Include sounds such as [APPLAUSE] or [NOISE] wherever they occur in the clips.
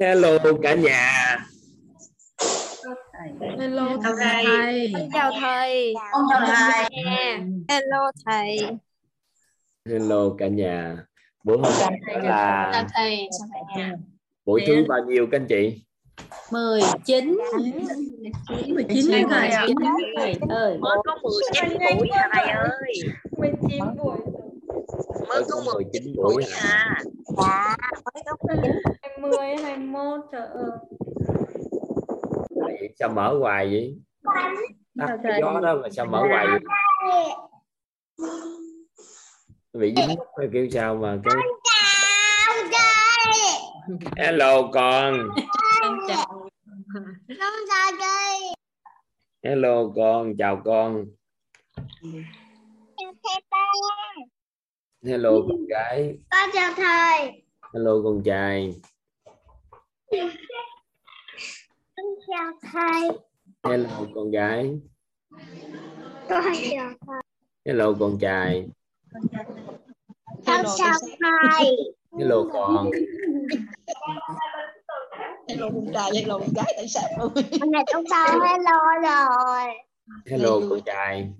hello cả nhà Hello thầy. thầy. Chào thầy. Con chào thầy. Nha. Hello thầy. hello cả nhà bữa hôm nay là Chào thầy. Chào thầy nha. buổi thứ bao nhiêu các anh chị 19 19 Thầy thầy. ạ. Thầy ơi. Mới có 19 buổi thầy ơi. 19 buổi. Mới có 19 buổi à. Dạ. Mới có 20 21 trời ơi. Sao mở hoài vậy? Tắt cái gió đó mà sao mở hoài vậy? Bị dính kêu sao mà cái hello con. Con chào. hello con. Chào con hello con gái Con chào thầy. hello con trai Con chào thầy. hello con gái Con chào thầy. hello con trai Con chào thầy. hello con Hello con trai, hello con gái tại sao? Hôm nay chúng ta hello rồi. hello con trai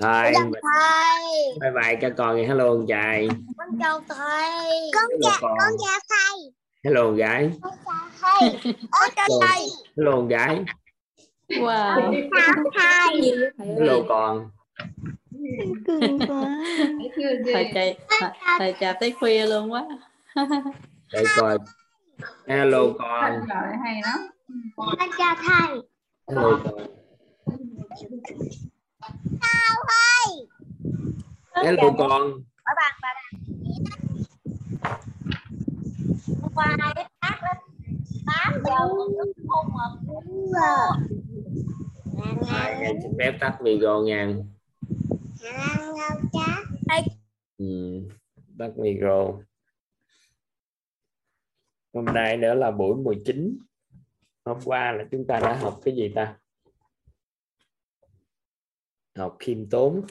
thầy Chào thầy. bye bye các con hello con trai Con chào thầy. Con hello con chào thầy. hello gái Con chào thầy. Con chào thầy. hello con gái Wow. Chào thầy. hello con Thầy chạy thầy chào tới khuya luôn quá. để coi hello con Con chào thầy. hello con Chào thầy. hello con. Ở bàn bà Hôm qua cái hát lên 8 giờ không mà. Ai nghe xin phép tắt video nha ừ, tắt micro hôm nay nữa là buổi 19 hôm qua là chúng ta đã học cái gì ta học khiêm tốn.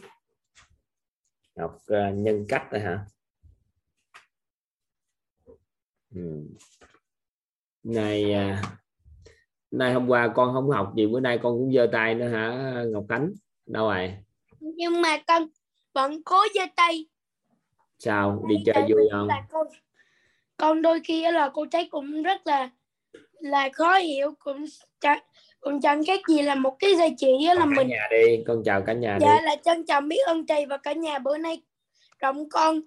Học ờ, nhân cách rồi hả? Ừ. này à, nay hôm qua con không học gì bữa nay con cũng giơ tay nữa hả Ngọc Khánh? Đâu rồi? Nhưng mà con vẫn cố giơ tay. sao? Đi chơi vui không? con, con đôi khi là cô thấy cũng rất là là khó hiểu cũng cũng chẳng khác gì là một cái dây chỉ là con cả mình nhà đi con chào cả nhà dạ đi. là trân trọng biết ơn thầy và cả nhà. Bữa nay giọng con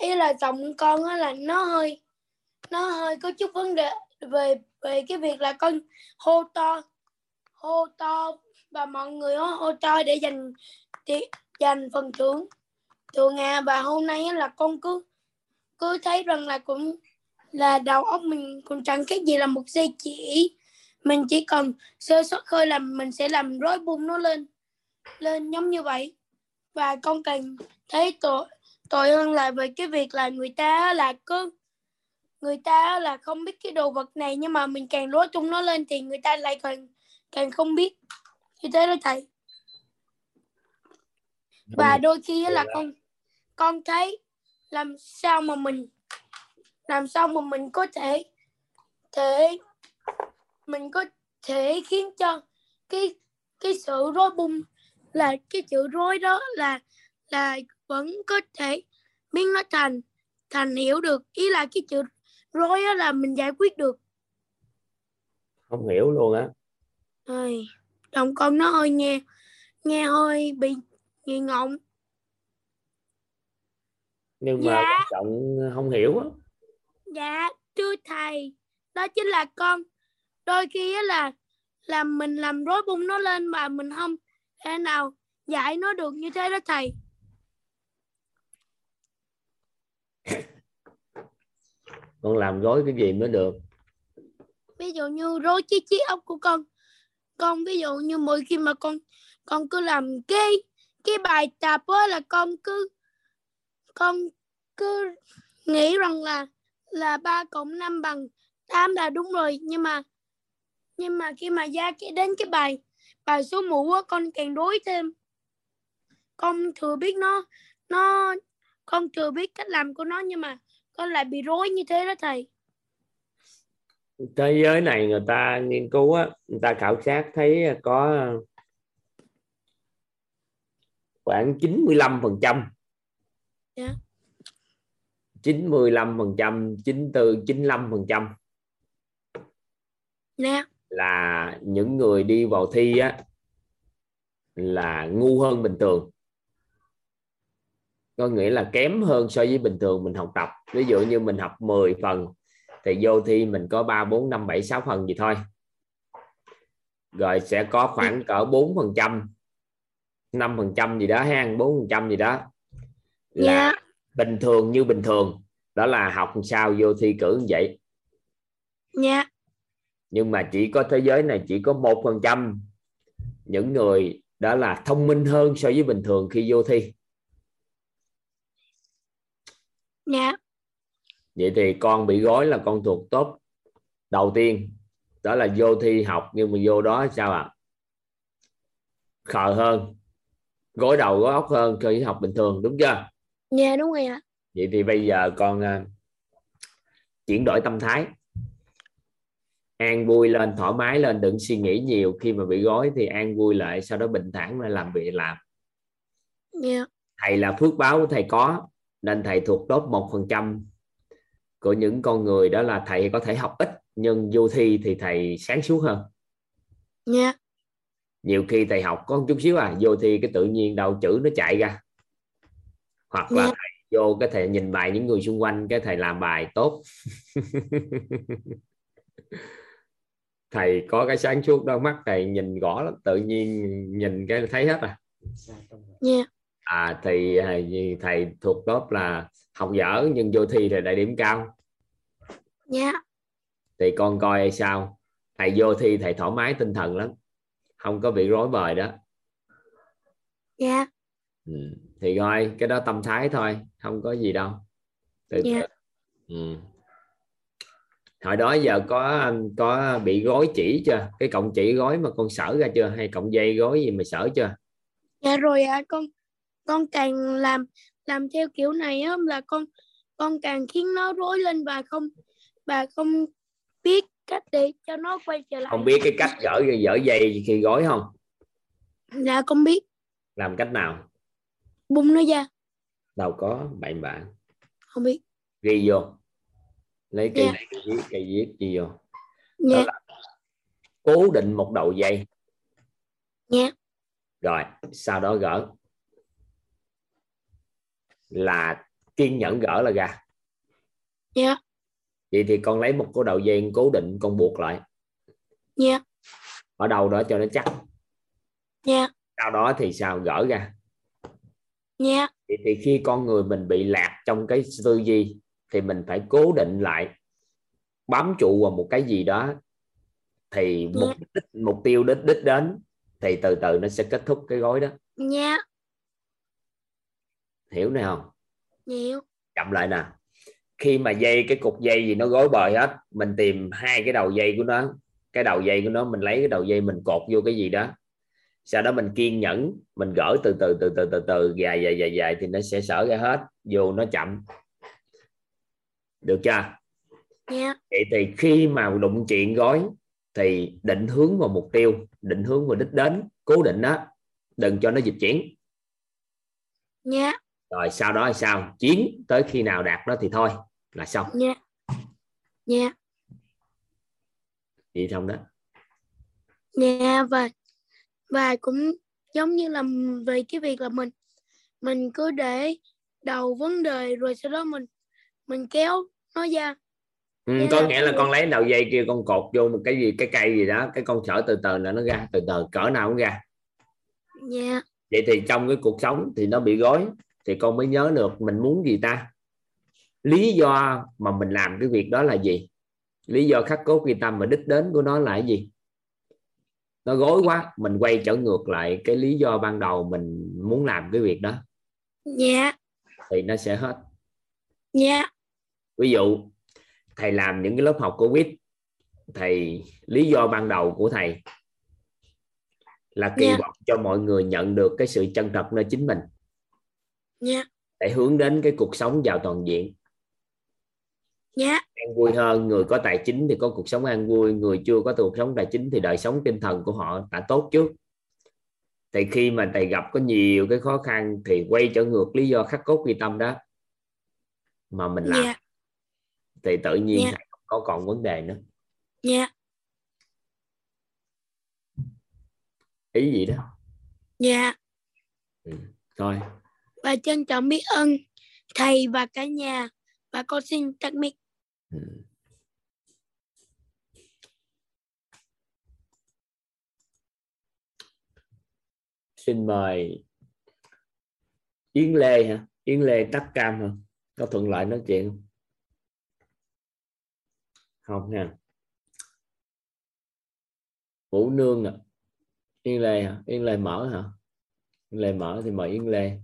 ý là giọng con á là nó hơi nó hơi có chút vấn đề về về cái việc là con hô to hô to và mọi người hô, hô to để dành để dành phần thưởng thưởng à và hôm nay là con cứ cứ thấy rằng là cũng là đầu óc mình. Cũng chẳng khác gì là một dây chỉ mình chỉ cần sơ suất hơi là mình sẽ làm rối bung nó lên lên giống như vậy. Và con càng thấy tội tội hơn là về cái việc là người ta là cứ người ta là không biết cái đồ vật này nhưng mà mình càng rối tung nó lên thì người ta lại càng càng không biết. Như thế đó thầy. Và đôi khi á là con con thấy làm sao mà mình làm sao mà mình có thể thể mình có thể khiến cho cái cái sự rối bung là cái sự rối đó là là vẫn có thể biến nó thành thành hiểu được. Ý là cái sự rối đó là mình giải quyết được. Không hiểu luôn á. Ôi, giọng con nó hơi nghe nghe hơi bị nghi ngọng. Nhưng mà Dạ. quan trọng không hiểu á. Dạ thưa thầy đó chính là con đôi khi á là là mình làm rối bung nó lên mà mình không thể nào giải nó được như thế đó thầy. Con làm rối cái gì mới được? Ví dụ như rối chiếc chiếc ốc của con. Con ví dụ như mỗi khi mà con con cứ làm cái cái bài tập á là con cứ con cứ nghĩ rằng là là ba cộng 5 bằng 8 là đúng rồi. Nhưng mà nhưng mà khi mà ra cái đến cái bài bài số mũ á con càng rối thêm. Con thừa biết nó nó con thừa biết cách làm của nó nhưng mà con lại bị rối như thế đó thầy. Thế giới này người ta nghiên cứu á, người ta khảo sát thấy có khoảng 95 phần trăm. Dạ. 95 phần trăm 94 95 phần trăm. Nè là những người đi vào thi á là ngu hơn bình thường. Có nghĩa là kém hơn so với bình thường mình học tập. Ví dụ như mình học 10 phần thì vô thi mình có 3 4 5 7 6 phần gì thôi. Rồi sẽ có khoảng cỡ 4 phần trăm 5 phần trăm gì đó ha 4 phần trăm gì đó. Là Dạ. bình thường như bình thường. Đó là học sao vô thi cử như vậy. Nha nhưng mà chỉ có thế giới này chỉ có một phần trăm những người đó là thông minh hơn so với bình thường khi vô thi. Nha vậy thì con bị gói là con thuộc top đầu tiên. Đó là vô thi học nhưng mà vô đó sao ạ? Khờ hơn gối đầu gối óc hơn so với học bình thường đúng chưa? Nha đúng rồi ạ. Vậy thì bây giờ con à, chuyển đổi tâm thái an vui lên thoải mái lên đừng suy nghĩ nhiều. Khi mà bị gói thì an vui lại sau đó bình thản lại làm việc làm. Nha thầy là phước báo của thầy có nên thầy thuộc top một phần trăm của những con người. Đó là thầy có thể học ít nhưng vô thi thì thầy sáng suốt hơn. Nha nhiều khi thầy học có một chút xíu à vô thi cái tự nhiên đầu chữ nó chạy ra. Hoặc là Dạ. thầy vô cái thầy nhìn bài những người xung quanh cái thầy làm bài tốt [LAUGHS] thầy có cái sáng suốt đôi mắt thầy nhìn rõ lắm tự nhiên nhìn cái thấy hết à nha à thì à, thầy thuộc top là học dở nhưng vô thi thì đại điểm cao nha thì con coi sao thầy vô thi thầy thoải mái tinh thần lắm không có bị rối bời đó nha ừ. thì coi cái đó tâm thái thôi không có gì đâu từ từ. Dạ. ừ. Hồi đó giờ có có bị gối chỉ chưa? Cái cọng chỉ gối mà con sở ra chưa? Hay cọng dây gối gì mà sở chưa? Dạ rồi ạ con con càng làm làm theo kiểu này á là con con càng khiến nó rối lên và không và không biết cách để cho nó quay trở lại. Không biết cái cách gỡ dở dây khi gối không? Dạ con biết. Làm cách nào? Bung nó ra. Đâu có bậy bạ không biết. Ghi vô lấy cây Dạ. này cây viết cây viết ghi vô? Nha cố định một đầu dây. Nha rồi sau đó gỡ. Là kiên nhẫn gỡ là ra. Nha vậy thì con lấy một cái đầu dây cố định con buộc lại. Nha ở đâu đó cho nó chắc. Nha sau đó thì sao? Gỡ ra. Nha vậy thì khi con người mình bị lạc trong cái tư duy thì mình phải cố định lại bám trụ vào một cái gì đó thì mục đích mục tiêu đích đích đến thì từ từ nó sẽ kết thúc cái gói đó. Nha hiểu này không? Nhiều chậm lại nè. Khi mà dây cái cục dây gì nó gối bời hết mình tìm hai cái đầu dây của nó cái đầu dây của nó mình lấy cái đầu dây mình cột vô cái gì đó. Sau đó mình kiên nhẫn mình gỡ từ từ từ từ từ từ dài dài dài dài thì nó sẽ sở ra hết dù nó chậm được chưa? Nha vậy thì khi mà đụng chuyện gói thì định hướng vào mục tiêu định hướng vào đích đến cố định đó đừng cho nó dịch chuyển. Nha rồi sau đó là sao? Chiến tới khi nào đạt đó thì thôi là xong. Nha nha vậy xong đó. Nha và và cũng giống như là về cái việc là mình mình cứ để đầu vấn đề rồi sau đó mình mình kéo nó ra. Ừ, Dạ, có nghĩa là con lấy đầu dây kia con cột vô một cái gì cái cây gì đó cái con sở từ từ là nó ra từ từ cỡ nào cũng ra. Nha vậy thì trong cái cuộc sống thì nó bị gói thì con mới nhớ được mình muốn gì ta? Lý do mà mình làm cái việc đó là gì? Lý do khắc cốt ghi tâm và đích đến của nó là cái gì? Nó gối quá mình quay trở ngược lại cái lý do ban đầu mình muốn làm cái việc đó. Nha thì nó sẽ hết. Nha ví dụ thầy làm những cái lớp học covid thầy lý do ban đầu của thầy là kỳ Dạ. vọng cho mọi người nhận được cái sự chân thật nơi chính mình. Nha để hướng đến cái cuộc sống giàu toàn diện. Dạ. An vui hơn người có tài chính thì có cuộc sống an vui người chưa có cuộc sống tài chính thì đời sống tinh thần của họ đã tốt trước. Thì khi mà thầy gặp có nhiều cái khó khăn thì quay trở ngược lý do khắc cốt ghi tâm đó mà mình làm. Dạ thì tự nhiên thầy không có còn vấn đề nữa. Dạ ý gì đó? Dạ. Thôi. Và trân trọng biết ơn thầy và cả nhà. Và con xin tắt mic. Ừ. xin mời Yến Lê hả? Yến Lê tắt cam hả? Có thuận lợi nói chuyện không không nha Vũ Nương à Yến Lê hả Yến Lê mở hả Yến Lê mở thì mời Yến Lê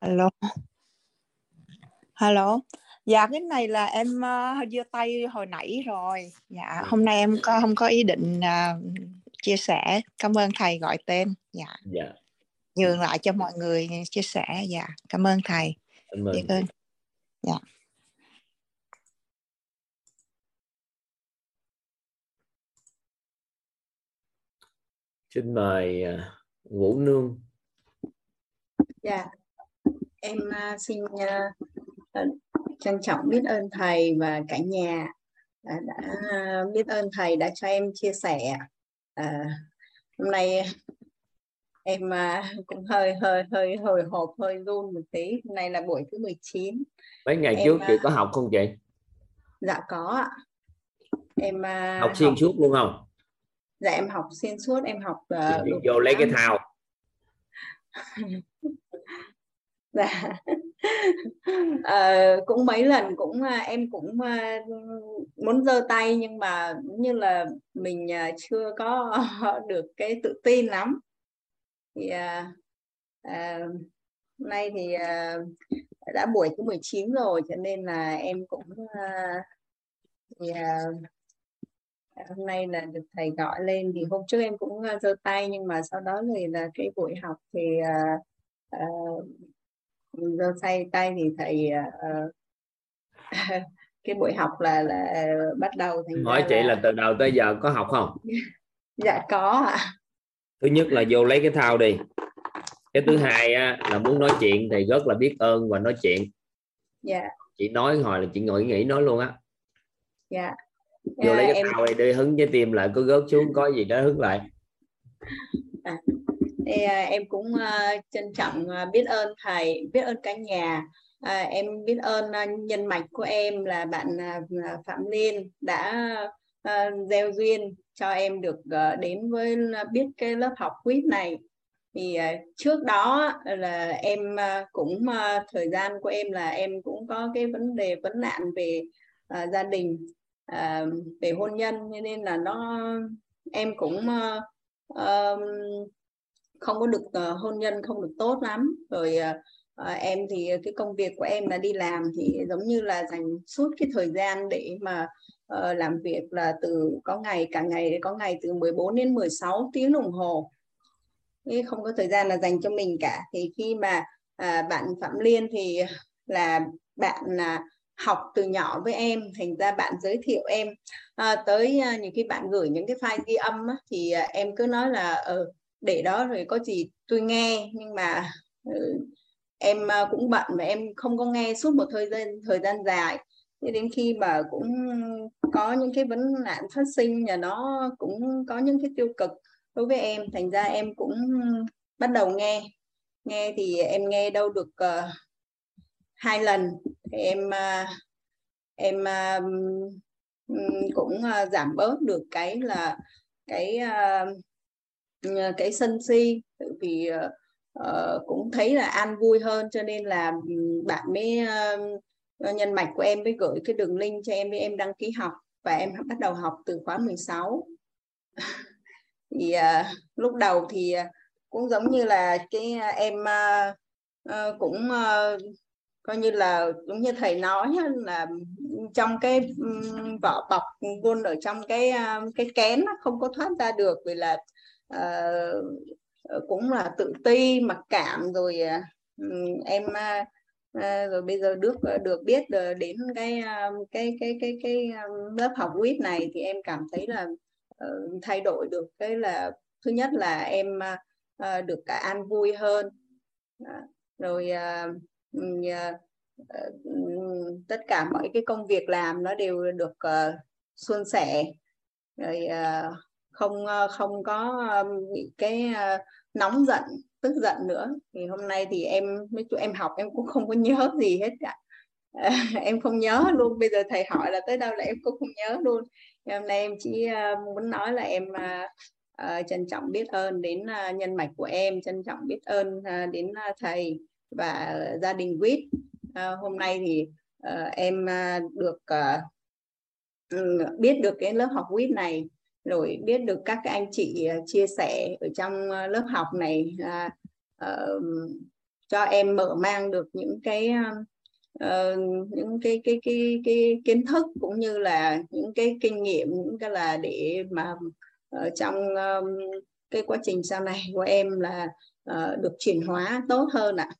Alo. Hello. Dạ cái này là em uh, giơ tay hồi nãy rồi. Dạ hôm nay em có không có ý định ờ, chia sẻ. Cảm ơn thầy gọi tên. Dạ dạ nhường lại cho mọi người chia sẻ. Dạ cảm ơn thầy. Cảm ơn Biết ơn. Dạ. xin mời à, Vũ Nương Dạ, em à, xin à, trân trọng biết ơn thầy và cả nhà đã, đã biết ơn thầy đã cho em chia sẻ. À, hôm nay em à, [LAUGHS] cũng hơi hơi hơi hồi hộp hơi run một tí. Hôm nay là buổi thứ 19. mấy ngày Em, trước chị à, có học không chị Dạ có ạ. Em à, học xuyên suốt luôn không dạ em học xuyên suốt, em học Chị à, đi được vô lấy cái thao [LAUGHS] dạ Ờ, cũng mấy lần cũng à, em cũng à, muốn giơ tay nhưng mà như là mình à, chưa có [LAUGHS] được cái tự tin lắm thì à, à, hôm nay thì à, đã buổi thứ 19 rồi cho nên là em cũng à, thì, à, hôm nay là được thầy gọi lên. Thì hôm trước em cũng à, giơ tay nhưng mà sau đó thì là cái buổi học thì à, à, giơ tay tay thì thầy ờ, [LAUGHS] cái buổi học là là bắt đầu thành hỏi chị là từ đầu tới giờ có học không? [LAUGHS] Dạ có ạ thứ nhất là vô lấy cái thao đi. Cái thứ hai á, là muốn nói chuyện thì rất là biết ơn và nói chuyện. Dạ. Chị nói hồi là chị ngồi nghĩ nói luôn á. Dạ. Vô lấy Dạ, cái em thao này đi hứng trái tim lại có gớt xuống có gì đó hứng lại. Thì, à, em cũng à, trân trọng à, biết ơn thầy biết ơn cả nhà. À, em biết ơn à, nhân mạch của em là bạn à, à, Phạm Liên đã à, gieo duyên cho em được ờ, đến với ờ, biết cái lớp học quýt này. Thì trước đó là em cũng thời gian của em là em cũng có cái vấn đề vấn nạn về gia đình à, về hôn nhân. Cho nên là nó em cũng um, không có được hôn nhân không được tốt lắm. Rồi à, em thì cái công việc của em là đi làm thì giống như là dành suốt cái thời gian để mà uh, làm việc là từ có ngày cả ngày có ngày từ 14 đến 16 tiếng đồng hồ. Thế không có thời gian là dành cho mình cả. Thì khi mà à, bạn Phạm Liên thì là bạn là học từ nhỏ với em thành ra bạn giới thiệu em. À, tới à, nhiều khi bạn gửi những cái file ghi âm á, thì à, em cứ nói là ừ, để đó rồi có gì tôi nghe. Nhưng mà ừ, em ờ, cũng bận và em không có nghe suốt một thời gian thời gian dài. Thế đến khi mà cũng có những cái vấn nạn phát sinh và nó cũng có những cái tiêu cực đối với em thành ra em cũng bắt đầu nghe. Nghe thì em nghe đâu được uh, hai lần. Thì em uh, em uh, cũng uh, giảm bớt được cái là cái uh, cái sân si. Vì uh, Ờ, cũng thấy là an vui hơn cho nên là ừ, bạn mới uh, nhân mạch của em mới gửi cái đường link cho em để em đăng ký học và em bắt đầu học từ khóa 16 [LAUGHS] thì uh, lúc đầu thì cũng giống như là cái uh, em uh, uh, cũng uh, coi như là giống như thầy nói là trong cái ừ, vỏ bọc luôn ở trong cái cái kén nó không có thoát ra được vì là uh, Ờ, cũng là tự ti, mặc cảm rồi ờ, em rồi bây giờ được ờ, được biết đến cái cái cái cái cái lớp học quýt này thì em cảm thấy là thay đổi được cái là thứ nhất là em được cả an vui hơn. Rồi tất cả mọi cái công việc làm nó đều được suôn sẻ. Rồi không không có bị cái nóng giận tức giận nữa. Thì hôm nay thì em mấy tụi em học em cũng không có nhớ gì hết cả à, [LAUGHS] em không nhớ luôn. Bây giờ thầy hỏi là tới đâu là em cũng không nhớ luôn. Hôm nay em chỉ uh, muốn nói là em uh, trân trọng biết ơn đến uh, nhân mạch của em trân trọng biết ơn uh, đến uh, thầy và gia đình quýt. Uh, hôm nay thì uh, em uh, được uh, biết được cái lớp học quýt này rồi biết được các anh chị à, chia sẻ ở trong à, lớp học này là uh, cho em mở mang được những cái uh, những cái cái cái cái kiến thức cũng như là những cái kinh nghiệm những cái là để mà ở trong um, cái quá trình sau này của em là uh, được chuyển hóa tốt hơn ạ.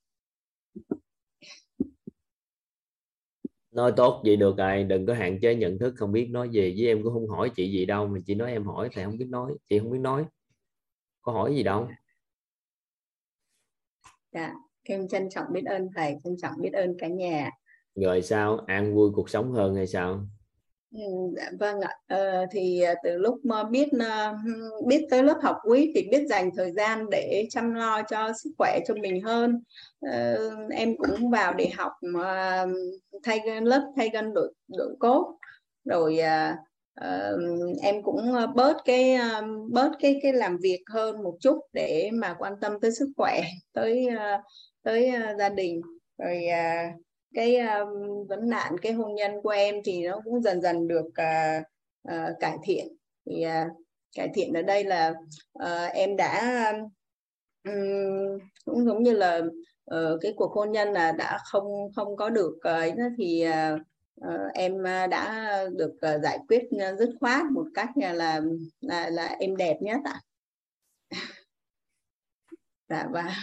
Nói tốt vậy được rồi đừng có hạn chế nhận thức không biết nói gì. Với em cũng không hỏi chị gì đâu mà chị nói em hỏi thì không biết nói chị không biết nói. Có hỏi gì đâu. Dạ em trân trọng biết ơn thầy trân trọng biết ơn cả nhà. Rồi sao? An vui cuộc sống hơn hay sao Ừ, dạ vâng ạ. Ờ, thì ờ, từ lúc mà biết ờ, biết tới lớp học quý thì biết dành thời gian để chăm lo cho sức khỏe cho mình hơn. Ờ, em cũng vào để học ờ, thay lớp thay gân đội đội cốt. Rồi uh, em cũng bớt cái uh, bớt cái cái làm việc hơn một chút để mà quan tâm tới sức khỏe, tới uh, tới gia đình. Rồi uh, cái um, vấn nạn cái hôn nhân của em thì nó cũng dần dần được uh, uh, cải thiện thì uh, cải thiện ở đây là uh, em đã um, cũng giống như là uh, cái cuộc hôn nhân là đã không không có được ấy uh, thì uh, uh, em đã được uh, giải quyết dứt khoát một cách là là là em đẹp nhất ạ. À. dạ và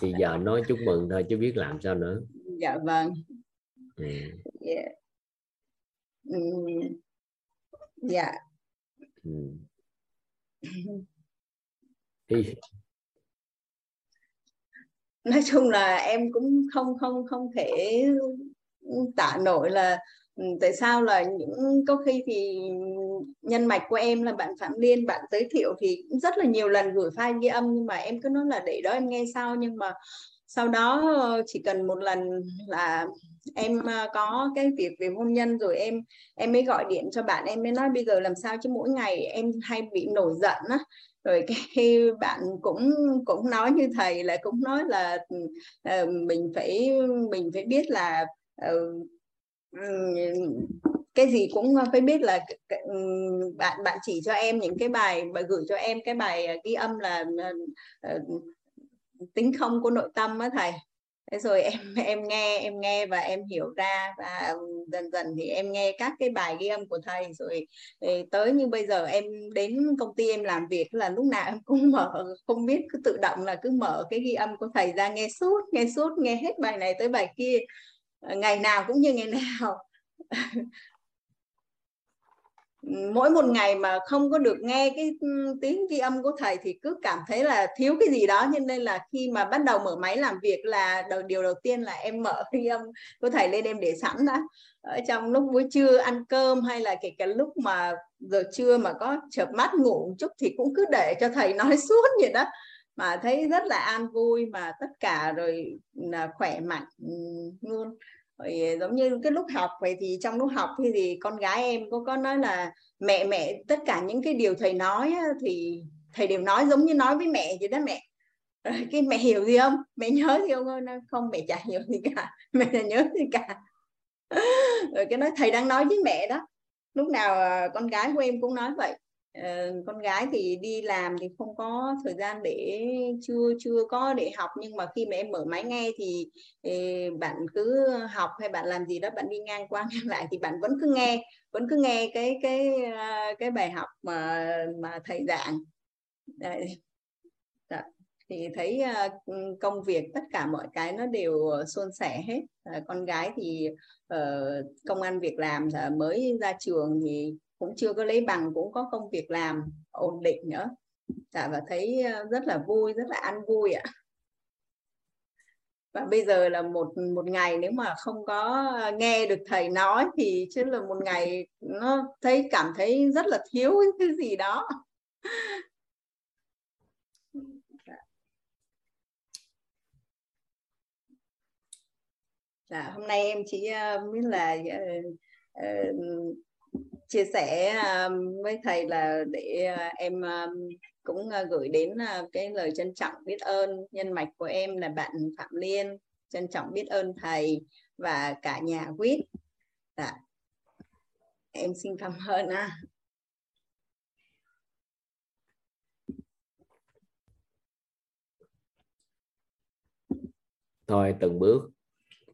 thì giờ nói chúc mừng thôi chứ biết làm sao nữa dạ vâng ừ. yeah. ừ. dạ ừ. thì nói chung là em cũng không không không thể tả nổi là ừ, tại sao là những có khi thì nhân mạch của em là bạn Phạm Liên bạn giới thiệu thì rất là nhiều lần gửi file ghi âm nhưng mà em cứ nói là để đó em nghe sau nhưng mà sau đó ờ, chỉ cần một lần là em ờ, có cái việc về hôn nhân rồi em em mới gọi điện cho bạn em mới nói bây giờ làm sao chứ mỗi ngày em hay bị nổi giận á. Rồi cái [LAUGHS] bạn cũng cũng nói như thầy là cũng nói là uh, mình phải mình phải biết là uh, cái gì cũng phải biết là bạn bạn chỉ cho em những cái bài và gửi cho em cái bài ghi âm là uh, tính không của nội tâm á thầy. Thế rồi em [LAUGHS] em nghe em nghe và em hiểu ra và dần dần thì em nghe các cái bài ghi âm của thầy. Rồi ừ, tới như bây giờ em đến công ty em làm việc là lúc nào em cũng [LAUGHS] mở, không biết, cứ tự động là cứ mở cái ghi âm của thầy ra nghe suốt nghe suốt, nghe hết bài này tới bài kia. Ờ, ngày nào cũng như ngày nào. [LAUGHS] mỗi một ngày mà không có được nghe cái ừ, tiếng ghi âm của thầy thì cứ cảm thấy là thiếu cái gì đó. Cho nên là khi mà bắt đầu mở máy làm việc là đầu, điều đầu tiên là em mở ghi âm của thầy lên em để sẵn đó ở trong lúc buổi trưa ăn cơm hay là kể cả lúc mà giờ trưa mà có chợp mắt ngủ một chút thì cũng cứ để cho thầy [LAUGHS] nói suốt vậy đó. Mà thấy rất là an vui, mà tất cả rồi là khỏe mạnh ừ, luôn rồi giống như cái lúc học vậy thì trong lúc học thì, thì con gái em có có nói là mẹ mẹ tất cả những cái điều thầy nói thì thầy đều nói giống như nói với mẹ vậy đó mẹ. Rồi cái mẹ hiểu gì không? Mẹ nhớ gì không? Không mẹ chả hiểu gì cả. [LAUGHS] Mẹ là nhớ gì cả. Rồi cái nói thầy đang nói với mẹ đó. Lúc nào ờ, con gái của em cũng nói vậy. Ờ, con gái thì đi làm thì không có thời gian để chưa chưa có để học. Nhưng mà khi mà em mở máy nghe thì, ờ, bạn cứ học hay bạn làm gì đó bạn đi ngang qua [LAUGHS] ngang lại thì bạn vẫn cứ nghe vẫn cứ nghe cái cái ờ, cái bài học mà mà thầy giảng. Đấy. Dạ. thì thấy công việc tất cả mọi cái nó đều suôn sẻ hết. Con gái thì công an việc làm mới ra trường thì cũng chưa có lấy bằng cũng có công việc làm ổn định nữa. Dạ và thấy ờ, rất là vui rất là ăn vui ạ. Và bây giờ là một một ngày nếu mà không có ờ, nghe được thầy nói thì chứ là một ngày nó thấy cảm thấy rất là thiếu [LAUGHS] cái gì đó. Dạ. dạ, hôm nay em chỉ ờ, biết là chia sẻ uh, với thầy là để uh, em uh, cũng gửi đến cái lời trân trọng biết ơn nhân mạch của em là bạn Phạm Liên trân trọng biết ơn thầy và cả nhà quyết dạ. em xin cảm ơn à. thôi từng bước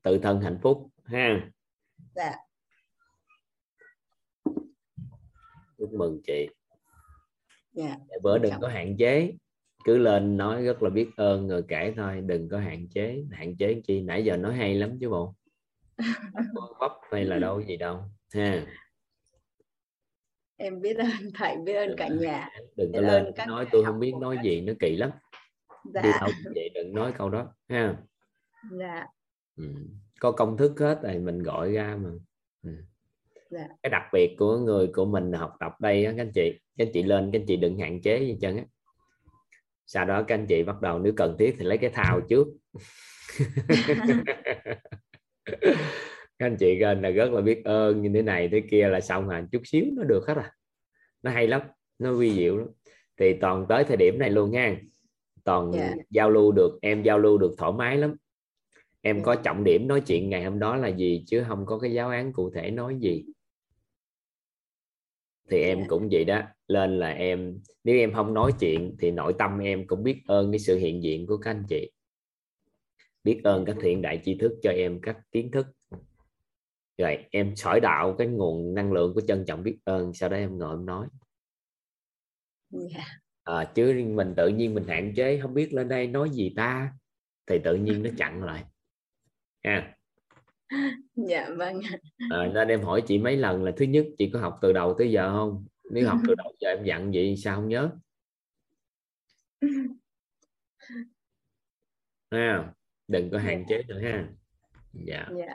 tự thân hạnh phúc ha dạ chúc mừng chị. Dạ bữa đừng có hạn chế. Cứ lên nói rất là biết ơn rồi kể thôi đừng có hạn chế. Hạn chế chi? Nãy giờ nói hay lắm chứ bộ. [LAUGHS] Bắp hay là đâu gì đâu ha. Em biết ơn [LAUGHS] thầy biết ơn cả nhà. đừng có lên nói tôi không biết nói gì nó kỳ lắm. Dạ. đi đâu vậy đừng nói câu đó ha. Dạ. Ừ. có công thức hết rồi mình gọi ra mà. Ừ. dạ. cái đặc biệt của người của mình học tập đây á các anh chị các anh chị lên các anh chị đừng hạn chế gì chân á. Sau đó các anh chị bắt đầu nếu cần thiết thì lấy cái thao trước. [LAUGHS] Các anh chị gần là rất là biết ơn như thế này thế kia là xong rồi chút xíu nó được hết à. Nó hay lắm nó vi diệu lắm. Thì toàn tới thời điểm này luôn nha toàn yeah. Dạ. giao lưu được em giao lưu được thoải mái lắm. Em có trọng điểm nói chuyện ngày hôm đó là gì chứ không có cái giáo án cụ thể nói gì thì em Dạ. cũng vậy đó lên là em nếu em không nói chuyện thì nội tâm em cũng biết ơn cái sự hiện diện của các anh chị. Biết ơn các thiện đại tri thức cho em các kiến thức. Rồi em sỏi đạo cái nguồn năng lượng của trân trọng biết ơn sau đó em ngồi em nói. Dạ. À, chứ mình tự nhiên mình hạn chế không biết lên đây nói gì ta thì tự nhiên nó chặn lại. Ha [LAUGHS] dạ vâng. À, nên em hỏi chị mấy lần là thứ nhất chị có học từ đầu tới giờ không? Nếu học từ [LAUGHS] đầu giờ em dặn vậy sao không nhớ? Ha đừng có hạn chế nữa ha. Dạ. Dạ.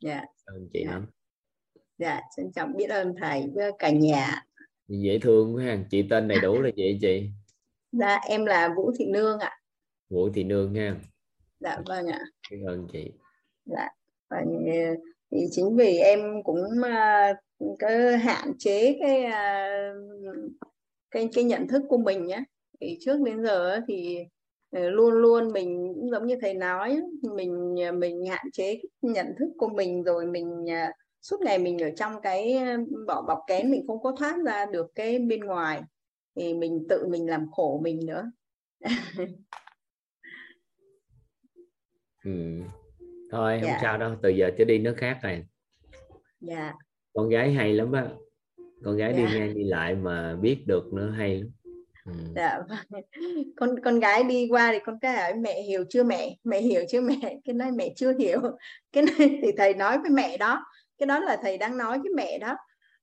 Dạ. Ơn chị Dạ. lắm. Dạ trân trọng biết ơn thầy với cả nhà. Dễ thương quá ha. Chị tên đầy đủ là gì chị? [LAUGHS] Dạ em là Vũ Thị Nương ạ. Vũ Thị Nương ha. Dạ vâng ạ. Cảm ơn chị. Dạ và ờ, thì chính vì em cũng à, có hạn chế cái ờ, cái cái nhận thức của mình nhé thì trước đến giờ thì luôn luôn mình cũng giống như thầy nói mình mình hạn chế nhận thức của mình rồi mình suốt ngày mình ở trong cái bỏ bọc kén mình không có thoát ra được cái bên ngoài thì mình tự mình làm khổ mình nữa [LAUGHS] ừ thôi không Dạ. sao đâu từ giờ trở đi nước khác rồi. Dạ. Con gái hay lắm á. Con gái đi Dạ. ngang đi lại mà biết được nữa hay lắm. Ừ. dạ vâng. con con gái đi qua thì con cái hỏi mẹ hiểu chưa mẹ? Mẹ hiểu chưa mẹ? Cái nói mẹ chưa hiểu. [LAUGHS] Cái này thì thầy nói với mẹ đó. Cái đó là thầy đang nói với mẹ đó.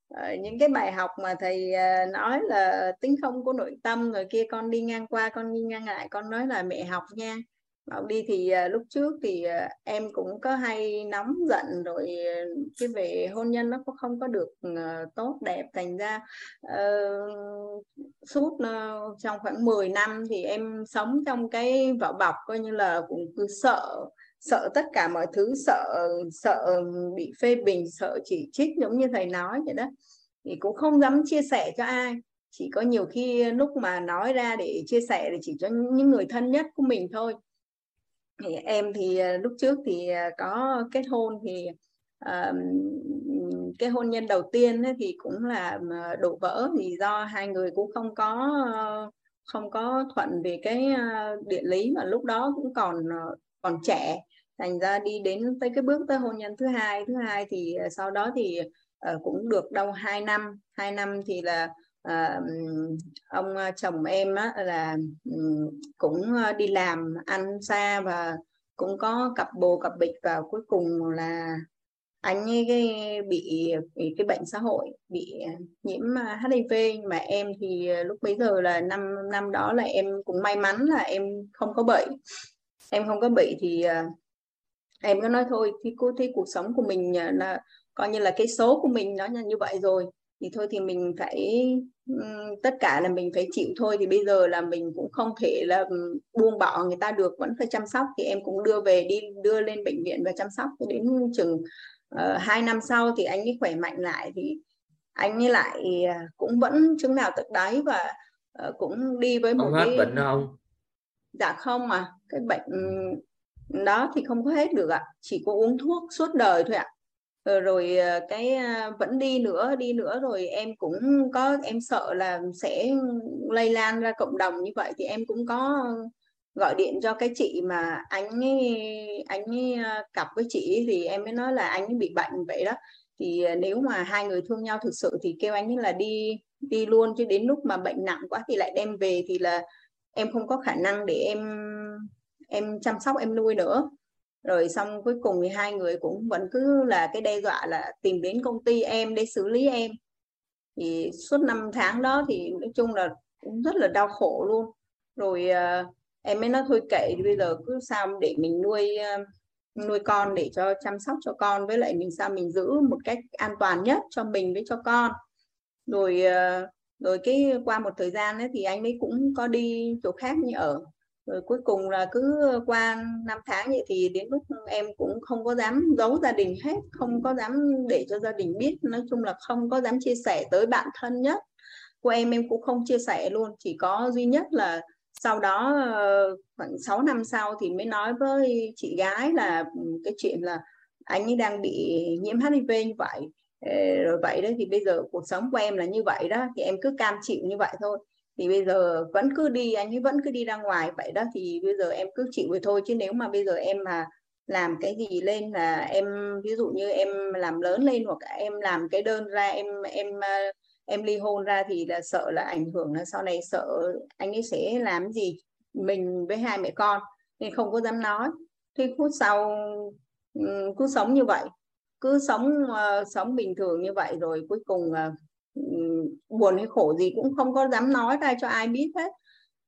Ờ, những cái bài học mà thầy ờ, nói là tính không của nội tâm rồi kia con đi ngang qua con đi ngang lại con nói là mẹ học nha bảo đi thì uh, lúc trước thì uh, em cũng có hay nóng giận rồi uh, cái về hôn nhân nó cũng không có được uh, tốt đẹp. Thành ra uh, suốt uh, trong khoảng 10 năm thì em sống trong cái vỏ bọc coi như là cũng cứ sợ sợ tất cả mọi thứ sợ sợ bị phê bình sợ chỉ trích giống như thầy nói vậy đó. Thì cũng không dám chia sẻ cho ai. Chỉ có nhiều khi lúc mà nói ra để chia sẻ thì chỉ cho những người thân nhất của mình thôi thì em thì ờ, lúc trước thì ờ, có kết hôn thì um, cái hôn nhân đầu tiên ấy thì cũng là ờ, đổ vỡ vì do hai người cũng không có không có thuận về cái địa lý mà lúc đó cũng còn còn trẻ. Thành ra đi đến tới cái bước tới hôn nhân thứ hai thứ hai thì sau đó thì cũng được đâu hai năm. Hai năm thì là à, ông ờ, chồng em á, là ừ, cũng ờ, đi làm ăn xa và cũng có cặp bồ cặp bịch và cuối cùng là anh ấy cái bị, bị cái bệnh xã hội bị nhiễm HIV mà em thì lúc bấy giờ là năm năm đó là em cũng may mắn là em không có bệnh. Em không có bị thì em có nói thôi thì cô thấy cuộc sống của mình là coi như là cái số của mình nó như vậy rồi thì thôi thì mình phải tất cả là mình phải chịu thôi. Thì bây giờ là mình cũng không thể là buông bỏ người ta được vẫn phải chăm sóc. Thì em cũng đưa về đi đưa lên bệnh viện và chăm sóc đến chừng uh, hai năm sau thì anh ấy khỏe mạnh lại. Thì anh ấy lại à, cũng vẫn chứng nào tật đấy và uh, cũng đi với một không hết cái... bệnh không? Dạ không mà. Cái bệnh đó thì không có hết được ạ. Chỉ có uống thuốc suốt đời thôi ạ. Ờ, Ờ, rồi ờ, cái vẫn đi nữa đi nữa rồi em cũng có em sợ là sẽ lây lan ra cộng đồng như vậy thì em cũng có gọi điện cho cái chị mà anh ấy, anh ấy cặp với chị thì em mới nói là anh ấy bị bệnh vậy đó. Thì ờ, nếu mà hai người thương nhau thực sự thì kêu anh ấy là đi đi luôn chứ đến lúc mà bệnh nặng quá thì lại đem về thì là em không có khả năng để em em chăm sóc em nuôi nữa rồi xong cuối cùng thì hai người cũng vẫn cứ là cái đe dọa là tìm đến công ty em để xử lý em. Thì suốt năm tháng đó thì nói chung là cũng rất là đau khổ luôn. Rồi uh, em mới nói thôi kệ bây giờ cứ sao để mình nuôi uh, nuôi con để cho chăm sóc cho con với lại mình sao mình giữ một cách an toàn nhất cho mình với cho con. Rồi uh, rồi cái qua một thời gian ấy thì anh ấy cũng có đi chỗ khác như ở rồi cuối cùng là cứ qua năm tháng vậy thì đến lúc em cũng không có dám giấu gia đình hết, không có dám để cho gia đình biết. Nói chung là không có dám chia sẻ tới bạn thân nhất. Của em em cũng không chia sẻ luôn, chỉ có duy nhất là sau đó ờ, khoảng 6 năm sau thì mới nói với chị gái là ừ, cái chuyện là anh ấy đang bị nhiễm HIV như vậy. Rồi vậy đấy thì bây giờ cuộc sống của em là như vậy đó, thì em cứ cam chịu như vậy thôi thì bây giờ vẫn cứ đi anh ấy vẫn cứ đi ra ngoài vậy đó thì bây giờ em cứ chịu vậy thôi. Chứ nếu mà bây giờ em mà làm cái gì lên là em ví dụ như em làm lớn lên hoặc em làm cái đơn ra em em ờ, em ly hôn ra thì là sợ là ảnh hưởng là sau này sợ anh ấy sẽ làm gì mình với hai mẹ con. Nên không có dám nói. Thì phút sau ừ, cứ sống như vậy. Cứ sống uh, sống bình thường như vậy rồi cuối cùng uh, buồn hay khổ gì cũng không có dám nói ra cho ai biết hết.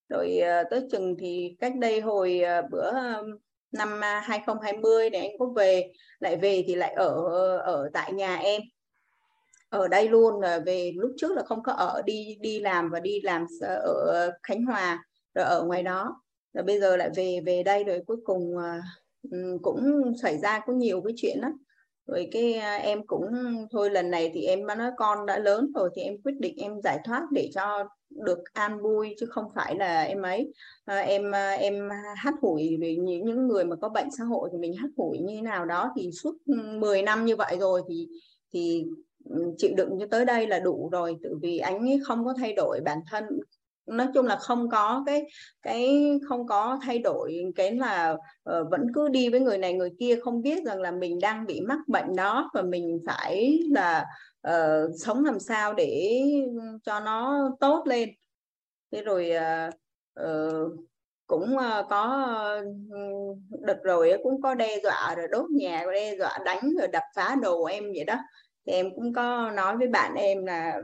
Rồi ờ, tới chừng thì cách đây hồi ờ, bữa năm à, 2020 để anh có về, lại về thì lại ở ờ, ở tại nhà em. Ở đây luôn là về lúc trước là không có ở, đi đi làm và đi làm ở Khánh Hòa, rồi ở ngoài đó. Rồi bây giờ lại về về đây rồi cuối cùng cũng xảy ra có nhiều cái chuyện đó rồi cái à, em cũng thôi lần này thì em nói con đã lớn rồi thì em quyết định em giải thoát để cho được an vui chứ không phải là em ấy. À, em à, em hát hủi những những người mà có bệnh xã hội thì mình hát hủi như thế nào đó thì suốt ừ, 10 năm như vậy rồi thì thì ừ, chịu đựng cho tới đây là đủ rồi. Tự vì anh ấy không có thay đổi bản thân nói chung là không có cái cái không có thay đổi cái là uh, vẫn cứ đi với người này người kia không biết rằng là mình đang bị mắc bệnh đó và mình phải là uh, sống làm sao để cho nó tốt lên. Thế rồi uh, uh, cũng uh, có uh, đợt rồi cũng có đe dọa rồi đốt nhà đe dọa đánh rồi đập phá đồ em vậy đó. Thì em cũng có nói với bạn em là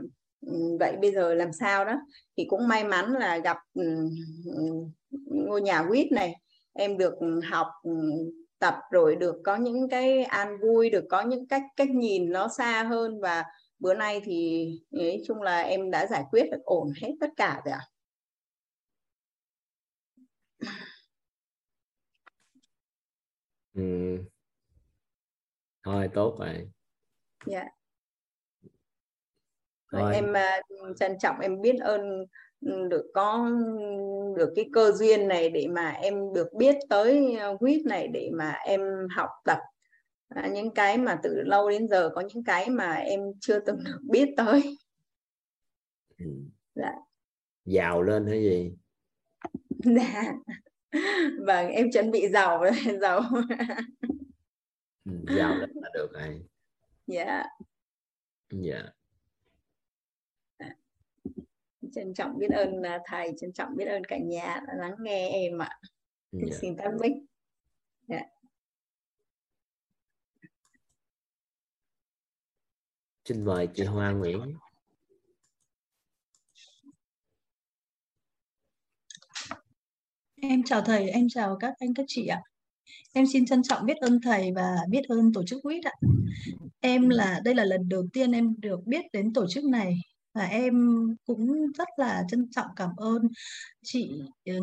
vậy bây giờ làm sao đó? Thì cũng may mắn là gặp ngôi nhà quýt này. Em được học tập rồi được có những cái an vui được có những cách cách nhìn nó xa hơn. Và bữa nay thì nói chung là em đã giải quyết được ổn hết tất cả rồi ạ. Ừ. thôi tốt rồi. Dạ. yeah. Rồi. em uh, trân trọng em biết ơn ừ, được có được cái cơ duyên này để mà em được biết tới quýt này để mà em học tập. À, những cái mà từ lâu đến giờ có những cái mà em chưa từng được [LAUGHS] biết tới. Ừ. dạ. giàu lên hay gì? [LAUGHS] Dạ. Vâng em chuẩn bị giàu rồi [LAUGHS] giàu. Ừ, giàu lên là được rồi. Dạ. Dạ trân trọng biết ơn à, thầy trân trọng biết ơn cả nhà đã lắng nghe em ạ Dạ. xin tạm bích xin mời chị Hoa Nguyễn Em chào thầy, em chào các anh các chị ạ. Em xin trân trọng biết ơn thầy và biết ơn tổ chức quýt ạ. Em là đây là lần đầu tiên em được biết đến tổ chức này và em cũng rất là trân trọng cảm ơn chị ờ,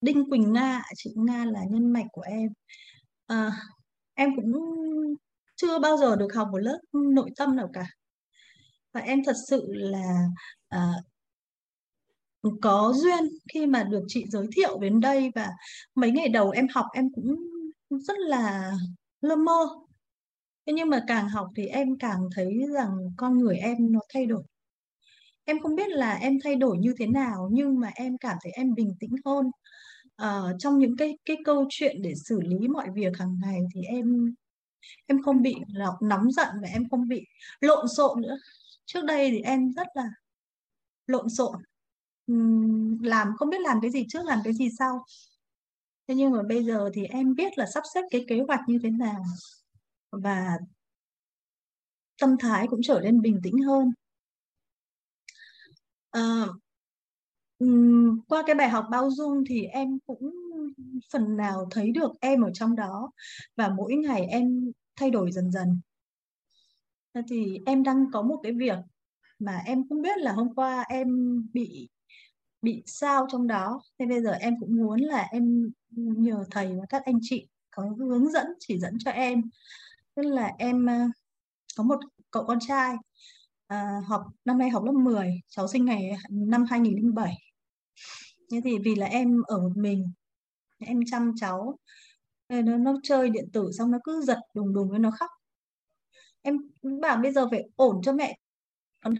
Đinh Quỳnh Nga, chị Nga là nhân mạch của em. À, em cũng chưa bao giờ được học một lớp nội tâm nào cả. Và em thật sự là à, có duyên khi mà được chị giới thiệu đến đây và mấy ngày đầu em học em cũng rất là lơ mơ. Thế nhưng mà càng học thì em càng thấy rằng con người em nó thay đổi. Em không biết là em thay đổi như thế nào nhưng mà em cảm thấy em bình tĩnh hơn. uh, trong những cái cái câu chuyện để xử lý mọi việc hàng ngày thì em em không bị nóng giận và em không bị lộn xộn nữa. Trước đây thì em rất là lộn xộn làm không biết làm cái gì trước làm cái gì sau thế nhưng mà bây giờ thì em biết là sắp xếp cái kế hoạch như thế nào và tâm thái cũng trở nên bình tĩnh hơn Ờ, qua cái bài học bao dung thì em cũng phần nào thấy được em ở trong đó và mỗi ngày em thay đổi dần dần. Thì em đang có một cái việc mà em không biết là hôm qua em bị bị sao trong đó. Thế bây giờ em cũng muốn là em nhờ thầy và các anh chị có hướng dẫn, chỉ dẫn cho em. Tức là em ờ, có một cậu con trai à, học năm nay học lớp 10 cháu sinh ngày năm 2007 thế thì vì là em ở một mình em chăm cháu nó nó chơi điện tử xong nó cứ giật đùng đùng với nó khóc. Em bảo bây giờ phải ổn cho mẹ còn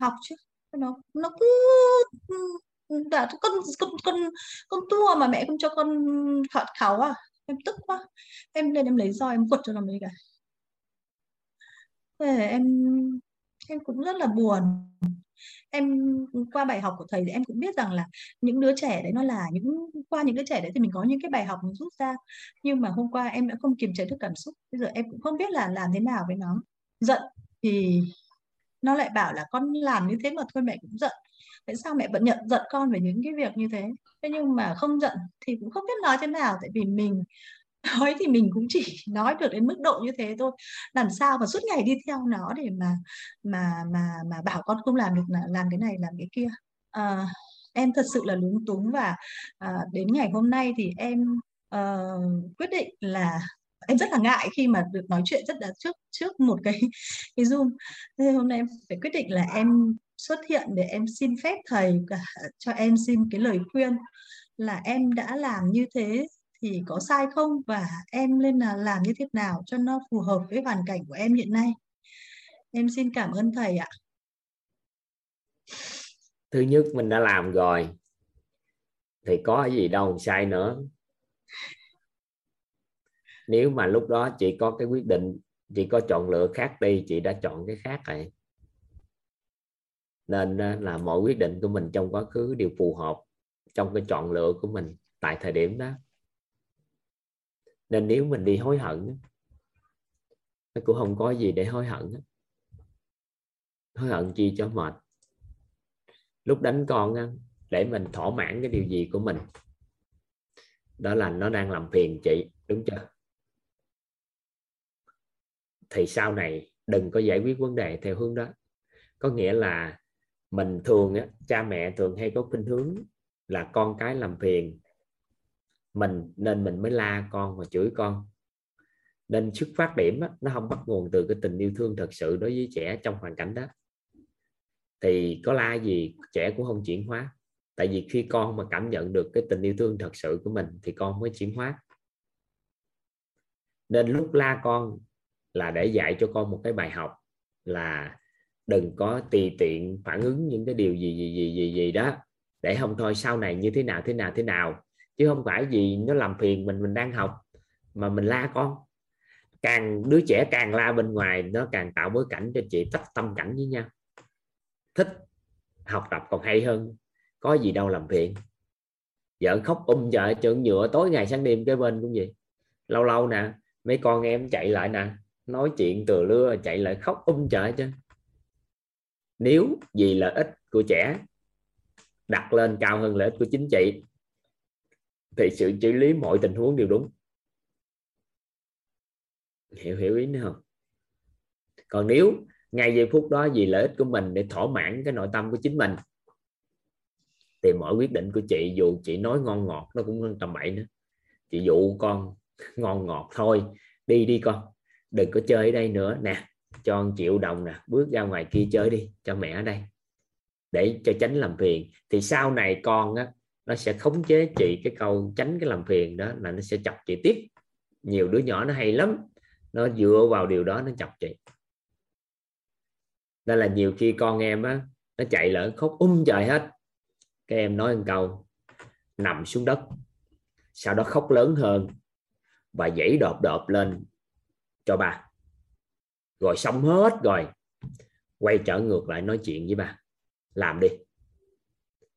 học chứ nó nó cứ ừ, ừ, đã con con con con tua mà mẹ không cho con khát khảo à em tức quá. Em lên em lấy roi em quật cho nó mấy cái. Thế em em cũng rất là buồn. Em, qua bài học của thầy thì em cũng biết rằng là những đứa trẻ đấy nó là những, qua những đứa trẻ đấy thì mình có những cái bài học mình rút ra. Nhưng mà hôm qua em đã không kiềm chế được cảm xúc. Bây giờ em cũng không biết là làm thế nào với nó. Giận thì nó lại bảo là con làm như thế mà thôi mẹ cũng giận. Tại sao mẹ vẫn nhận giận con về những cái việc như thế? Thế nhưng mà không giận thì cũng không biết nói thế nào. Tại vì mình [LAUGHS] nói thì mình cũng chỉ [LAUGHS] nói được đến mức độ như thế thôi. Làm sao mà suốt ngày đi theo nó để mà mà mà mà bảo con không làm được là làm cái này làm cái kia? À, em thật sự là lúng túng và à, đến ngày hôm nay thì em ờ, quyết định là [LAUGHS] em rất là ngại khi mà được nói chuyện rất là trước trước một cái cái zoom. Nên hôm nay em phải quyết định là em xuất hiện để em xin phép thầy cả cho em xin cái lời khuyên là em đã làm như thế thì có sai không? Và em nên là làm như thế nào cho nó phù hợp với hoàn cảnh của em hiện nay? Em xin cảm ơn thầy ạ. Thứ nhất, mình đã làm rồi. Thì có cái gì đâu, sai nữa. Nếu mà lúc đó chị có cái quyết định chị có chọn lựa khác đi, chị đã chọn cái khác rồi. Nên là mọi quyết định của mình trong quá khứ đều phù hợp trong cái chọn lựa của mình tại thời điểm đó nên nếu mình đi hối hận nó cũng không có gì để hối hận hối hận chi cho mệt. Lúc đánh con để mình thỏa mãn cái điều gì của mình đó là nó đang làm phiền chị đúng chưa? Thì sau này đừng có giải quyết vấn đề theo hướng đó. Có nghĩa là mình thường á, cha mẹ thường hay có khuynh hướng là con cái làm phiền mình nên mình mới la con và chửi con. Nên xuất phát điểm á, nó không bắt nguồn từ cái tình yêu thương thật sự đối với trẻ trong hoàn cảnh đó. Thì có la gì trẻ cũng không chuyển hóa. Tại vì khi con mà cảm nhận được cái tình yêu thương thật sự của mình thì con mới chuyển hóa. Nên lúc la con là để dạy cho con một cái bài học là đừng có tùy tiện phản ứng những cái điều gì gì gì gì gì đó. Để không thôi sau này như thế nào thế nào thế nào chứ không phải vì nó làm phiền mình mình đang học mà mình la con. Càng đứa trẻ càng la bên ngoài, nó càng tạo bối cảnh cho chị tách tâm cảnh với nhau. Thích học tập còn hay hơn, có gì đâu làm phiền. Vợ khóc um vợ trượng nhựa tối ngày sáng đêm cái bên cũng vậy. Lâu lâu nè, mấy con em chạy lại nè, nói chuyện từ lưa, chạy lại khóc um chợ chứ nếu vì lợi ích của trẻ, đặt lên cao hơn lợi ích của chính trị thì sự xử lý mọi tình huống đều đúng. Hiểu hiểu ý nữa không? Còn nếu ngay giây phút đó vì lợi ích của mình để thỏa mãn cái nội tâm của chính mình, thì mọi quyết định của chị, dù chị nói ngon ngọt nó cũng tầm bậy nữa. Chị dụ con [LAUGHS] ngon ngọt thôi, đi đi con. Đừng có chơi ở đây nữa. Nè, cho một triệu đồng nè, bước ra ngoài kia chơi đi, cho mẹ ở đây. Để cho tránh làm phiền. Thì sau này con á nó sẽ khống chế chị cái câu tránh cái làm phiền đó là nó sẽ chọc chị tiếp. Nhiều đứa nhỏ nó hay lắm, nó dựa vào điều đó nó chọc chị. Nên là nhiều khi con em á, nó chạy lỡ khóc um trời hết. Các em nói một câu, nằm xuống đất. Sau đó khóc lớn hơn và dãy đột đột lên cho bà rồi xong hết rồi, quay trở ngược lại nói chuyện với bà làm đi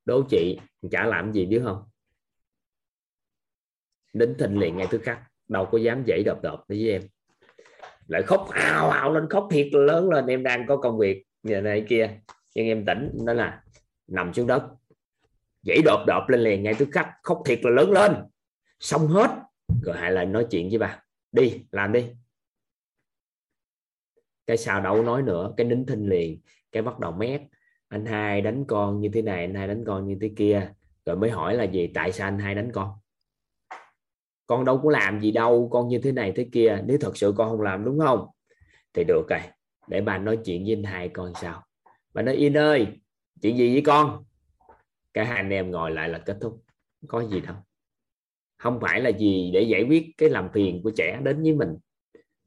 đố chị, chả làm gì biết không? Đến thình liền ngay thứ khắc, đâu có dám dậy đập đập với em. Lại khóc ào ào lên khóc thiệt lớn lên, em đang có công việc giờ này kia. Nhưng em tỉnh đó là, nằm xuống đất. Dãy đột đột lên liền ngay tức khắc, khóc thiệt là lớn lên. Xong hết. Rồi hãy lại nói chuyện với bà. Đi, làm đi. Cái sao đâu nói nữa, cái nín thinh liền, cái bắt đầu mét anh hai đánh con như thế này, anh hai đánh con như thế kia. Rồi mới hỏi là gì tại sao anh hai đánh con? Con đâu có làm gì đâu, con như thế này thế kia. Nếu thật sự con không làm đúng không? Thì được rồi, để bà nói chuyện với anh hai con sao. Bà nói, yên ơi, chuyện gì với con? Cả hai anh em ngồi lại là kết thúc. Có gì đâu. Không phải là gì để giải quyết cái làm phiền của trẻ đến với mình.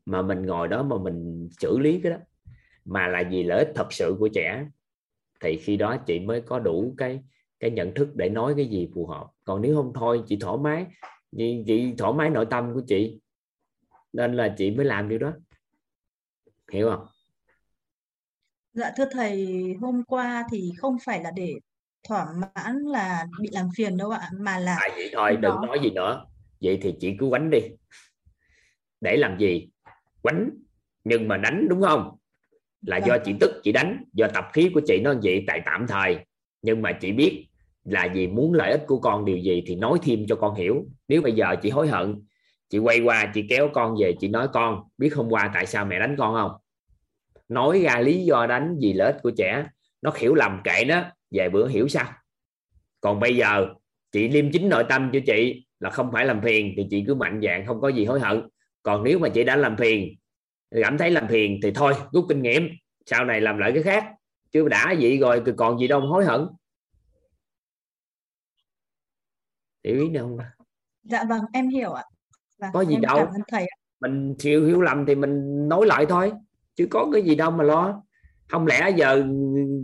Mà mình ngồi đó mà mình xử lý cái đó. Mà là vì lợi ích thật sự của trẻ thì khi đó chị mới có đủ cái cái nhận thức để nói cái gì phù hợp. Còn nếu không thôi chị thoải mái. Chị, chị thoải mái nội tâm của chị. Nên là chị mới làm điều đó. Hiểu không? Dạ thưa thầy, hôm qua thì không phải là để thỏa mãn là bị làm phiền đâu ạ, mà là à, vậy thôi đừng đó. nói gì nữa. Vậy thì chị cứ quánh đi. Để làm gì? Quánh nhưng mà đánh đúng không là Vâng. do chị tức chị đánh do tập khí của chị nó vậy tại tạm thời. Nhưng mà chị biết là gì muốn lợi ích của con điều gì thì nói thêm cho con hiểu. Nếu bây giờ chị hối hận chị quay qua chị kéo con về chị nói con biết hôm qua tại sao mẹ đánh con không? Nói ra lý do đánh vì lợi ích của trẻ nó hiểu lầm kệ nó vài bữa hiểu sao. Còn bây giờ chị liêm chính nội tâm cho chị là không phải làm phiền thì chị cứ mạnh dạng không có gì hối hận. Còn nếu mà chị đã làm phiền cảm thấy làm phiền thì thôi rút kinh nghiệm sau này làm lại cái khác. Chứ đã vậy rồi thì còn gì đâu mà hối hận. Hiểu ý nào không Dạ vâng, em hiểu ạ. Vâng, Có gì đâu. thầy ạ. mình chịu hiểu lầm thì mình nói lại thôi. Chứ có cái gì đâu mà lo. Không lẽ giờ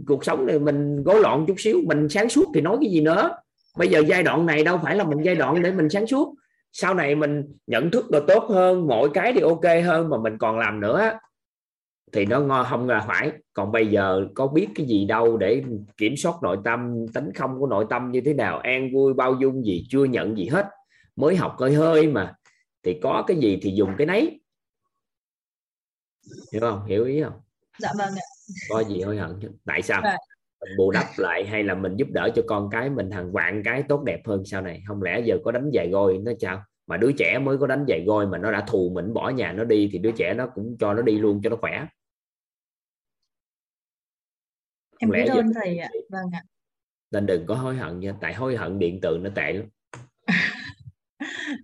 cuộc sống này mình gối loạn chút xíu mình sáng suốt thì nói cái gì nữa? Bây giờ giai đoạn này đâu phải là mình giai đoạn để mình sáng suốt sau này mình nhận thức được tốt hơn mọi cái thì ok hơn mà mình còn làm nữa thì nó ngon không là phải còn bây giờ có biết cái gì đâu để kiểm soát nội tâm tính không của nội tâm như thế nào an vui bao dung gì chưa nhận gì hết. Mới học hơi hơi mà. Thì có cái gì thì dùng cái nấy. Hiểu không? Hiểu ý không? Dạ vâng ạ. có gì hối hận tại sao? Dạ. Mình bù đắp lại hay là mình giúp đỡ cho con cái mình hàng vạn cái tốt đẹp hơn sau này không lẽ giờ có đánh giày gôi nó sao mà đứa trẻ mới có đánh giày gôi mà nó đã thù mình bỏ nhà nó đi thì đứa trẻ nó cũng cho nó đi luôn cho nó khỏe Em biết giờ- ơn thầy ạ. Vâng ạ. nên đừng có hối hận nha tại hối hận điện từ nó tệ lắm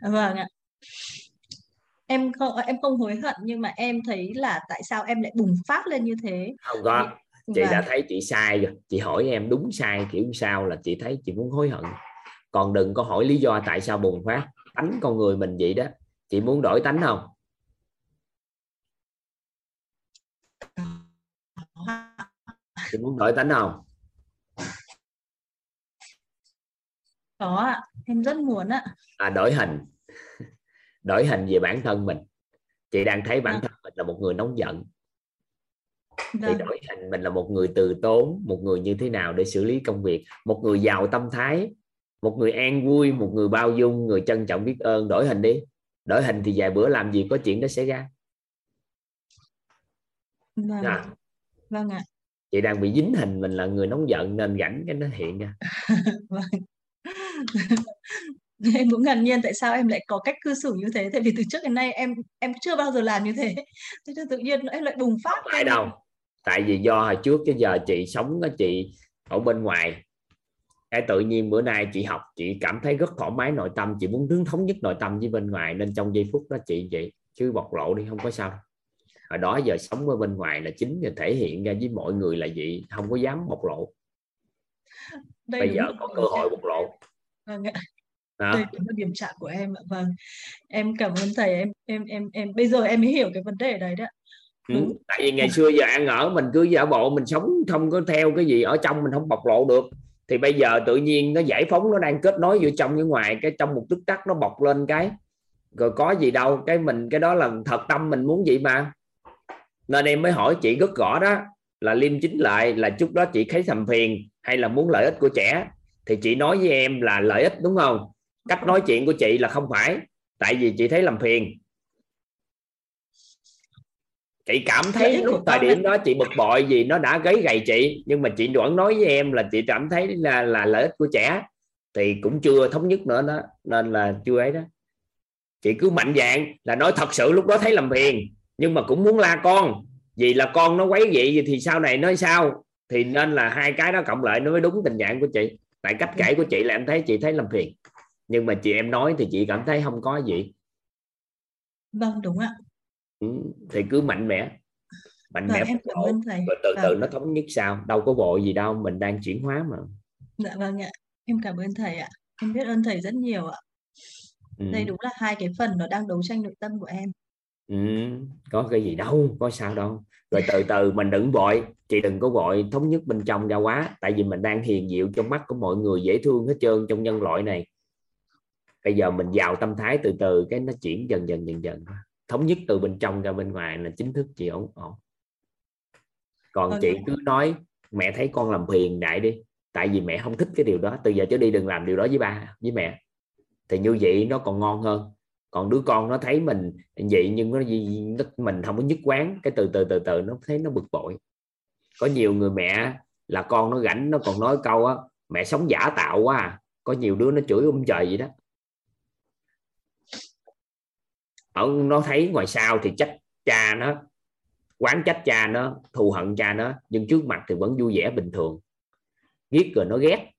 Vâng ạ. Em không em không hối hận nhưng mà em thấy là tại sao em lại bùng phát lên như thế. không có chị Vâng. đã thấy chị sai rồi. Chị hỏi em đúng sai kiểu sao là chị thấy chị muốn hối hận. Còn đừng có hỏi lý do tại sao bùng phát tánh con người mình vậy đó. Chị muốn đổi tánh không? Chị muốn đổi tánh không? Có em rất muốn ạ. à đổi hình. Đổi hình về bản thân mình. Chị đang thấy bản À. thân mình là một người nóng giận thì vâng đổi thành mình là một người từ tốn một người như thế nào để xử lý công việc? Một người giàu tâm thái một người an vui một người bao dung người trân trọng biết ơn. Đổi hình đi. Đổi hình thì vài bữa làm gì có chuyện đó xảy ra. Vâng. À, vâng ạ. Chị đang bị dính hình mình là người nóng giận nên rảnh cái nó hiện ra. [LAUGHS] Vâng. [LAUGHS] Em cũng ngạc nhiên tại sao em lại có cách cư xử như thế? Tại vì từ trước đến nay em em chưa bao giờ làm như thế. Thế tự nhiên em lại bùng phát không phải đâu tại vì do hồi trước cái giờ chị sống á, chị ở bên ngoài. Cái tự nhiên bữa nay chị học chị cảm thấy rất thoải mái nội tâm chị muốn hướng thống nhất nội tâm với bên ngoài. Nên trong giây phút đó chị vậy chứ bộc lộ đi không có sao. Hồi đó giờ sống ở bên ngoài là chính là thể hiện ra với mọi người là vậy không có dám bộc lộ. Đây bây giờ có cơ hội bộc lộ. Vâng ạ. Đó. đây đúng là điểm chạm của em ạ. Vâng. Em cảm ơn thầy em em em em bây giờ em mới hiểu cái vấn đề đấy đấy. Ừ. ừ. tại vì ngày xưa giờ ăn ở mình cứ giả bộ mình sống không có theo cái gì ở trong mình không bộc lộ được. Thì bây giờ tự nhiên nó giải phóng nó đang kết nối giữa trong với ngoài, cái trong một tức tắc nó bộc lên cái. Rồi có gì đâu, cái mình, cái đó là thật tâm mình muốn gì mà. Nên em mới hỏi chị rất rõ đó, là liêm chính lại là chút đó chị thấy thầm phiền hay là muốn lợi ích của trẻ? Thì chị nói với em là lợi ích, đúng không? Cách nói chuyện của chị là không phải, tại vì chị thấy làm phiền chị cảm thấy lúc thời điểm đó chị bực bội vì nó đã gáy gầy chị nhưng mà chị vẫn nói với em là chị cảm thấy là là lợi ích của trẻ thì cũng chưa thống nhất nữa đó nên là chưa ấy đó. Chị cứ mạnh dạng là nói thật sự lúc đó thấy làm phiền nhưng mà cũng muốn la con vì là con nó quấy vậy thì sau này nói sao? Thì nên là hai cái đó cộng lại nó mới đúng tình trạng của chị. Tại cách kể của chị là em thấy chị thấy làm phiền nhưng mà chị em nói thì chị cảm thấy không có gì. Vâng đúng ạ ừ, thì cứ mạnh mẽ mạnh vâng mẽ em cảm ơn thầy. rồi từ Vâng. từ nó thống nhất sao đâu có vội gì đâu mình đang chuyển hóa mà. Dạ vâng ạ. Em cảm ơn thầy ạ. Em biết ơn thầy rất nhiều ạ. Ừ. đây đúng là hai cái phần nó đang đấu tranh nội tâm của em. Ừ, có cái gì đâu có sao đâu. Rồi từ từ mình đừng vội. Chị đừng có vội thống nhất bên trong ra quá. Tại vì mình đang hiền diệu trong mắt của mọi người dễ thương hết trơn trong nhân loại này. Bây giờ mình vào tâm thái từ từ cái nó chuyển dần dần dần dần thống nhất từ bên trong ra bên ngoài là chính thức chị ổn ổn còn Vâng chị cứ nói mẹ thấy con làm phiền đại đi tại vì mẹ không thích cái điều đó từ giờ trở đi đừng làm điều đó với ba với mẹ. Thì như vậy nó còn ngon hơn. Còn đứa con nó thấy mình vậy nhưng nó, nó mình không có nhất quán cái từ từ từ từ nó thấy nó bực bội. Có nhiều người mẹ là con nó rảnh nó còn nói câu á mẹ sống giả tạo quá à. có nhiều đứa nó chửi ông trời vậy đó ở nó thấy ngoài sau thì trách cha nó quán trách cha nó thù hận cha nó nhưng trước mặt thì vẫn vui vẻ bình thường. Ghét rồi nó ghét.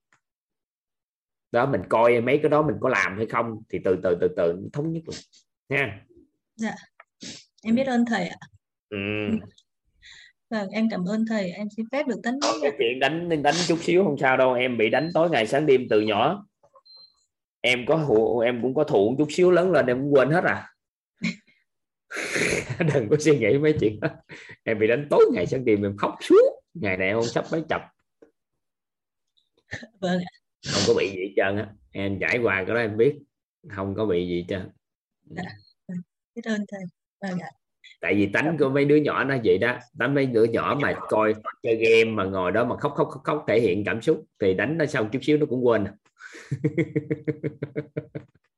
Đó mình coi mấy cái đó mình có làm hay không thì từ từ từ từ thống nhất rồi nha em biết ơn thầy ạ. Ừ. vâng em cảm ơn thầy. Em xin phép được mic cái chuyện đánh đánh chút xíu không sao đâu. Em bị đánh tối ngày sáng đêm từ nhỏ. Em có em cũng có thụ chút xíu lớn lên em cũng quên hết à [LAUGHS] đừng có suy nghĩ mấy chuyện đó. Em bị đánh tối ngày sáng đêm em khóc suốt. Ngày này không sắp mấy chập. Vâng không có bị gì hết trơn á. Em trải qua cái đó em biết. Không có bị gì hết trơn. Biết ơn thầy. Vâng ạ. Tại vì tánh của mấy đứa nhỏ nó vậy đó. Tánh mấy đứa nhỏ mà coi chơi game mà ngồi đó mà khóc khóc khóc, khóc thể hiện cảm xúc thì đánh nó xong chút xíu nó cũng quên à.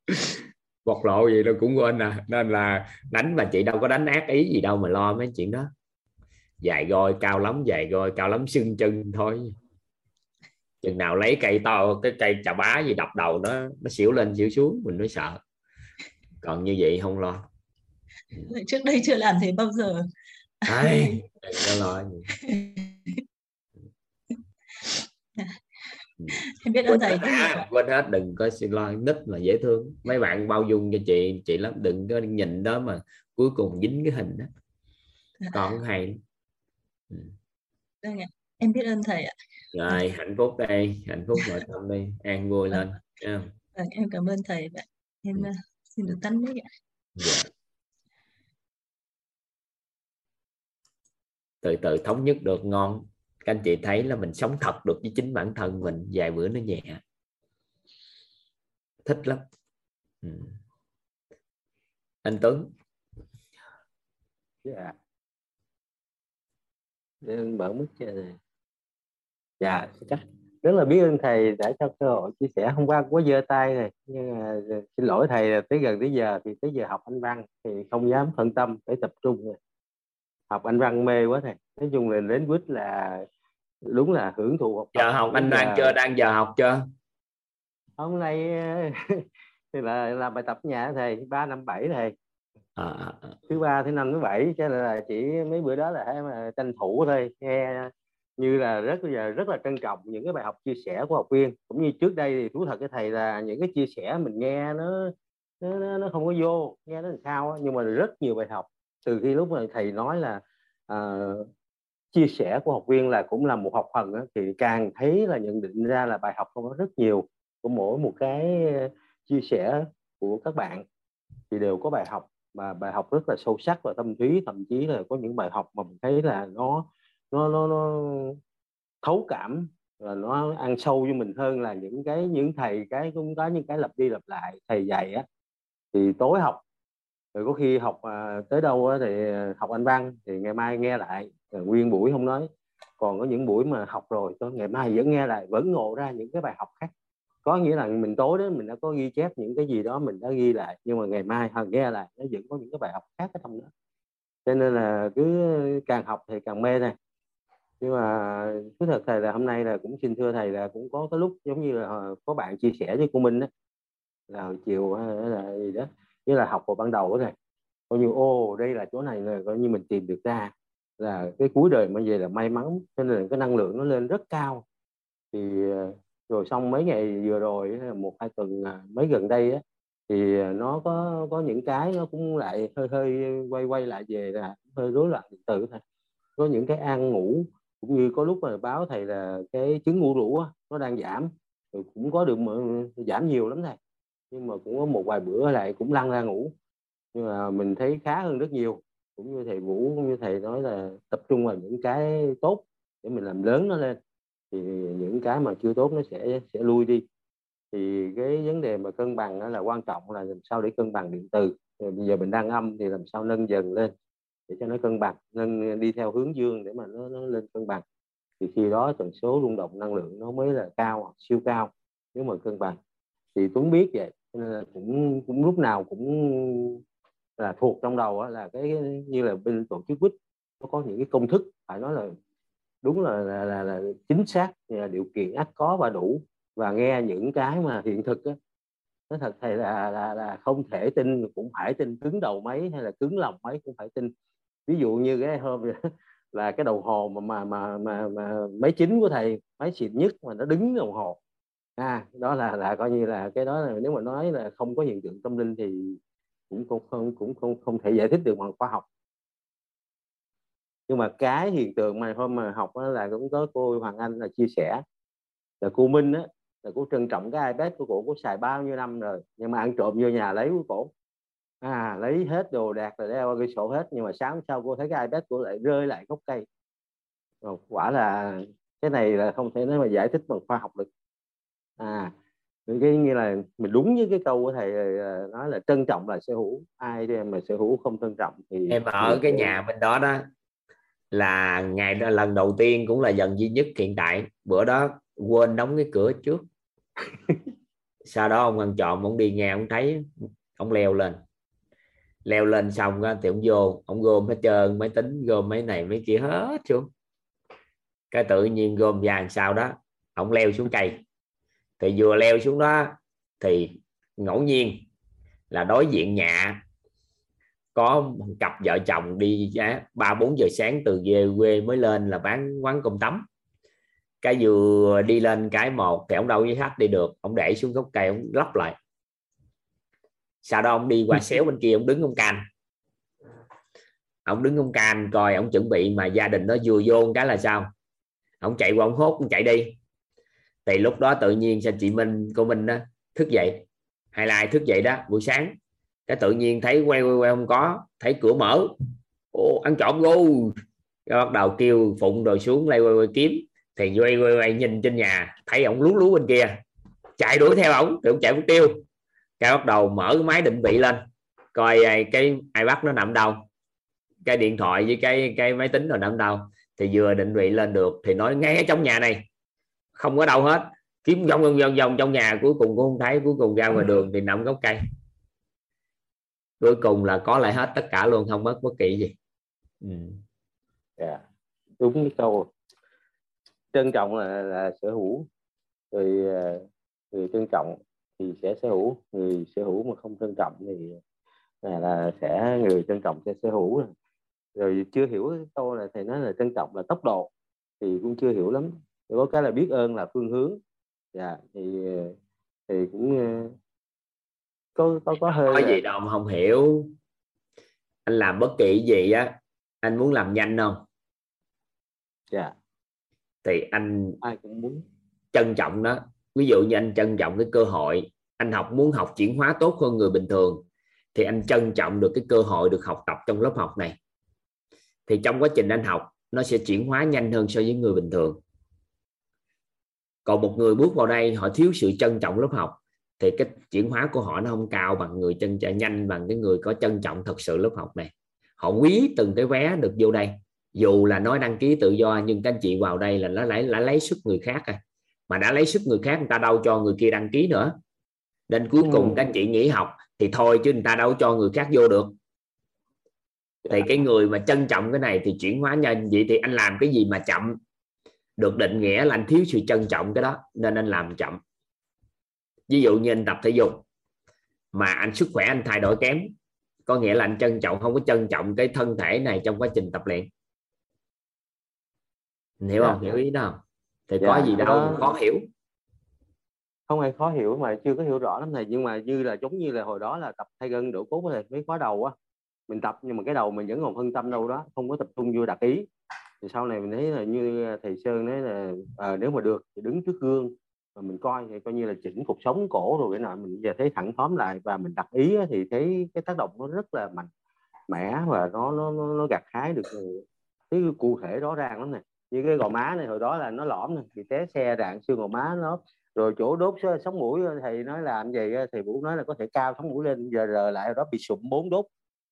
[LAUGHS] bộc lộ gì nó cũng quên à. Nên là đánh mà chị đâu có đánh ác ý gì đâu mà lo mấy chuyện đó. Dài gôi cao lắm dài gôi cao lắm sưng chân thôi. Chừng nào lấy cây to cái cây chà bá gì đập đầu nó nó xỉu lên xỉu xuống mình mới sợ. Còn như vậy không lo. Trước đây chưa làm thế bao giờ? Ai, đừng có lo gì. [LAUGHS] em biết ơn thầy. à, quên hết đừng có xin lo nít là dễ thương. Mấy bạn bao dung cho chị chị lắm đừng có nhìn đó mà cuối cùng dính cái hình đó. Còn hay. Ừ. Em biết ơn thầy ạ. Rồi hạnh phúc đây hạnh phúc nội tâm đi an vui lên vâng em cảm ơn thầy ạ. Em ờ, xin được tắt mic ạ. Dạ. từ từ thống nhất được ngon các anh chị thấy là mình sống thật được với chính bản thân mình vài bữa nó nhẹ. Thích lắm. Ừ. anh Tuấn. Dạ. để mở mức chơi này. Dạ chắc rất là biết ơn thầy đã cho cơ hội chia sẻ. Hôm qua có giơ tay này, nhưng mà xin lỗi thầy tới gần tới giờ thì tới giờ học anh văn thì không dám phân tâm, phải tập trung học anh văn mê quá thầy. Nói chung là đến quýt là đúng là hưởng thụ học giờ học anh văn chưa? Đang giờ học chưa? Hôm nay [LAUGHS] thì là làm bài tập nhà thầy ba năm bảy thầy. À, à, à. thứ ba thứ năm thứ bảy cho nên là chỉ mấy bữa đó là mà tranh thủ thôi. Nghe như là rất là rất là trân trọng những cái bài học chia sẻ của học viên. Cũng như trước đây thì thú thật cái thầy là những cái chia sẻ mình nghe nó nó, nó không có vô nghe nó làm sao nhưng mà rất nhiều bài học từ khi lúc mà thầy nói là uh, chia sẻ của học viên là cũng là một học phần đó, thì càng thấy là nhận định ra là bài học có rất nhiều của mỗi một cái ờ, chia sẻ của các bạn. Thì đều có bài học mà bài học rất là sâu sắc và tâm thúy thậm chí là có những bài học mà mình thấy là nó nó nó, nó thấu cảm và nó ăn sâu với mình hơn là những cái những thầy cái cũng có những cái lặp đi lặp lại thầy dạy á. Thì tối học rồi có khi học à, tới đâu á, thì à, học anh văn thì ngày mai nghe lại nguyên buổi không nói. Còn có những buổi mà học rồi tôi ngày mai vẫn nghe lại vẫn ngộ ra những cái bài học khác. Có nghĩa là mình tối đó mình đã có ghi chép những cái gì đó mình đã ghi lại nhưng mà ngày mai hoặc nghe lại nó vẫn có những cái bài học khác ở trong đó. Cho nên là cứ càng học thì càng mê này. Nhưng mà cứ thật thầy là hôm nay là cũng xin thưa thầy là cũng có cái lúc giống như là ờ, có bạn chia sẻ với cô Minh đó. Là hồi chiều ờ, là gì đó như là học vào ban đầu đó thầy. Coi như ô đây là chỗ này là coi như mình tìm được ra là cái cuối đời mà về là may mắn cho nên là cái năng lượng nó lên rất cao. Thì ờ, rồi xong mấy ngày vừa rồi một hai tuần à, mấy gần đây á thì ờ, nó có có những cái nó cũng lại hơi hơi quay quay lại về là hơi rối loạn điện tử thôi. Có những cái ăn ngủ cũng như có lúc mà báo thầy là cái chứng ngủ rũ á, nó đang giảm. Rồi cũng có được ờ, giảm nhiều lắm thầy nhưng mà cũng có một vài bữa lại cũng lăn ra ngủ. Nhưng mà mình thấy khá hơn rất nhiều. Cũng như thầy Vũ cũng như thầy nói là tập trung vào những cái tốt để mình làm lớn nó lên. Thì những cái mà chưa tốt nó sẽ sẽ lui đi. Thì cái vấn đề mà cân bằng đó là quan trọng là làm sao để cân bằng điện từ. Rồi bây giờ mình đang âm thì làm sao nâng dần lên để cho nó cân bằng nâng đi theo hướng dương để mà nó, nó lên cân bằng. Thì khi đó tần số rung động năng lượng nó mới là cao siêu cao nếu mà cân bằng. Thì Tuấn biết vậy nên là cũng cũng lúc nào cũng là thuộc trong đầu là cái như là bên tổ chức quýt nó có những cái công thức phải nói là đúng là là, là, là chính xác là điều kiện ắt có và đủ. Và nghe những cái mà hiện thực á nó thật thầy là, là là không thể tin cũng phải tin cứng đầu mấy hay là cứng lòng mấy cũng phải tin. Ví dụ như cái hôm [LAUGHS] là cái đồng hồ mà mà mà mà, mà máy chính của thầy máy xịn nhất mà nó đứng đồng hồ à đó là là coi như là cái đó là nếu mà nói là không có hiện tượng tâm linh thì cũng không không cũng không không thể giải thích được bằng khoa học. Nhưng mà cái hiện tượng mà hôm mà học đó là cũng có cô Hoàng Anh là chia sẻ là cô Minh á là cô trân trọng cái iPad của cổ cô xài bao nhiêu năm rồi nhưng mà ăn trộm vô nhà lấy của cổ. À lấy hết đồ đạc rồi đeo cái sổ hết nhưng mà sáng sau cô thấy cái iPad của lại rơi lại gốc cây. Rồi, quả là cái này là không thể nói mà giải thích bằng khoa học được à cái như là mình đúng với cái câu của thầy ờ, nói là trân trọng là sở hữu. Ai mà sở hữu không trân trọng thì em ở cái nhà bên đó đó là ngày đó lần đầu tiên cũng là lần duy nhất hiện tại. Bữa đó quên đóng cái cửa trước. [LAUGHS] Sau đó ông ăn trộm ông đi nghe ông thấy ông leo lên. Leo lên xong á thì ông vô ông gom hết trơn máy tính gom mấy này mấy kia hết xuống. Cái tự nhiên gom vàng sau đó ông leo xuống cây thì vừa leo xuống đó, thì ngẫu nhiên là đối diện nhà có một cặp vợ chồng đi ba, bốn giờ sáng từ về quê mới lên là bán quán cơm tấm. Cái vừa đi lên cái một thì ông đâu với khách đi được, ông để xuống gốc cây, ông lắp lại. Sau đó ông đi qua xéo bên kia, ông đứng ông canh ông đứng ông canh coi, ông chuẩn bị mà gia đình nó vừa vô cái là sao? Ông chạy qua ông hốt, ông chạy đi thì lúc đó tự nhiên sao chị Minh, cô Minh đó, thức dậy hay là ai thức dậy đó, buổi sáng. Cái tự nhiên thấy quay quay quay không có, thấy cửa mở. Ô ăn trộm gu cái bắt đầu kêu phụng rồi xuống lay quay quay kiếm. Thì quay quay quay nhìn trên nhà, thấy ổng lú lú bên kia. Chạy đuổi theo ổng, thì ổng chạy mất tiêu. Cái bắt đầu mở cái máy định vị lên, coi cái ai bắt nó nằm đâu. Cái điện thoại với cái cái máy tính rồi nằm đâu. Thì vừa định vị lên được, thì nói ngay ở trong nhà này không có đâu hết. Kiếm vòng vòng vòng vòng trong nhà cuối cùng cũng không thấy cuối cùng ra ngoài đường thì nằm gốc cây. Cuối cùng là có lại hết tất cả luôn không mất bất kỳ gì. Ừ. yeah. Dạ, đúng cái câu trân trọng là, là sở hữu. Người người trân trọng thì sẽ sở hữu người sở hữu mà không trân trọng thì là, là sẽ người trân trọng sẽ sở hữu. Rồi chưa hiểu cái câu là thầy nói là trân trọng là tốc độ thì cũng chưa hiểu lắm thì có cái là biết ơn là phương hướng. Dạ thì thì cũng có có có hơi có gì đâu mà không hiểu. Anh làm bất kỳ gì á anh muốn làm nhanh không? Dạ. Thì anh ai cũng muốn. trân trọng đó ví dụ như anh trân trọng cái cơ hội anh học muốn học chuyển hóa tốt hơn người bình thường thì anh trân trọng được cái cơ hội được học tập trong lớp học này. Thì trong quá trình anh học nó sẽ chuyển hóa nhanh hơn so với người bình thường còn một người bước vào đây họ thiếu sự trân trọng lớp học. Thì cái chuyển hóa của họ nó không cao bằng người chân nhanh bằng cái người có trân trọng thật sự lớp học này. Họ quý từng cái vé được vô đây. Dù là nói đăng ký tự do nhưng các anh chị vào đây là nó lấy lấy lấy sức người khác rồi mà đã lấy sức người khác người ta đâu cho người kia đăng ký nữa. Nên cuối cùng các anh chị nghỉ học thì thôi chứ người ta đâu cho người khác vô được. Thì cái người mà trân trọng cái này thì chuyển hóa nhanh. Vậy thì anh làm cái gì mà chậm được định nghĩa là anh thiếu sự trân trọng cái đó nên anh làm chậm. Ví dụ như anh tập thể dục mà anh sức khỏe anh thay đổi kém có nghĩa là anh trân trọng không có trân trọng cái thân thể này trong quá trình tập luyện. Hiểu không? Dạ. hiểu ý đó thì dạ, có gì đâu đó... khó hiểu. Không ai khó hiểu mà chưa có hiểu rõ lắm thầy nhưng mà như là giống như là hồi đó là tập thay gân đổ cốt thầy mấy khóa đầu á. Mình tập nhưng mà cái đầu mình vẫn còn phân tâm đâu đó không có tập trung vô đặt ý thì sau này mình thấy là như à, thầy sơn nói là à, nếu mà được thì đứng trước gương mà mình coi thì coi như là chỉnh cuộc sống cổ rồi cái nọ. Mình giờ thấy thẳng thóm lại và mình đặt ý thì thấy cái tác động nó rất là mạnh mẽ và nó nó nó, nó gặt hái được ừ, cái cụ thể rõ ràng lắm này như cái gò má này hồi đó là nó lõm này thì té xe đạn xương gò má nó rồi chỗ đốt sống mũi thầy nói làm gì thì vũ nói là có thể cao sống mũi lên giờ rờ lại đó bị sụn bốn đốt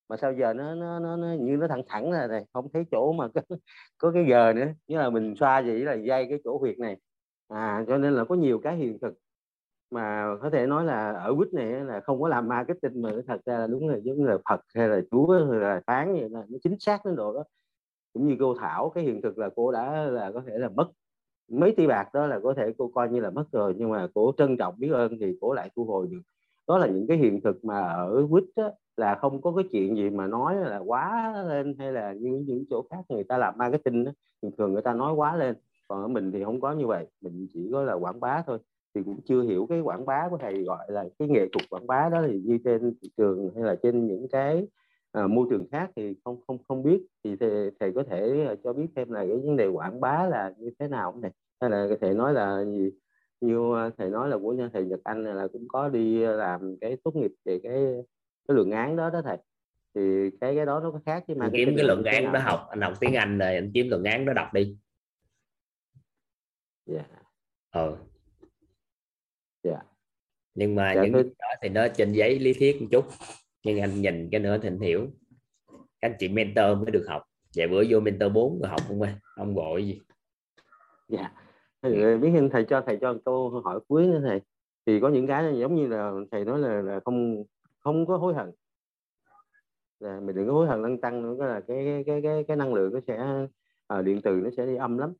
mà sao giờ nó nó nó, nó như nó thẳng thẳng ra này không thấy chỗ mà có, [LAUGHS] có cái giờ nữa. Như là mình xoa gì là dây cái chỗ huyệt này. À cho nên là có nhiều cái hiện thực. Mà có thể nói là ở quýt này là không có làm marketing mà thật ra là đúng là giống là Phật hay là Chúa hay là phán vậy là nó chính xác đến độ đó. Cũng như cô Thảo cái hiện thực là cô đã là có thể là mất mấy tỷ bạc đó là có thể cô coi như là mất rồi. Nhưng mà cô trân trọng biết ơn thì cô lại thu hồi được đó là những cái hiện thực mà ở quýt là không có cái chuyện gì mà nói là quá lên hay là như những chỗ khác người ta làm marketing đó, thường thường người ta nói quá lên. Còn ở mình thì không có như vậy mình chỉ có là quảng bá thôi. Thì cũng chưa hiểu cái quảng bá của thầy gọi là cái nghệ thuật quảng bá đó thì như trên thị trường hay là trên những cái à, môi trường khác thì không không không biết. Thì thầy, thầy có thể ờ, cho biết thêm là cái vấn đề quảng bá là như thế nào không này hay là thầy nói là gì? Như thầy nói là của thầy Nhật Anh là cũng có đi làm cái tốt nghiệp về cái cái luận án đó đó thầy. Thì cái cái đó nó có khác chứ mà kiếm cái luận án đó học anh học tiếng Anh rồi anh kiếm luận án đó đọc đi. Dạ. Yeah. ờ dạ. Yeah. nhưng mà dạ, những tôi... đó thì nó trên giấy lý thuyết một chút nhưng anh nhìn cái nữa thì anh hiểu. Các anh chị mentor mới được học. Vậy bữa vô mentor 4 rồi học không ơi ông gọi gì. Dạ. yeah. Ờ, biết anh thầy cho thầy cho câu hỏi cuối nữa thầy. Thì có những cái giống như là thầy nói là, là không không có hối hận. Là mình đừng có hối hận lăn tăng nữa cái là cái cái cái cái năng lượng nó sẽ à, điện từ nó sẽ đi âm lắm.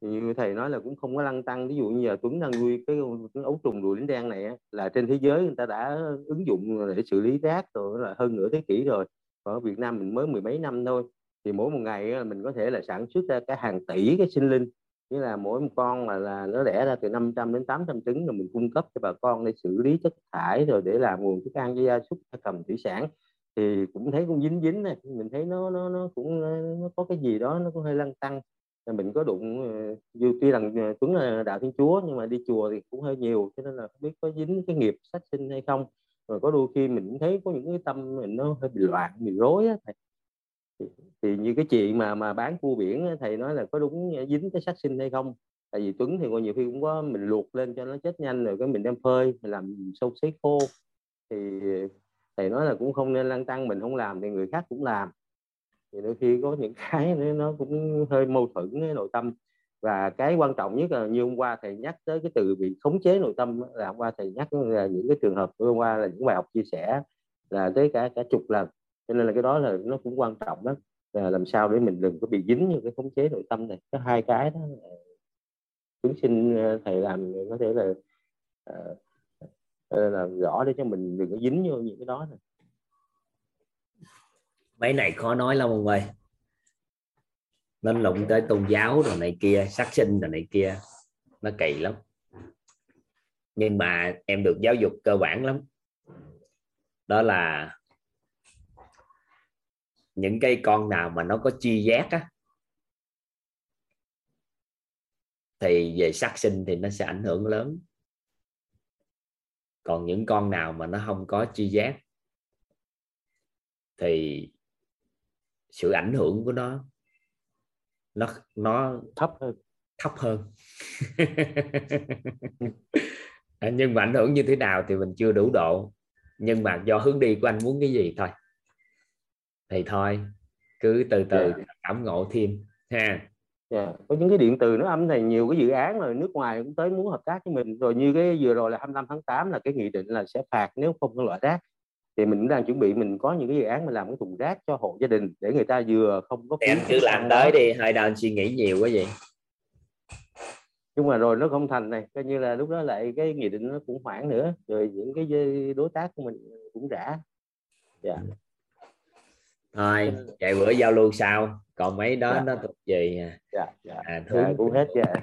Thì như thầy nói là cũng không có lăng tăng ví dụ như giờ Tuấn đang nuôi cái, cái ấu trùng đùi lính đen này là trên thế giới người ta đã ứng dụng để xử lý rác rồi là hơn nửa thế kỷ rồi. Ở Việt Nam mình mới mười mấy năm thôi thì mỗi một ngày mình có thể là sản xuất ra cả hàng tỷ cái sinh linh nghĩa là mỗi một con mà là nó đẻ ra từ 500 đến 800 trứng rồi mình cung cấp cho bà con để xử lý chất thải rồi để làm nguồn thức ăn cho gia súc cầm, thủy sản. Thì cũng thấy cũng dính dính này mình thấy nó nó nó cũng, nó có cái gì đó nó cũng hơi lăng tăng mình có đụng ờ, dù tuy rằng ờ, tuấn là đạo thiên chúa nhưng mà đi chùa thì cũng hơi nhiều, cho nên là không biết có dính cái nghiệp sát sinh hay không. Rồi có đôi khi mình cũng thấy có những cái tâm mình nó hơi bị loạn, bị rối á thì, thì như cái chuyện mà mà bán cua biển thầy nói là có đúng dính cái sát sinh hay không? Tại vì tuấn thì còn nhiều khi cũng có mình luộc lên cho nó chết nhanh rồi cái mình đem phơi mình làm sâu sấy khô. Thì thầy nói là cũng không nên lăng tăng mình không làm thì người khác cũng làm. Thì đôi khi có những [LAUGHS] cái nó cũng hơi mâu thuẫn với nội tâm. Và cái quan trọng nhất là như hôm qua thầy nhắc tới cái từ bị khống chế nội tâm là hôm qua thầy nhắc là những cái trường hợp hôm qua là những bài học chia sẻ là tới cả cả chục lần cho nên là cái đó là nó cũng quan trọng lắm là làm sao để mình đừng có bị dính vào cái khống chế nội tâm này. Có hai cái đó chúng xin ờ, thầy làm có thể là uh, làm rõ để cho mình đừng có dính vô những cái đó này. mấy này khó nói lắm ông ơi. Nó lụng tới tôn giáo rồi này kia sát sinh rồi này kia. Nó kỳ lắm. Nhưng mà em được giáo dục cơ bản lắm. Đó là những cây con nào mà nó có chi giác á thì về sát sinh thì nó sẽ ảnh hưởng lớn. Còn những con nào mà nó không có chi giác thì sự ảnh hưởng của nó nó nó thấp hơn. Thấp hơn. [LAUGHS] Nhưng mà ảnh hưởng như thế nào thì mình chưa đủ độ. Nhưng mà do hướng đi của anh muốn cái gì thôi thì thôi cứ từ từ yeah. Dạ. cảm ngộ thêm ha yeah. Dạ, có những cái điện từ nó âm này nhiều cái dự án rồi nước ngoài cũng tới muốn hợp tác với mình rồi như cái vừa rồi là 25 tháng 8 là cái nghị định là sẽ phạt nếu không có loại rác thì mình cũng đang chuẩn bị mình có những cái dự án mà làm cái thùng rác cho hộ gia đình để người ta vừa không có em cứ làm tới đi hai đàn suy nghĩ nhiều quá vậy nhưng mà rồi nó không thành này coi như là lúc đó lại cái nghị định nó cũng hoãn nữa rồi những cái đối tác của mình cũng rã dạ yeah. Thôi chạy bữa giao lưu sau. Còn mấy đó dạ. nó thuộc về dạ, dạ. À, thương dạ, cũng hết dạ.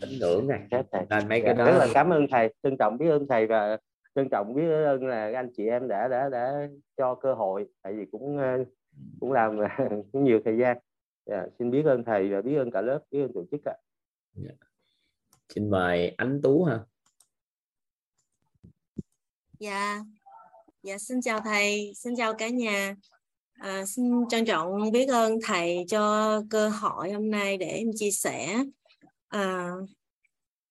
tín ngưỡng này hết thầy. nên mấy dạ, cái đó. rất là cảm ơn thầy. Trân trọng biết ơn thầy và trân trọng biết ơn là anh chị em đã đã đã cho cơ hội. Tại vì cũng ờ, cũng làm [LAUGHS] cũng nhiều thời gian. Yeah, xin biết ơn thầy và biết ơn cả lớp biết ơn tổ chức ạ. Yeah. xin mời ánh tú ha. Dạ. Dạ xin chào thầy. Xin chào cả nhà à, xin trân trọng biết ơn thầy cho cơ hội hôm nay để em chia sẻ. À,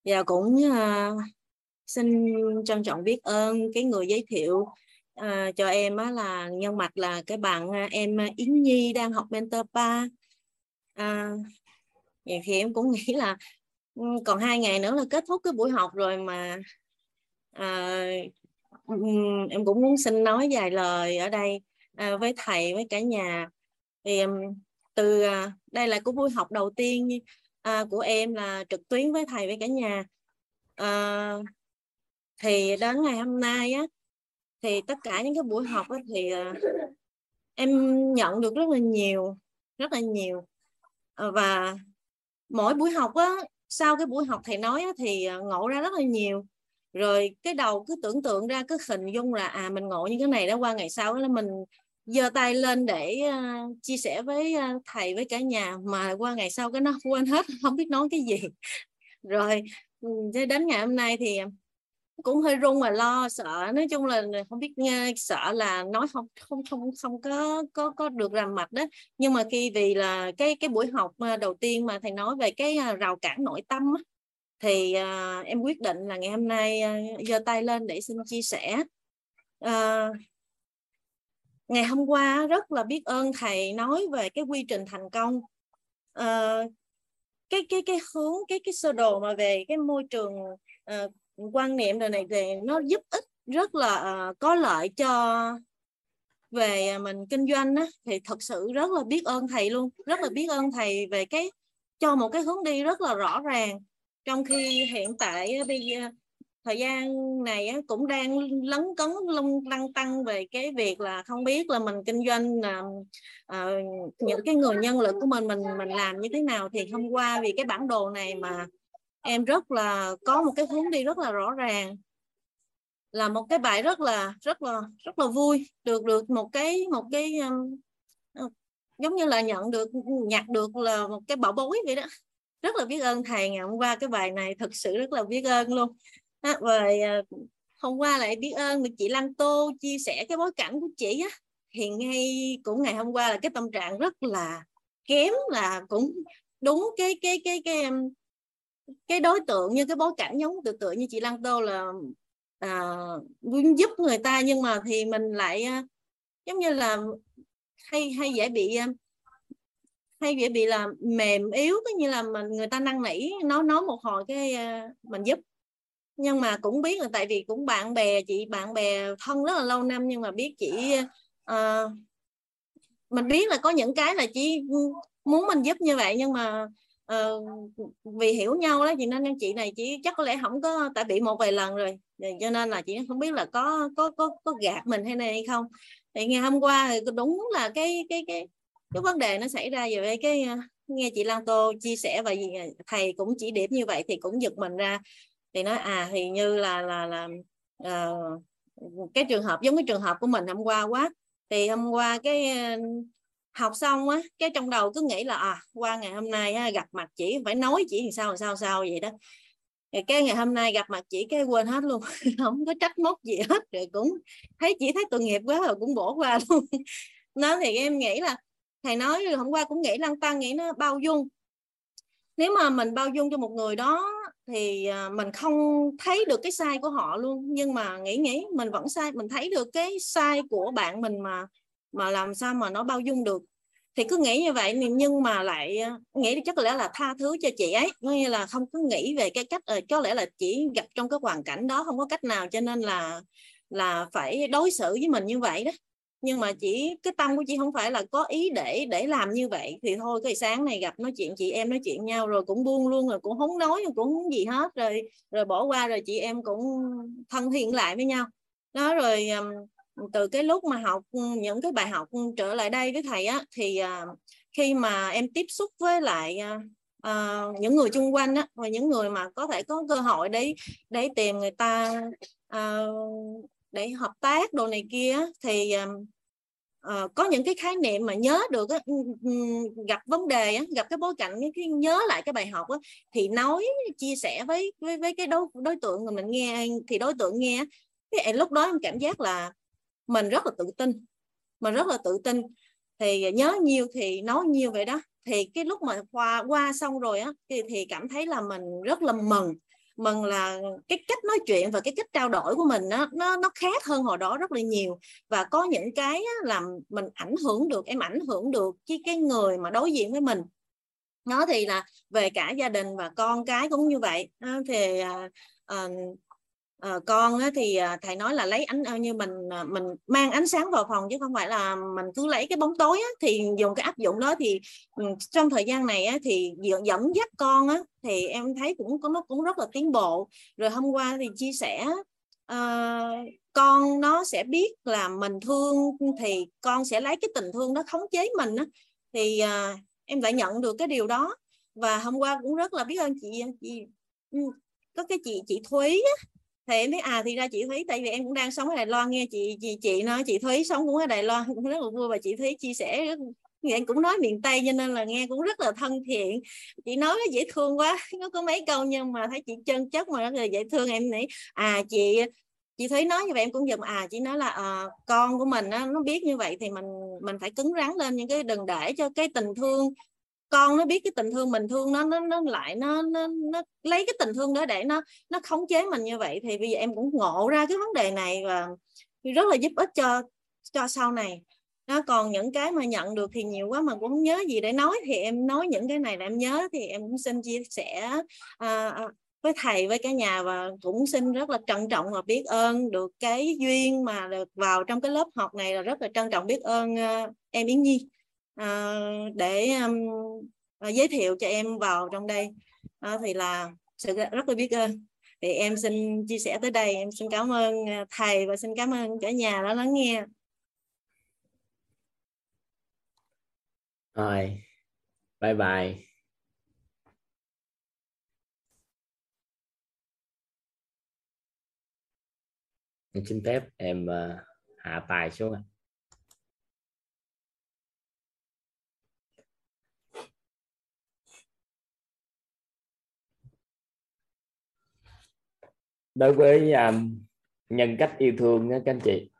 và cũng à, xin trân trọng biết ơn cái người giới thiệu à, cho em á, là nhân mặt là cái bạn à, em à, Yến Nhi đang học mentor ba. À, thì em cũng [LAUGHS] nghĩ là ừ, còn hai ngày nữa là kết thúc cái buổi học rồi mà à, ừ, em cũng muốn xin nói vài lời ở đây à, với thầy với cả nhà. Thì từ à, đây là của buổi học đầu tiên à, của em là trực tuyến với thầy với cả nhà. À, thì đến ngày hôm nay á thì tất cả những cái buổi học á, thì à, em nhận được rất là nhiều rất là nhiều. À, và mỗi buổi học á sau cái buổi học thầy nói á, thì à, ngộ ra rất là nhiều. Rồi cái đầu cứ tưởng tượng ra cứ hình dung là à mình ngộ như cái này đó qua ngày sau đó là mình giơ tay lên để uh, chia sẻ với uh, thầy với cả nhà mà qua ngày sau cái nó quên hết [LAUGHS] không biết nói cái gì. Rồi ừ, đến ngày hôm nay thì cũng hơi run và lo sợ. Nói chung là không biết nghe sợ là nói không không không không có có có được làm mạch đó. Nhưng mà khi vì là cái cái buổi học đầu tiên mà thầy nói về cái rào cản nội tâm á, thì uh, em quyết định là ngày hôm nay uh, tay lên để xin chia sẻ. Uh, ngày hôm qua rất là biết ơn thầy nói về cái quy trình thành công. Uh, cái cái cái hướng cái cái sơ đồ mà về cái môi trường uh, quan niệm đời này thì nó giúp ích rất là uh, có lợi cho về mình kinh doanh á, thì thật sự rất là biết ơn thầy luôn rất là biết ơn thầy về cái cho một cái hướng đi rất là rõ ràng. Trong khi hiện tại bây giờ thời gian này cũng đang lấn cấn lung lăng tăng về cái việc là không biết là mình kinh doanh là uh, những cái người nhân lực của mình mình mình làm như thế nào. Thì hôm qua vì cái bản đồ này mà em rất là có một cái hướng đi rất là rõ ràng là một cái bài rất là rất là rất là vui. Được được một cái một cái um, ờ, giống như là nhận được nhặt được là một cái bảo bối vậy đó. Rất là biết ơn thầy ngày hôm qua cái bài này thật sự rất là biết ơn luôn à, rồi hôm qua lại biết ơn được chị Lan Tô chia sẻ cái bối cảnh của chị á. Thì ngay cũng ngày hôm qua là cái tâm trạng rất là kém là cũng đúng cái cái cái cái um, cái đối tượng như cái bối cảnh giống tự tự như chị Lan Tô là à, muốn giúp người ta. Nhưng mà thì mình lại à, giống như là hay hay dễ bị à, hay dễ bị là mềm yếu cái như là mình người ta năn nỉ nói nói một hồi cái à, mình giúp nhưng mà cũng biết là tại vì cũng bạn bè chị bạn bè thân rất là lâu năm nhưng mà biết chị uh, mình biết là có những cái là chị muốn mình giúp như vậy nhưng mà uh, vì hiểu nhau đó chị nên chị này chị chắc có lẽ không có tại bị một vài lần rồi. Cho nên là chị không biết là có có có có gạt mình hay này hay không. Thì ngày hôm qua thì đúng là cái cái cái cái vấn đề nó xảy ra về cái ờ, nghe chị Lan Tô chia sẻ và thầy cũng chỉ điểm như vậy thì cũng giật mình ra thì nói à thì như là là là uh, cái trường hợp giống cái trường hợp của mình hôm qua quá. Thì hôm qua cái ờ, học xong á cái trong đầu cứ nghĩ là à qua ngày hôm nay á, gặp mặt chỉ phải nói chỉ làm sao làm sao sao vậy đó. Cái ngày hôm nay gặp mặt chỉ cái quên hết luôn [LAUGHS] không có trách móc gì hết. Rồi cũng thấy chỉ thấy tội nghiệp quá rồi cũng bỏ qua [LAUGHS] luôn. Nó thì em nghĩ là thầy nói hôm qua cũng nghĩ lăng tăng nghĩ nó bao dung. Nếu mà mình bao dung cho một người đó thì à, mình không thấy được cái sai của họ luôn, nhưng mà nghĩ nghĩ, mình vẫn sai, mình thấy được cái sai của bạn mình mà mà làm sao mà nó bao dung được. Thì cứ nghĩ như vậy, nhưng mà lại à, nghĩ chắc có lẽ là tha thứ cho chị ấy như là không cứ nghĩ về cái cách ờ, có lẽ là chỉ gặp trong cái hoàn cảnh đó không có cách nào cho nên là là phải đối xử với mình như vậy đó nhưng mà chỉ cái tâm của chị không phải là có ý để để làm như vậy thì thôi cái sáng này gặp nói chuyện chị em nói chuyện nhau rồi cũng buông luôn rồi cũng không nói cũng không gì hết rồi rồi bỏ qua rồi chị em cũng thân thiện lại với nhau. Đó rồi từ cái lúc mà học những cái bài học trở lại đây với thầy á thì à, khi mà em tiếp xúc với lại à, à những người chung quanh á và những người mà có thể có cơ hội để để tìm người ta à, để hợp tác đồ này kia thì uh, có những cái khái niệm mà nhớ được uh, gặp vấn đề uh, gặp cái bối cảnh cái nhớ lại cái bài học uh, thì nói chia sẻ với với với cái đối đối tượng mà mình nghe thì đối tượng nghe cái à, lúc đó em cảm giác là mình rất là tự tin mình rất là tự tin. Thì à, nhớ nhiều thì nói nhiều vậy đó. Thì cái lúc mà qua qua xong rồi á thì, thì cảm thấy là mình rất là mừng mừng là cái cách nói chuyện và cái cách trao đổi của mình nó nó nó khác hơn hồi đó rất là nhiều. Và có những cái làm mình ảnh hưởng được em ảnh hưởng được với cái người mà đối diện với mình. Nó thì là về cả gia đình và con cái cũng như vậy. Thì uh, à, con á, thì à, thầy nói là lấy ánh như mình à, mình mang ánh sáng vào phòng chứ không phải là mình cứ lấy cái bóng tối á, thì dùng cái áp dụng đó thì ừ, trong thời gian này á, thì dẫn dắt con á, thì em thấy cũng có nó cũng rất là tiến bộ. Rồi hôm qua thì chia sẻ uh, con nó sẽ biết là mình thương thì con sẽ lấy cái tình thương đó khống chế mình á, thì uh, em lại nhận được cái điều đó và hôm qua cũng rất là biết ơn chị chị ừ, có cái chị chị Thúy á, thì em biết à thì ra chị Thúy tại vì em cũng đang sống ở Đài Loan nghe chị chị chị nói chị Thúy sống cũng ở Đài Loan cũng rất là vui và chị Thúy chia sẻ rất em cũng nói miền Tây cho nên là nghe cũng rất là thân thiện. Chị nói nó dễ thương quá [LAUGHS] nó có mấy câu nhưng mà thấy chị chân chất mà rất là dễ thương. Em nghĩ à chị chị thấy nói như vậy em cũng dùm à chị nói là à, con của mình á, nó biết như vậy thì mình mình phải cứng rắn lên những cái đừng để cho cái tình thương con nó biết cái tình thương mình thương nó nó nó lại nó nó, nó lấy cái tình thương đó để nó nó khống chế mình như vậy thì bây giờ em cũng ngộ ra cái vấn đề này và rất là giúp ích cho cho sau này. Nó còn những cái mà nhận được thì nhiều quá mà cũng không nhớ gì để nói. Thì em nói những cái này là em nhớ thì em cũng xin chia sẻ à, à, với thầy với cả nhà và cũng xin rất là trân trọng và biết ơn được cái duyên mà được vào trong cái lớp học này là rất là trân trọng biết ơn uh, em Yến Nhi uh, để um, uh, giới thiệu cho em vào trong đây. Uh, thì là sự rất là biết ơn. Thì em xin chia sẻ tới đây. Em xin cảm ơn thầy và xin cảm ơn cả nhà đã lắng nghe. Rồi bye bye. Em xin phép em uh, hạ tài xuống đối với um, nhân cách yêu thương đó các anh chị.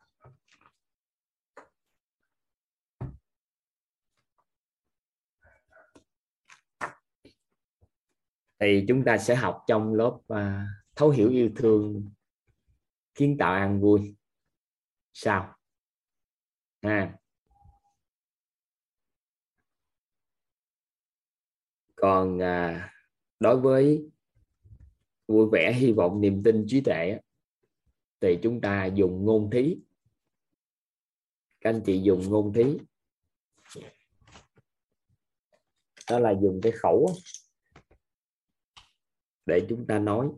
Thì chúng ta sẽ học trong lớp uh, thấu hiểu yêu thương kiến tạo an vui. Sao? À. Còn à, đối với vui vẻ, hy vọng niềm tin trí tuệ thì chúng ta dùng ngôn thí. Các anh chị dùng ngôn thí. Đó là dùng cái khẩu để chúng ta nói.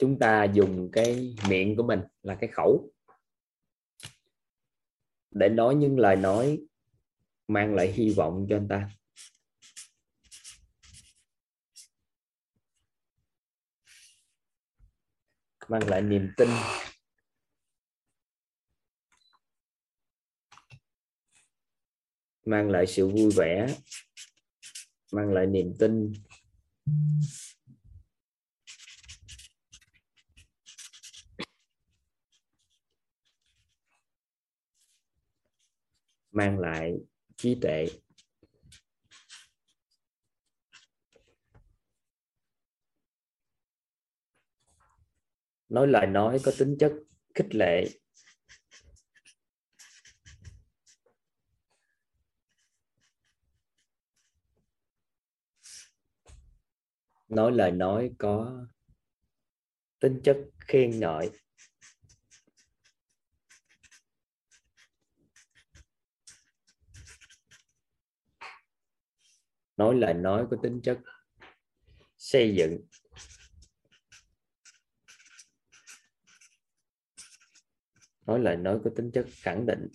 Chúng ta dùng cái miệng của mình là cái khẩu. Để nói những lời nói mang lại hy vọng cho anh ta. Mang lại niềm tin. Mang lại sự vui vẻ. Mang lại niềm tin. Mang lại trí tuệ. Nói lời nói có tính chất khích lệ. Nói lời nói có tính chất khen ngợi. Nói lời nói có tính chất xây dựng. Nói lời nói có tính chất khẳng định.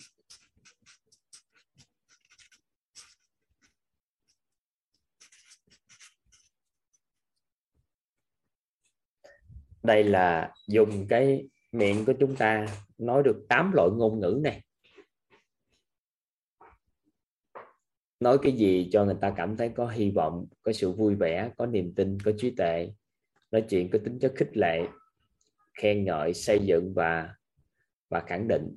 Đây là dùng cái miệng của chúng ta nói được 8 loại ngôn ngữ này. Nói cái gì cho người ta cảm thấy có hy vọng, có sự vui vẻ, có niềm tin, có trí tuệ. Nói chuyện có tính chất khích lệ, khen ngợi, xây dựng và và khẳng định.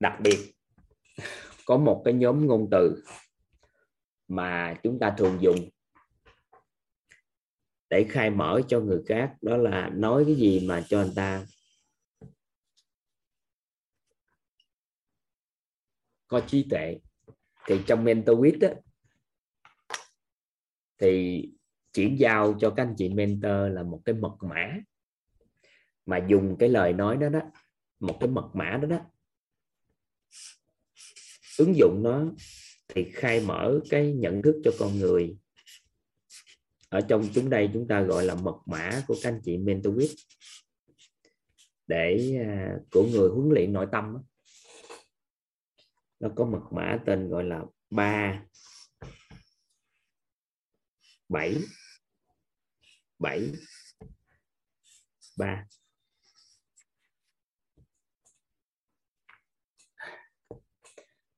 Đặc biệt, có một cái nhóm ngôn từ mà chúng ta thường dùng để khai mở cho người khác, đó là nói cái gì mà cho người ta có trí tuệ. Thì trong mentor á, thì chuyển giao cho các anh chị mentor là một cái mật mã. Mà dùng cái lời nói đó đó một cái mật mã đó đó ứng dụng nó thì khai mở cái nhận thức cho con người. Ở trong chúng đây chúng ta gọi là mật mã của các anh chị mentor để à, của người huấn luyện nội tâm đó nó có mật mã tên gọi là ba, bảy bảy, ba.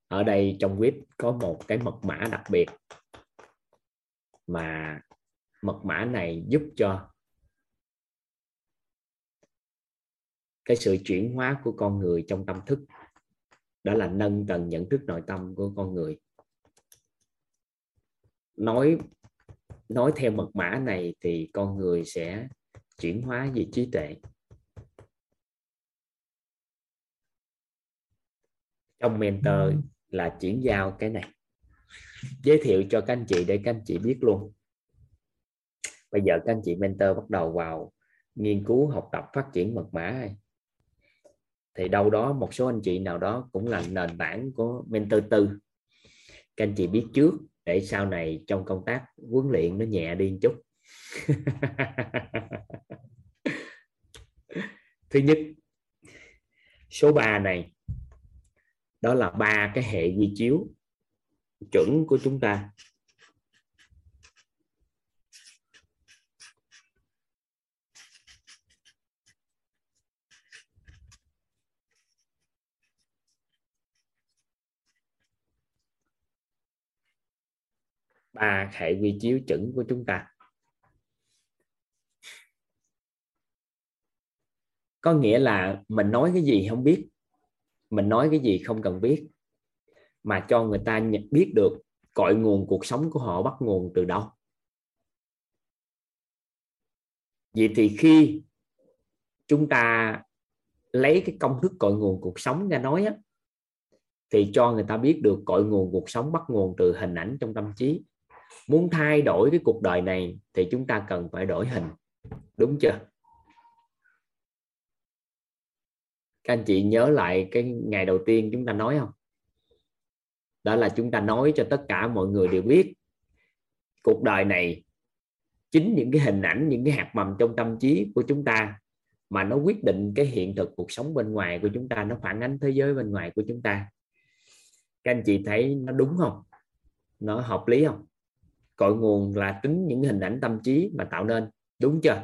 Ở đây trong web có một cái mật mã đặc biệt mà mật mã này giúp cho cái sự chuyển hóa của con người trong tâm thức đó là nâng tầng nhận thức nội tâm của con người. Nói nói theo mật mã này thì con người sẽ chuyển hóa về trí tuệ. Trong mentor là chuyển giao cái này. Giới thiệu cho các anh chị để các anh chị biết luôn. Bây giờ các anh chị mentor bắt đầu vào nghiên cứu học tập phát triển mật mã này thì đâu đó một số anh chị nào đó cũng là nền tảng của mentor tư. Các anh chị biết trước để sau này trong công tác huấn luyện nó nhẹ đi một chút. [LAUGHS] Thứ nhất, số 3 này, đó là ba cái hệ quy chiếu chuẩn của chúng ta. Ba hệ quy chiếu chuẩn của chúng ta. Có nghĩa là mình nói cái gì không biết mình nói cái gì không cần biết mà cho người ta biết được cội nguồn cuộc sống của họ bắt nguồn từ đâu. Vậy thì khi chúng ta lấy cái công thức cội nguồn cuộc sống ra nói á, thì cho người ta biết được cội nguồn cuộc sống bắt nguồn từ hình ảnh trong tâm trí muốn thay đổi cái cuộc đời này thì chúng ta cần phải đổi hình. Đúng chưa? Các anh chị nhớ lại cái ngày đầu tiên chúng ta nói không? Đó là chúng ta nói cho tất cả mọi người đều biết, cuộc đời này chính những cái hình ảnh, những cái hạt mầm trong tâm trí của chúng ta mà nó quyết định cái hiện thực cuộc sống bên ngoài của chúng ta, nó phản ánh thế giới bên ngoài của chúng ta. Các anh chị thấy nó đúng không? Nó hợp lý không? Cội nguồn là tính những hình ảnh tâm trí mà tạo nên, đúng chưa?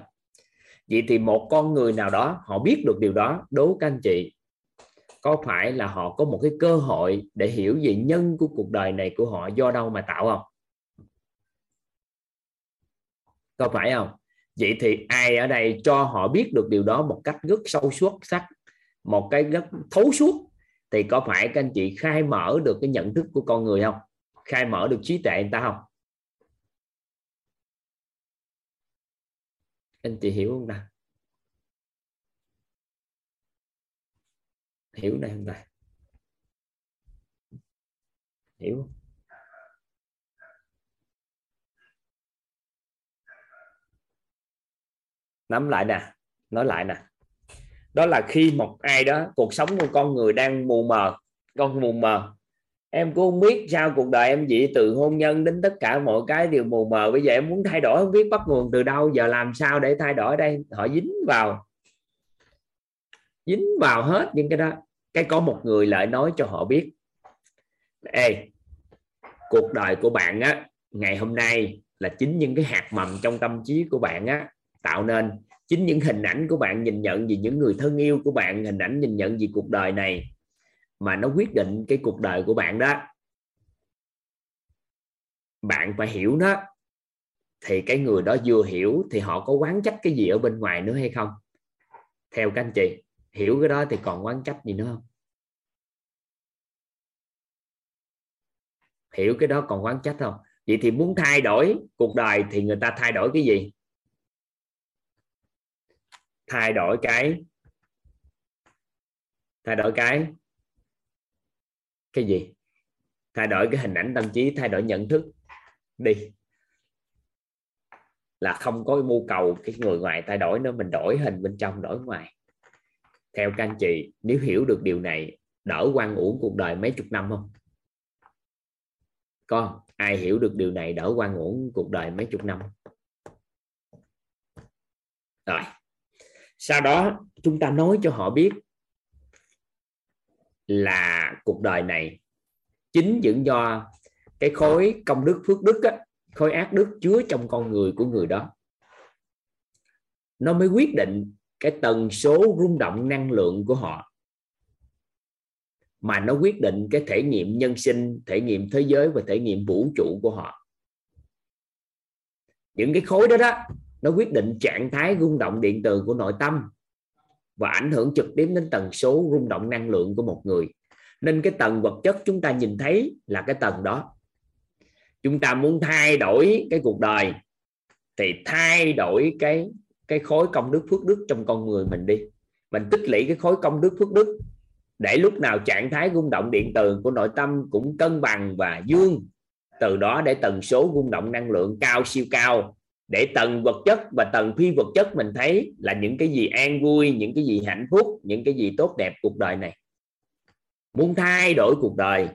Vậy thì một con người nào đó, họ biết được điều đó đố các anh chị? Có phải là họ có một cái cơ hội để hiểu về nhân của cuộc đời này của họ do đâu mà tạo không? Có phải không? Vậy thì ai ở đây cho họ biết được điều đó một cách rất sâu suốt, sắc, một cái rất thấu suốt, thì có phải các anh chị khai mở được cái nhận thức của con người không? Khai mở được trí tuệ người ta không? Anh chị hiểu không nào? Hiểu đây không ta hiểu không? Nắm lại nè, nói lại nè. Đó là khi một ai đó, cuộc sống của con người đang mù mờ, con mù mờ em cũng không biết sao cuộc đời em vậy? Từ hôn nhân đến tất cả mọi cái đều mù mờ. Bây giờ em muốn thay đổi, không biết bắt nguồn từ đâu. Giờ làm sao để thay đổi đây? Họ dính vào. Dính vào hết những cái đó. Cái có một người lại nói cho họ biết. Ê, cuộc đời của bạn á, ngày hôm nay là chính những cái hạt mầm trong tâm trí của bạn á, tạo nên. Chính những hình ảnh của bạn nhìn nhận về những người thân yêu của bạn, hình ảnh nhìn nhận về cuộc đời này mà nó quyết định cái cuộc đời của bạn đó. Bạn phải hiểu nó, thì cái người đó vừa hiểu thì họ có quán trách cái gì ở bên ngoài nữa hay không? Theo các anh chị, hiểu cái đó thì còn quán trách gì nữa không? Hiểu cái đó còn quán trách không? Vậy thì muốn thay đổi cuộc đời thì người ta thay đổi cái gì? Thay đổi cái, thay đổi cái cái gì? Thay đổi cái hình ảnh tâm trí, thay đổi nhận thức đi. Là không có mưu cầu cái người ngoài thay đổi nữa, mình đổi hình bên trong, đổi ngoài. Theo các anh chị, nếu hiểu được điều này, đỡ quan uổng cuộc đời mấy chục năm không? Con ai hiểu được điều này, đỡ quan uổng cuộc đời mấy chục năm rồi. Sau đó, chúng ta nói cho họ biết là cuộc đời này. Chính những do cái khối công đức phước đức á, khối ác đức chứa trong con người của người đó. Nó mới quyết định cái tần số rung động năng lượng của họ. Mà nó quyết định cái thể nghiệm nhân sinh thể nghiệm thế giới và thể nghiệm vũ trụ của họ. Những cái khối đó đó nó quyết định trạng thái rung động điện từ của nội tâm và ảnh hưởng trực tiếp đến tần số rung động năng lượng của một người. Nên cái tầng vật chất chúng ta nhìn thấy là cái tầng đó. Chúng ta muốn thay đổi cái cuộc đời thì thay đổi cái cái khối công đức phước đức trong con người mình đi. Mình tích lũy cái khối công đức phước đức để lúc nào trạng thái rung động điện từ của nội tâm cũng cân bằng và dương. Từ đó để tần số rung động năng lượng cao siêu cao để tầng vật chất và tầng phi vật chất mình thấy là những cái gì an vui, những cái gì hạnh phúc, những cái gì tốt đẹp cuộc đời này. Muốn thay đổi cuộc đời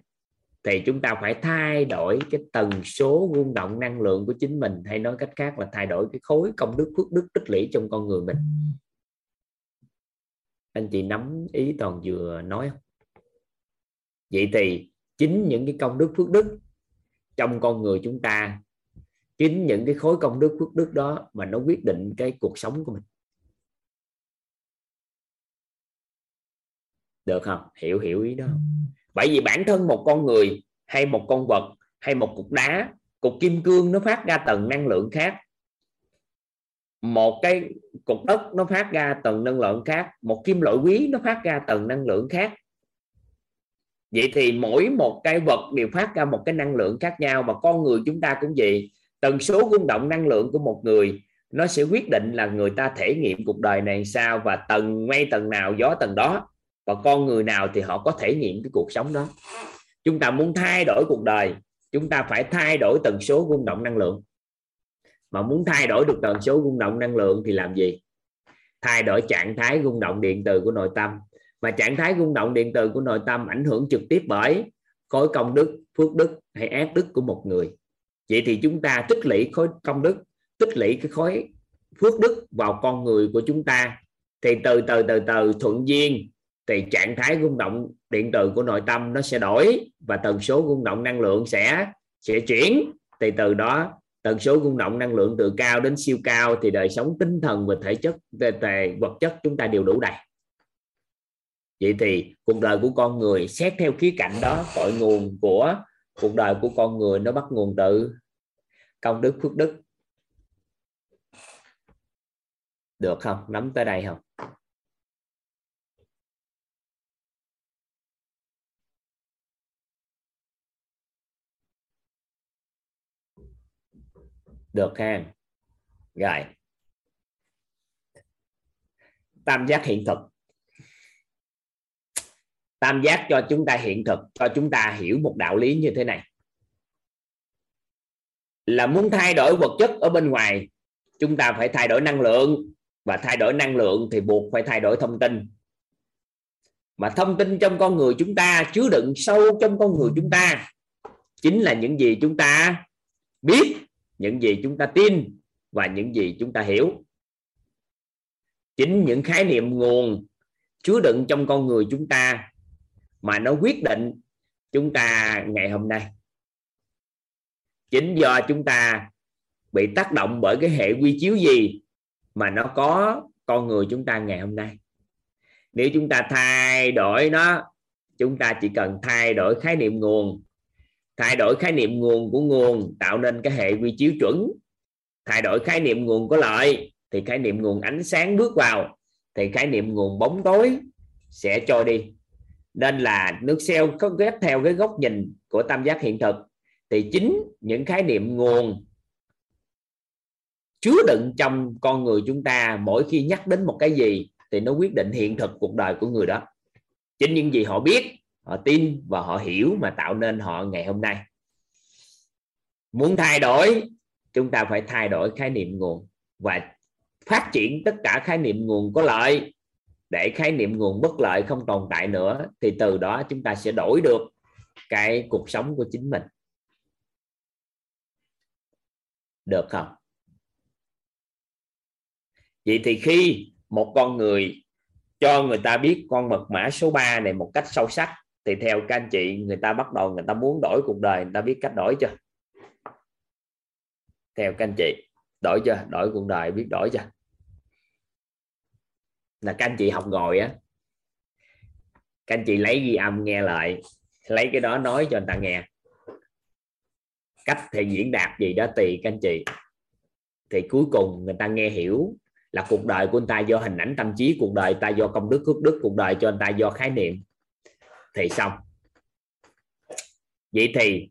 thì chúng ta phải thay đổi cái tần số rung động năng lượng của chính mình, hay nói cách khác là thay đổi cái khối công đức, phước đức, tích lũy trong con người mình. Anh chị nắm ý toàn vừa nói không? Vậy thì chính những cái công đức, phước đức trong con người chúng ta chính những cái khối công đức, phước đức đó mà nó quyết định cái cuộc sống của mình. Được không? Hiểu hiểu ý đó. Bởi vì bản thân một con người hay một con vật hay một cục đá, cục kim cương nó phát ra tầng năng lượng khác. Một cái cục đất nó phát ra tầng năng lượng khác. Một kim loại quý nó phát ra tầng năng lượng khác. Vậy thì mỗi một cái vật đều phát ra một cái năng lượng khác nhau mà con người chúng ta cũng vậy tần số rung động năng lượng của một người, nó sẽ quyết định là người ta thể nghiệm cuộc đời này sao và tầng, ngay tầng nào, gió tầng đó. Và con người nào thì họ có thể nghiệm cái cuộc sống đó. Chúng ta muốn thay đổi cuộc đời, chúng ta phải thay đổi tần số rung động năng lượng. Mà muốn thay đổi được tần số rung động năng lượng thì làm gì? Thay đổi trạng thái rung động điện từ của nội tâm. Mà trạng thái rung động điện từ của nội tâm ảnh hưởng trực tiếp bởi khối công đức, phước đức hay ác đức của một người vậy thì chúng ta tích lũy khối công đức tích lũy cái khối phước đức vào con người của chúng ta. Thì từ từ từ từ thuận duyên thì trạng thái rung động điện từ của nội tâm nó sẽ đổi và tần số rung động năng lượng sẽ sẽ chuyển. Thì từ đó tần số rung động năng lượng từ cao đến siêu cao thì đời sống tinh thần và thể chất về, vật chất chúng ta đều đủ đầy. Vậy thì cuộc đời của con người xét theo khía cạnh đó cội nguồn của cuộc đời của con người nó bắt nguồn từ công đức, phước đức. Được không? Nắm tới đây không? Được ha. Rồi. Tam giác hiện thực tam giác cho chúng ta hiện thực, cho chúng ta hiểu một đạo lý như thế này. Là muốn thay đổi vật chất ở bên ngoài, chúng ta phải thay đổi năng lượng. Và thay đổi năng lượng thì buộc phải thay đổi thông tin. Mà thông tin trong con người chúng ta, chứa đựng sâu trong con người chúng ta, chính là những gì chúng ta biết, những gì chúng ta tin và những gì chúng ta hiểu. Chính những khái niệm nguồn chứa đựng trong con người chúng ta mà nó quyết định chúng ta ngày hôm nay. Chính do chúng ta bị tác động bởi cái hệ quy chiếu gì mà nó có con người chúng ta ngày hôm nay. Nếu chúng ta thay đổi nó, chúng ta chỉ cần thay đổi khái niệm nguồn. Thay đổi khái niệm nguồn của nguồn tạo nên cái hệ quy chiếu chuẩn. Thay đổi khái niệm nguồn có lợi, thì khái niệm nguồn ánh sáng bước vào, thì khái niệm nguồn bóng tối sẽ trôi đi nên là nước xeo có ghép theo cái góc nhìn của tam giác hiện thực. Thì chính những khái niệm nguồn chứa đựng trong con người chúng ta mỗi khi nhắc đến một cái gì thì nó quyết định hiện thực cuộc đời của người đó. Chính những gì họ biết, họ tin và họ hiểu mà tạo nên họ ngày hôm nay. Muốn thay đổi, chúng ta phải thay đổi khái niệm nguồn và phát triển tất cả khái niệm nguồn có lợi để khái niệm nguồn bất lợi không tồn tại nữa, thì từ đó chúng ta sẽ đổi được cái cuộc sống của chính mình. Được không? Vậy thì khi một con người, cho người ta biết con mật mã số 3 này một cách sâu sắc, thì theo các anh chị, người ta bắt đầu người ta muốn đổi cuộc đời, người ta biết cách đổi chưa? Theo các anh chị, đổi chưa? Đổi cuộc đời, biết đổi chưa? Là các anh chị học ngồi á. Các anh chị lấy ghi âm nghe lại, lấy cái đó nói cho người ta nghe. Cách thì diễn đạt gì đó tùy các anh chị. Thì cuối cùng người ta nghe hiểu là cuộc đời của người ta do hình ảnh tâm trí, cuộc đời ta do công đức, phước đức, cuộc đời cho người ta do khái niệm. Thì xong. Vậy thì,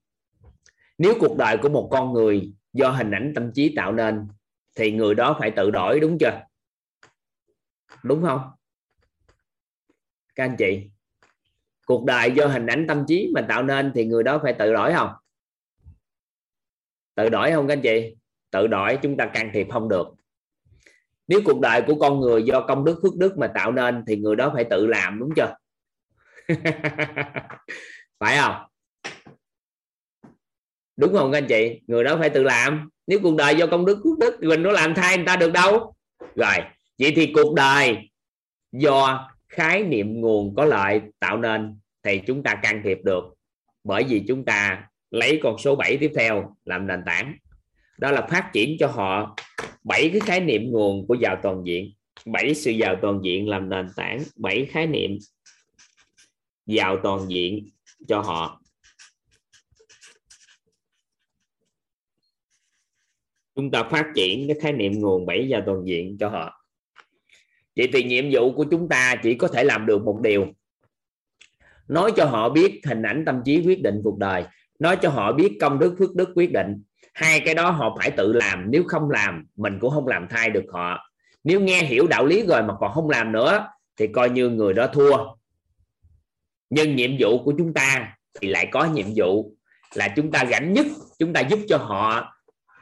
nếu cuộc đời của một con người do hình ảnh tâm trí tạo nên, thì người đó phải tự đổi, đúng chưa? Đúng không? Các anh chị, cuộc đời do hình ảnh tâm trí mà tạo nên thì người đó phải tự đổi không? Tự đổi không các anh chị? Tự đổi chúng ta can thiệp không được. Nếu cuộc đời của con người do công đức, phước đức mà tạo nên thì người đó phải tự làm, đúng chưa? [LAUGHS] Phải không? Đúng không các anh chị? Người đó phải tự làm. Nếu cuộc đời do công đức, phước đức mình nó làm thay người ta được đâu? Rồi vậy thì cuộc đời do khái niệm nguồn có lợi tạo nên thì chúng ta can thiệp được. Bởi vì chúng ta lấy con số 7 tiếp theo làm nền tảng. Đó là phát triển cho họ bảy cái khái niệm nguồn của giàu toàn diện, bảy sự giàu toàn diện làm nền tảng, bảy khái niệm giàu toàn diện cho họ. Chúng ta phát triển cái khái niệm nguồn bảy giàu toàn diện cho họ vậy thì nhiệm vụ của chúng ta chỉ có thể làm được một điều. Nói cho họ biết hình ảnh tâm trí quyết định cuộc đời. Nói cho họ biết công đức, phước đức quyết định. Hai cái đó họ phải tự làm. Nếu không làm, mình cũng không làm thay được họ. Nếu nghe hiểu đạo lý rồi mà còn không làm nữa, thì coi như người đó thua. Nhưng nhiệm vụ của chúng ta thì lại có nhiệm vụ là chúng ta gánh nhất, chúng ta giúp cho họ,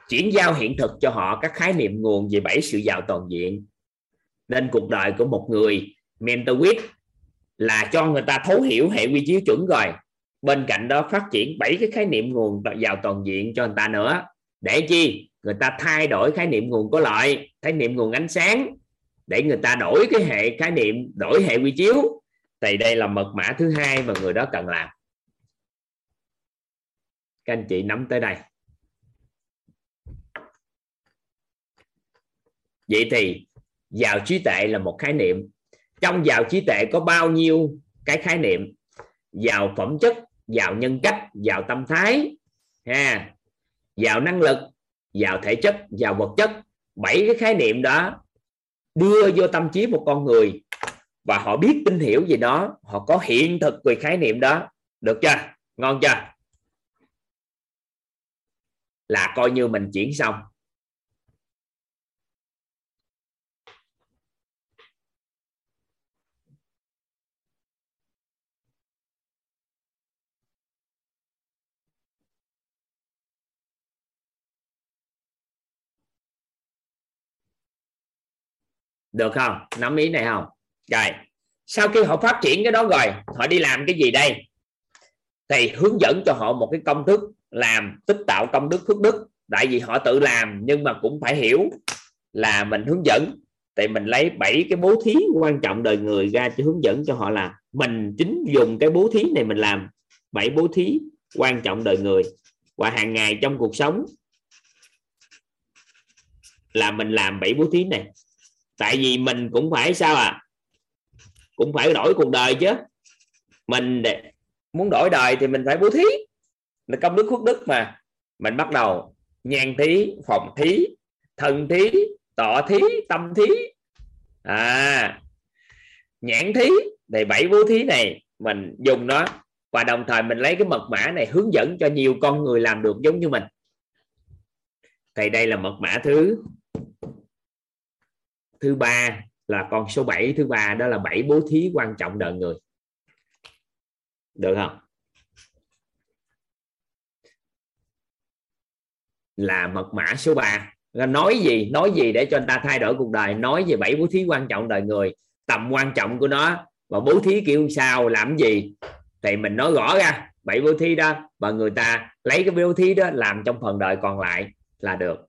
chuyển giao hiện thực cho họ các khái niệm nguồn về bảy sự giàu toàn diện nên cuộc đời của một người mentor with là cho người ta thấu hiểu hệ quy chiếu chuẩn rồi. Bên cạnh đó phát triển bảy cái khái niệm nguồn vào toàn diện cho người ta nữa. Để chi? Người ta thay đổi khái niệm nguồn có lợi, khái niệm nguồn ánh sáng. Để người ta đổi cái hệ khái niệm, đổi hệ quy chiếu. Thì đây là mật mã thứ hai mà người đó cần làm. Các anh chị nắm tới đây. Vậy thì giàu trí tuệ là một khái niệm. Trong giàu trí tuệ có bao nhiêu cái khái niệm? Giàu phẩm chất, giàu nhân cách, giàu tâm thái, ha. Giàu năng lực, giàu thể chất, giàu vật chất. Bảy cái khái niệm đó đưa vô tâm trí một con người và họ biết tin hiểu gì đó họ có hiện thực về khái niệm đó. Được chưa? Ngon chưa? Là coi như mình chuyển xong. Được không? Nắm ý này không? Rồi. Sau khi họ phát triển cái đó rồi, họ đi làm cái gì đây? Thì hướng dẫn cho họ một cái công thức làm tích tạo công đức phước đức. Tại vì họ tự làm, nhưng mà cũng phải hiểu là mình hướng dẫn. Thì mình lấy bảy cái bố thí quan trọng đời người ra cho hướng dẫn cho họ là mình chính dùng cái bố thí này mình làm bảy bố thí quan trọng đời người. Và hàng ngày trong cuộc sống là mình làm bảy bố thí này tại vì mình cũng phải sao à? Cũng phải đổi cuộc đời chứ. Mình để, muốn đổi đời thì mình phải bố thí. Là công đức phước đức mà. Mình bắt đầu nhan thí phòng thí thân thí tọ thí tâm thí. À nhãn thí thì bảy bố thí này mình dùng nó. Và đồng thời mình lấy cái mật mã này hướng dẫn cho nhiều con người làm được giống như mình. Thì đây là mật mã thứ thứ ba là con số 7 thứ ba đó là bảy bố thí quan trọng đời người. Được không? Là mật mã số 3 nói gì? Nói gì để cho anh ta thay đổi cuộc đời? Nói về bảy bố thí quan trọng đời người. Tầm quan trọng của nó và bố thí kiểu sao, làm gì? Thì mình nói rõ ra. Bảy bố thí đó và người ta lấy cái bố thí đó làm trong phần đời còn lại là được.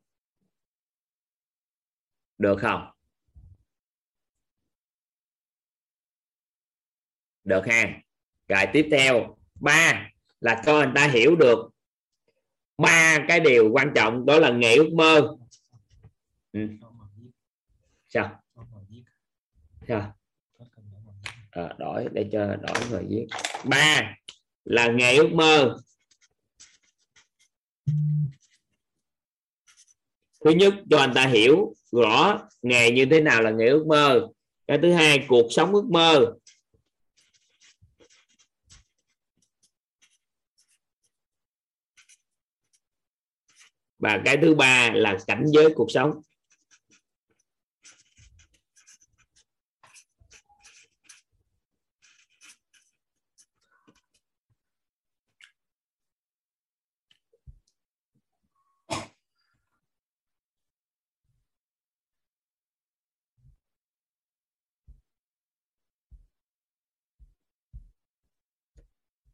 Được không? Được ha. Rồi tiếp theo ba là cho người ta hiểu được ba cái điều quan trọng đó là nghề ước mơ. Ừ. sao? Sao? À, đổi để cho đổi người viết. Ba là nghề ước mơ. Thứ nhất cho anh ta hiểu rõ nghề như thế nào là nghề ước mơ. Cái thứ hai cuộc sống ước mơ. Và cái thứ ba là cảnh giới cuộc sống.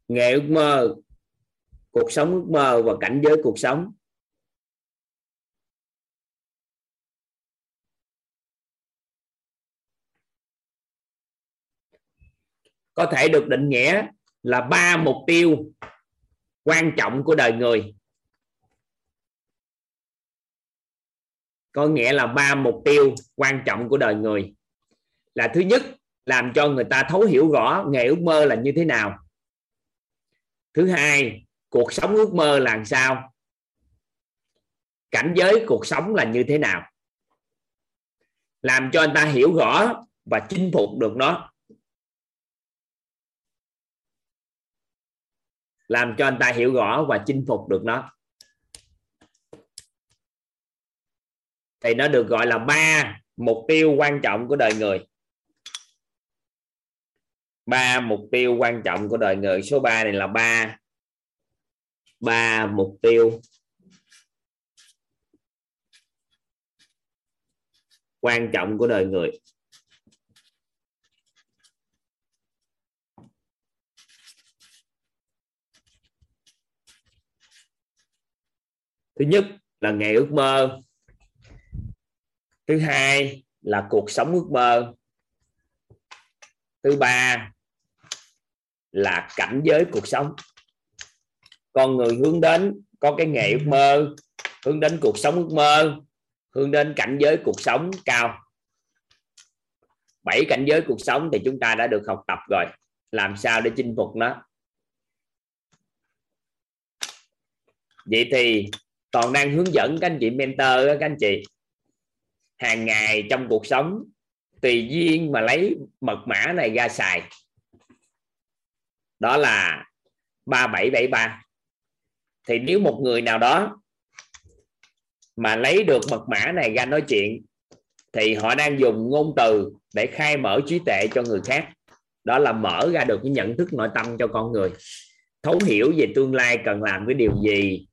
Nghề ước mơ, cuộc sống ước mơ và cảnh giới cuộc sống. Có thể được định nghĩa là ba mục tiêu quan trọng của đời người. Có nghĩa là ba mục tiêu quan trọng của đời người. Là thứ nhất, làm cho người ta thấu hiểu rõ nghề ước mơ là như thế nào. Thứ hai, cuộc sống ước mơ là sao. Cảnh giới cuộc sống là như thế nào. Làm cho anh ta hiểu rõ và chinh phục được nó. Làm cho anh ta hiểu rõ và chinh phục được nó. Thì nó được gọi là ba mục tiêu quan trọng của đời người. Ba mục tiêu quan trọng của đời người. Số 3 này là ba. Ba mục tiêu quan trọng của đời người. Thứ nhất là nghề ước mơ. Thứ hai là cuộc sống ước mơ. Thứ ba là cảnh giới cuộc sống. Con người hướng đến, có cái nghề ước mơ, hướng đến cuộc sống ước mơ, hướng đến cảnh giới cuộc sống cao. Bảy cảnh giới cuộc sống thì chúng ta đã được học tập rồi. Làm sao để chinh phục nó? Vậy thì toàn đang hướng dẫn các anh chị mentor các anh chị, hàng ngày trong cuộc sống, tùy duyên mà lấy mật mã này ra xài. Đó là 3773 thì nếu một người nào đó mà lấy được mật mã này ra nói chuyện, thì họ đang dùng ngôn từ để khai mở trí tuệ cho người khác. Đó là mở ra được cái nhận thức nội tâm cho con người. Thấu hiểu về tương lai cần làm cái điều gì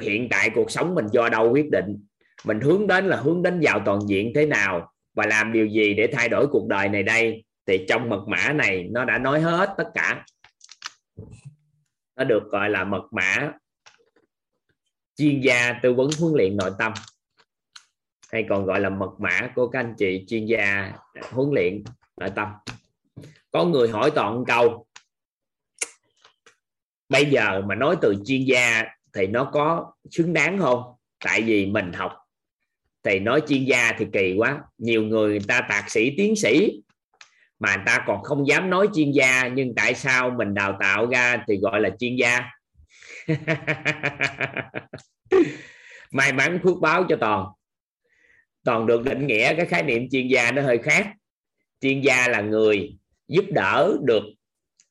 hiện tại cuộc sống mình do đâu quyết định? Mình hướng đến là hướng đến giàu toàn diện thế nào và làm điều gì để thay đổi cuộc đời này đây? Thì trong mật mã này, nó đã nói hết tất cả. Nó được gọi là mật mã chuyên gia tư vấn huấn luyện nội tâm, hay còn gọi là mật mã của các anh chị chuyên gia huấn luyện nội tâm. Có người hỏi toàn câu. Bây giờ mà nói từ chuyên gia thì nó có xứng đáng không? Tại vì mình học thì nói chuyên gia thì kỳ quá. Nhiều người, người ta tạc sĩ tiến sĩ mà người ta còn không dám nói chuyên gia. Nhưng tại sao mình đào tạo ra thì gọi là chuyên gia? [LAUGHS] May mắn phước báo cho toàn. Toàn được định nghĩa cái khái niệm chuyên gia nó hơi khác. Chuyên gia là người giúp đỡ được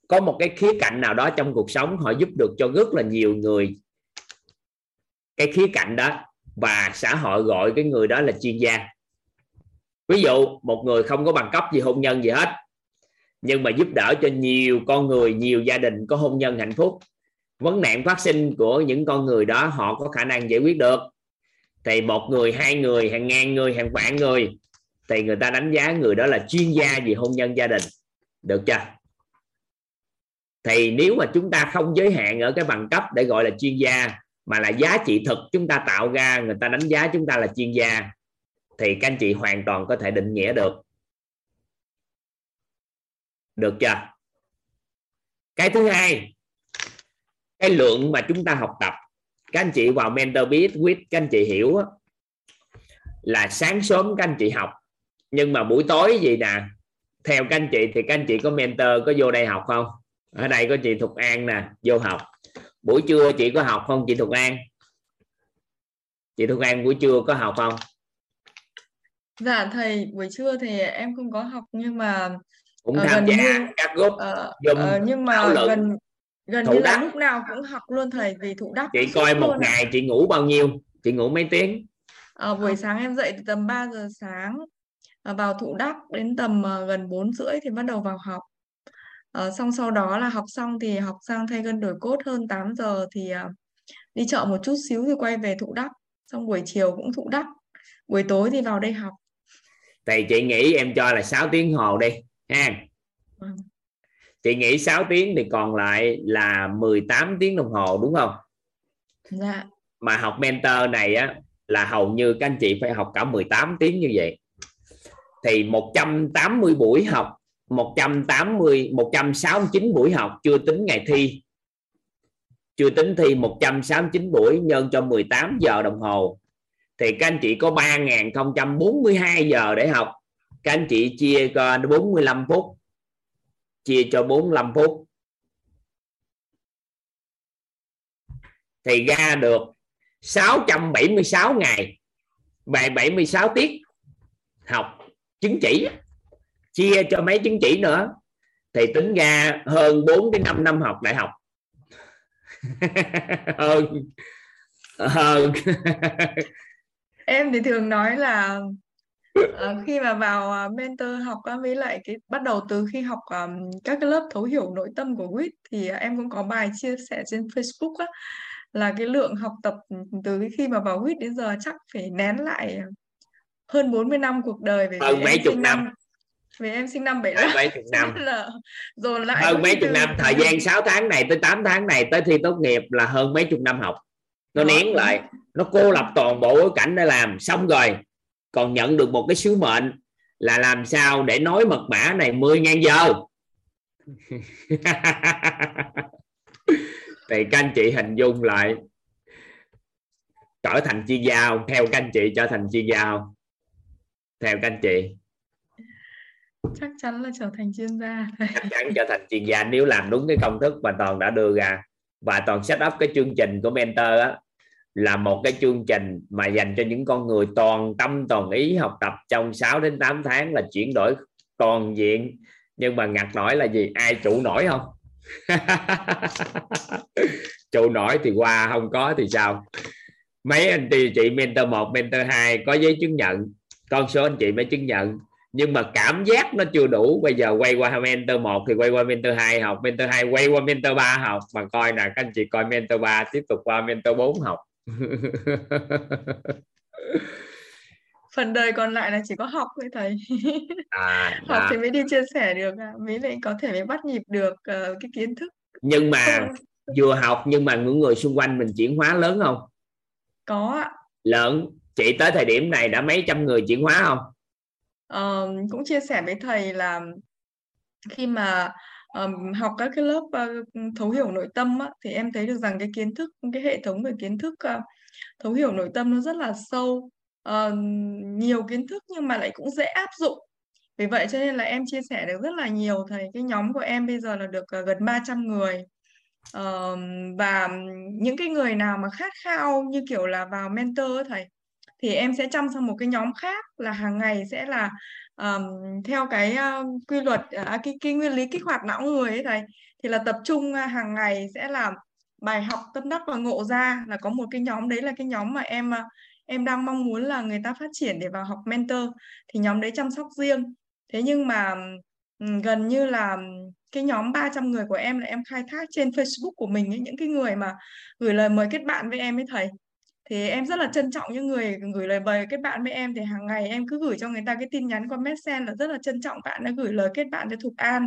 có một cái khía cạnh nào đó trong cuộc sống họ giúp được cho rất là nhiều người cái khía cạnh đó và xã hội gọi cái người đó là chuyên gia. Ví dụ, một người không có bằng cấp gì, hôn nhân gì hết, nhưng mà giúp đỡ cho nhiều con người, nhiều gia đình có hôn nhân hạnh phúc. Vấn nạn phát sinh của những con người đó, họ có khả năng giải quyết được. Thì một người, hai người, hàng ngàn người, hàng vạn người, thì người ta đánh giá người đó là chuyên gia về hôn nhân gia đình. Được chưa? Thì nếu mà chúng ta không giới hạn ở cái bằng cấp để gọi là chuyên gia mà là giá trị thực chúng ta tạo ra, người ta đánh giá chúng ta là chuyên gia, thì các anh chị hoàn toàn có thể định nghĩa được. Được chưa? Cái thứ hai, cái lượng mà chúng ta học tập, các anh chị vào mentor biết quýt các anh chị hiểu là sáng sớm các anh chị học, nhưng mà buổi tối gì nè, theo các anh chị thì các anh chị có mentor có vô đây học không? Ở đây có chị Thục An nè, vô học buổi trưa chị có học không chị Thục An? Chị Thục An buổi trưa có học không? Dạ thầy buổi trưa thì em không có học nhưng mà cũng uh, tham gia như, các group uh, uh, nhưng mà gần gần như là lúc nào cũng học luôn thầy vì thụ đắc chị coi một ngày chị ngủ bao nhiêu? Chị ngủ mấy tiếng? À, buổi sáng em dậy từ tầm 3 giờ sáng à, vào thụ đắc đến tầm uh, gần 4 rưỡi thì bắt đầu vào học à, xong sau đó là học xong thì học sang thay gân đổi cốt hơn 8 giờ thì uh, đi chợ một chút xíu thì quay về thụ đắc xong buổi chiều cũng thụ đắc buổi tối thì vào đây học. Thì chị nghĩ em cho là 6 tiếng hồ đi ha? Ừ chị nghĩ 6 tiếng thì còn lại là 18 tiếng đồng hồ đúng không? Dạ. Mà học mentor này á là hầu như các anh chị phải học cả 18 tiếng như vậy. Thì 180 buổi học 180 169 buổi học chưa tính ngày thi. Chưa tính thi 169 buổi, nhân cho 18 giờ đồng hồ. Thì các anh chị có 3.042 giờ để học. Các anh chị chia cho 45 phút. Chia cho 45 phút. Thì ra được 676 ngày. Bài 76 tiết học chứng chỉ chia cho mấy chứng chỉ nữa. Thì tính ra hơn 4 đến 5 năm học đại học. [LAUGHS] Hơn. Hơn. [LAUGHS] Em thì thường nói là uh, khi mà vào uh, mentor học uh, với lại cái bắt đầu từ khi học um, các cái lớp thấu hiểu nội tâm của WIT thì em cũng có bài chia sẻ trên Facebook á là cái lượng học tập từ khi mà vào WIT đến giờ chắc phải nén lại hơn 40 năm cuộc đời về hơn mấy chục năm, năm vì em sinh năm 75 mấy [LAUGHS] chục năm. là dồn lại hơn mấy chục năm thời gian 6 tháng này tới 8 tháng này tới thi tốt nghiệp là hơn mấy chục năm học. Nó nén lại nó cô lập toàn bộ bối cảnh để làm. Xong rồi còn nhận được một cái sứ mệnh là làm sao để nói mật mã này 10 ngàn giờ. [LAUGHS] Thì các anh chị hình dung lại trở thành chuyên gia theo các anh chị trở thành chuyên gia theo các anh chị chắc chắn là trở thành chuyên gia. [LAUGHS] Chắc chắn trở thành chuyên gia nếu làm đúng cái công thức mà toàn đã đưa ra. Và toàn set up cái chương trình của mentor á, là một cái chương trình mà dành cho những con người toàn tâm, toàn ý học tập trong 6 đến 8 tháng là chuyển đổi toàn diện. Nhưng mà ngặt nổi là gì? Ai trụ nổi không? [LAUGHS] Trụ nổi thì qua, không có thì sao? Mấy anh chị mentor 1 mentor 2 có giấy chứng nhận. Con số anh chị mới chứng nhận nhưng mà cảm giác nó chưa đủ. Bây giờ quay qua mentor 1 thì quay qua mentor 2 học. Mentor 2 quay qua mentor 3 học. Mà coi nè các anh chị coi mentor 3 tiếp tục qua mentor 4 học. [LAUGHS] Phần đời còn lại là chỉ có học thôi thầy. À, [LAUGHS] học à. thì mới đi chia sẻ được mới lại có thể mới bắt nhịp được uh, cái kiến thức. Nhưng mà vừa học nhưng mà những người xung quanh mình chuyển hóa lớn không? Có lớn. Chị tới thời điểm này đã mấy trăm người chuyển hóa không uh, cũng chia sẻ với thầy là khi mà um, học các cái lớp uh, thấu hiểu nội tâm á, thì em thấy được rằng cái kiến thức cái hệ thống về kiến thức uh, thấu hiểu nội tâm nó rất là sâu. Uh, nhiều kiến thức nhưng mà lại cũng dễ áp dụng. Vì vậy cho nên là em chia sẻ được rất là nhiều thầy cái nhóm của em bây giờ là được uh, gần 300 người. Uh, và những cái người nào mà khát khao như kiểu là vào mentor thầy thì em sẽ chăm sang một cái nhóm khác là hàng ngày sẽ là um, theo cái uh, quy luật uh, cái, cái nguyên lý kích hoạt não người ấy thầy. Thì là tập trung uh, hàng ngày sẽ là bài học tâm đắc và ngộ ra là có một cái nhóm đấy là cái nhóm mà em uh, em đang mong muốn là người ta phát triển để vào học mentor. Thì nhóm đấy chăm sóc riêng. Thế nhưng mà um, gần như là cái nhóm 300 người của em là em khai thác trên Facebook của mình ấy, những cái người mà gửi lời mời kết bạn với em ấy thầy thì em rất là trân trọng những người gửi lời mời kết bạn với em. Thì hàng ngày em cứ gửi cho người ta cái tin nhắn qua messenger là rất là trân trọng. Bạn đã gửi lời kết bạn cho Thục An.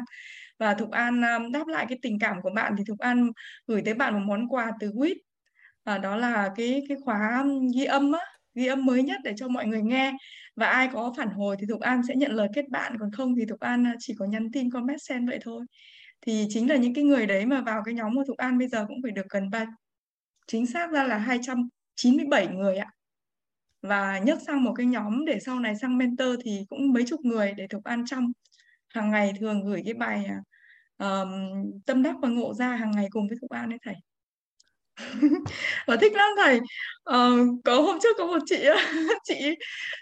Và Thục An um, đáp lại cái tình cảm của bạn thì Thục An gửi tới bạn một món quà từ WIT. Và đó là cái cái khóa um, ghi âm á, ghi âm mới nhất để cho mọi người nghe. Và ai có phản hồi thì Thục An sẽ nhận lời kết bạn. Còn không thì Thục An uh, chỉ có nhắn tin qua messenger vậy thôi. Thì chính là những cái người đấy mà vào cái nhóm của Thục An bây giờ cũng phải được gần ba, chính xác ra là 200 97 người ạ. Và nhấc sang một cái nhóm để sau này sang mentor thì cũng mấy chục người để Thục An trong. Hàng ngày thường gửi cái bài um, tâm đắc và ngộ ra hàng ngày cùng với Thục An đấy thầy. [LAUGHS] Và thích lắm thầy. Uh, có hôm trước có một chị [LAUGHS] chị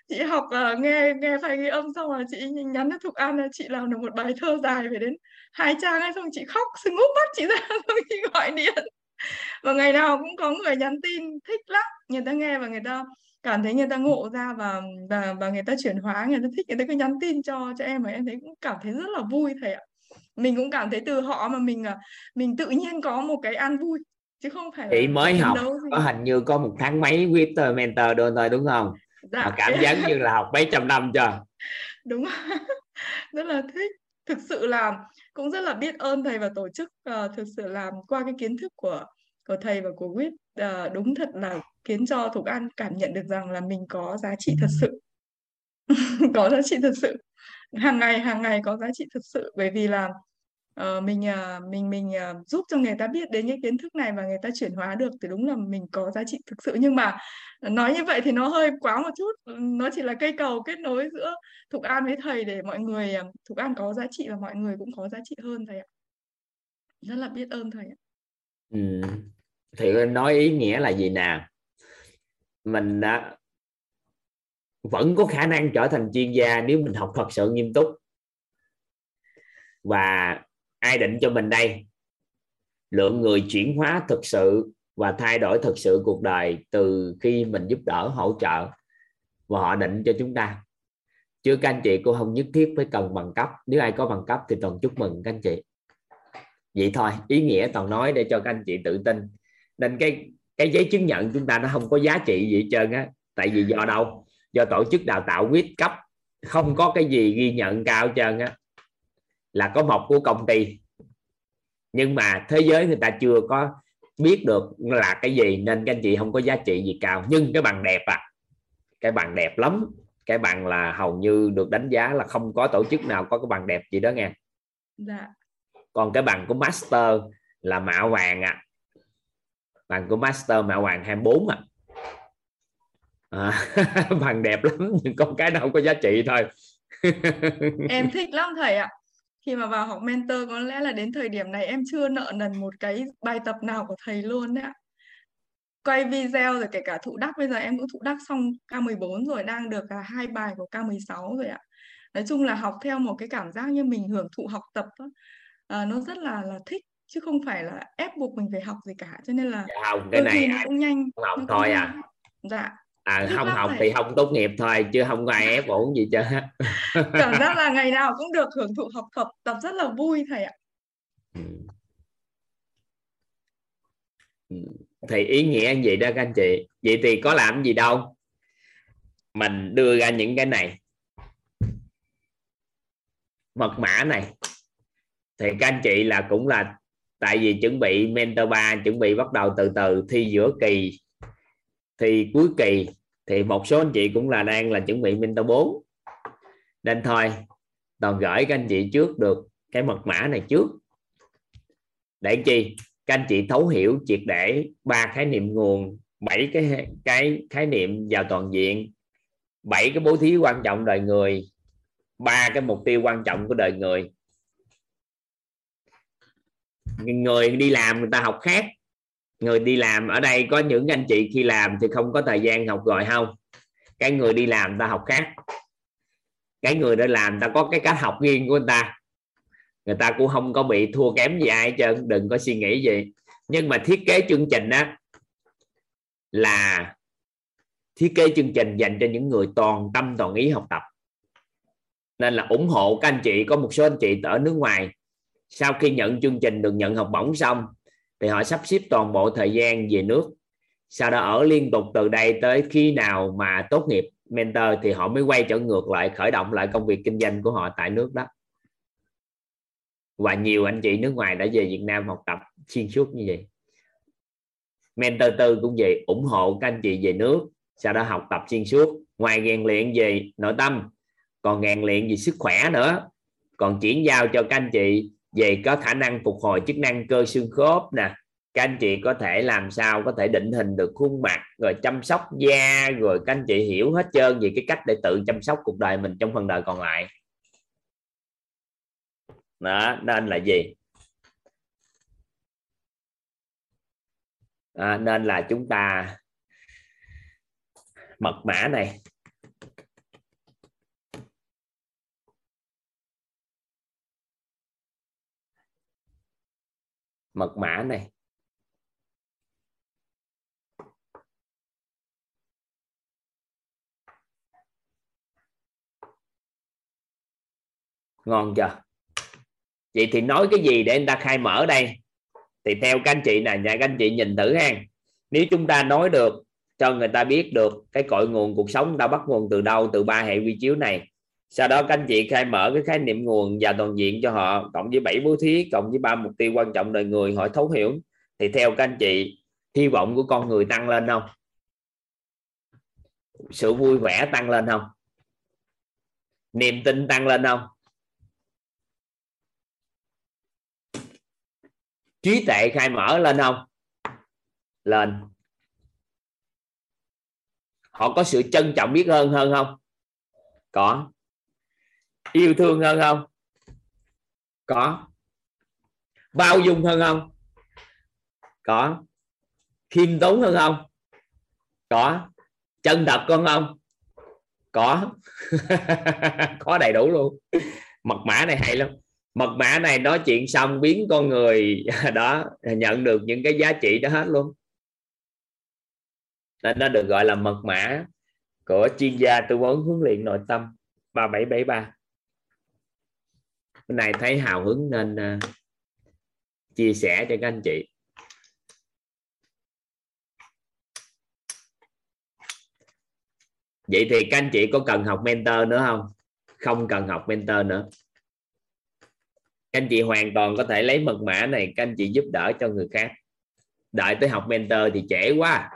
chị học uh, nghe nghe thầy ghi âm xong rồi chị nhắn cho Thục An là chị làm được một bài thơ dài về đến hai trang ấy xong chị khóc sưng úp mắt chị ra [LAUGHS] xong chị gọi điện. [LAUGHS] và ngày nào cũng có người nhắn tin thích lắm người ta nghe và người ta cảm thấy người ta ngộ ra và và và người ta chuyển hóa người ta thích người ta cứ nhắn tin cho cho em và em thấy cũng cảm thấy rất là vui thầy ạ. Mình cũng cảm thấy từ họ mà mình à, mình tự nhiên có một cái an vui chứ không phải chị mới học có hình như có một tháng mấy with mentor đôi thôi đúng không? Dạ. mà cảm giác như là học mấy trăm năm chưa [LAUGHS] đúng [LAUGHS] rất là thích. Thực sự là cũng rất là biết ơn thầy và tổ chức uh, thực sự làm qua cái kiến thức của của thầy và của Wit uh, ờ, đúng thật là khiến cho Thục An cảm nhận được rằng là mình có giá trị thật sự. [LAUGHS] Có giá trị thật sự. Hàng ngày hàng ngày có giá trị thật sự. Bởi vì là uh, mình uh, mình mình uh, giúp cho người ta biết đến những kiến thức này và người ta chuyển hóa được thì đúng là mình có giá trị thực sự. Nhưng mà nói như vậy thì nó hơi quá một chút. Ừ, nó chỉ là cây cầu kết nối giữa Thục An với thầy để mọi người Thục An có giá trị và mọi người cũng có giá trị hơn thầy ạ. Rất là biết ơn thầy ạ. Ừ. thì nói ý nghĩa là gì nào mình đã vẫn có khả năng trở thành chuyên gia nếu mình học thật sự nghiêm túc. Và ai định cho mình đây? Lượng người chuyển hóa thực sự và thay đổi thực sự cuộc đời từ khi mình giúp đỡ, hỗ trợ và họ định cho chúng ta. Chứ các anh chị, cô không nhất thiết phải cần bằng cấp. Nếu ai có bằng cấp thì toàn chúc mừng các anh chị. Vậy thôi, ý nghĩa toàn nói để cho các anh chị tự tin. Nên cái cái giấy chứng nhận chúng ta nó không có giá trị gì hết trơn á. Tại vì do đâu? Do tổ chức đào tạo quyết cấp, không có cái gì ghi nhận cao hết trơn á là có một của công ty. Nhưng mà thế giới người ta chưa có biết được là cái gì nên các anh chị không có giá trị gì cao. Nhưng cái bằng đẹp à cái bằng đẹp lắm. Cái bằng là hầu như được đánh giá là không có tổ chức nào có cái bằng đẹp gì đó nghe. Dạ. Còn cái bằng của master là mạ vàng à. Bằng của master mạ vàng 24 à, à [LAUGHS] bằng đẹp lắm nhưng con cái không có giá trị thôi. [LAUGHS] Em thích lắm thầy ạ khi mà vào học mentor có lẽ là đến thời điểm này em chưa nợ nần một cái bài tập nào của thầy luôn đấy ạ. Quay video rồi kể cả thụ đắc bây giờ em cũng thụ đắc xong K14 rồi đang được cả hai bài của K16 rồi ạ. Nói chung là học theo một cái cảm giác như mình hưởng thụ học tập. À, nó rất là là thích chứ không phải là ép buộc mình phải học gì cả. Cho nên là dạ không cái này nó cũng nhanh không học thôi à. Dạ à không học thì không tốt nghiệp thôi chứ không có ai ép ổn gì chứ. [LAUGHS] Cảm giác là ngày nào cũng được hưởng thụ học tập tập rất là vui thầy ạ. Ừ. Ừ. thì ý nghĩa như vậy đó các anh chị. Vậy thì có làm gì đâu. Mình đưa ra những cái này. Mật mã này. Thì các anh chị là cũng là tại vì chuẩn bị mentor 3 chuẩn bị bắt đầu từ từ thi giữa kỳ thì cuối kỳ thì một số anh chị cũng là đang là chuẩn bị mentor 4 nên thôi, toàn gửi các anh chị trước được cái mật mã này trước. Để chi? Các anh chị thấu hiểu triệt để ba khái niệm nguồn, bảy cái cái khái niệm vào toàn diện, bảy cái bố thí quan trọng đời người, ba cái mục tiêu quan trọng của đời người. Người đi làm người ta học khác người đi làm ở đây có những anh chị khi làm thì không có thời gian học gọi không? Cái người đi làm ta học khác. Cái người đã làm ta có cái cách học riêng của người ta. Người ta cũng không có bị thua kém gì ai hết đừng có suy nghĩ gì nhưng mà thiết kế chương trình đó là thiết kế chương trình dành cho những người toàn tâm toàn ý học tập. Nên là ủng hộ các anh chị, có một số anh chị ở nước ngoài, sau khi nhận chương trình được nhận học bổng xong thì họ sắp xếp toàn bộ thời gian về nước. Sau đó ở liên tục từ đây tới khi nào mà tốt nghiệp mentor thì họ mới quay trở ngược lại, khởi động lại công việc kinh doanh của họ tại nước đó. Và nhiều anh chị nước ngoài đã về Việt Nam học tập xuyên suốt như vậy. Mentor tư cũng vậy, ủng hộ các anh chị về nước, sau đó học tập xuyên suốt. Ngoài rèn luyện về nội tâm, còn rèn luyện về sức khỏe nữa. Còn chuyển giao cho các anh chị về có khả năng phục hồi chức năng cơ xương khớp nè. Các anh chị có thể làm sao có thể định hình được khuôn mặt rồi chăm sóc da rồi các anh chị hiểu hết trơn về cái cách để tự chăm sóc cuộc đời mình trong phần đời còn lại. Đó nên là gì? À, nên là chúng ta mật mã này. Mật mã này. Ngon chưa? Vậy thì nói cái gì để anh ta khai mở đây? Thì theo các anh chị nè, nhà các anh chị nhìn thử ha. Nếu chúng ta nói được, cho người ta biết được cái cội nguồn cuộc sống ta bắt nguồn từ đâu, từ ba hệ quy chiếu này sau đó các anh chị khai mở cái khái niệm nguồn và toàn diện cho họ, cộng với bảy bố thí, cộng với ba mục tiêu quan trọng đời người họ thấu hiểu. Thì theo các anh chị, hy vọng của con người tăng lên không? Sự vui vẻ tăng lên không? Niềm tin tăng lên không? Trí tuệ khai mở lên không? Lên. Họ có sự trân trọng biết ơn hơn không? Có yêu thương hơn không? Có. Bao dung hơn không? Có. Khiêm tốn hơn không? Có. Chân thật con không? Có. [LAUGHS] Có đầy đủ luôn. Mật mã này hay lắm. Mật mã này nói chuyện xong biến con người, [LAUGHS] đó, nhận được những cái giá trị đó hết luôn. Nên nó được gọi là mật mã của chuyên gia tư vấn huấn luyện nội tâm 3773 bữa này thấy hào hứng nên uh, chia sẻ cho các anh chị. Vậy thì các anh chị có cần học mentor nữa không? Không cần học mentor nữa. Các anh chị hoàn toàn có thể lấy mật mã này các anh chị giúp đỡ cho người khác. Đợi tới học mentor thì trễ quá.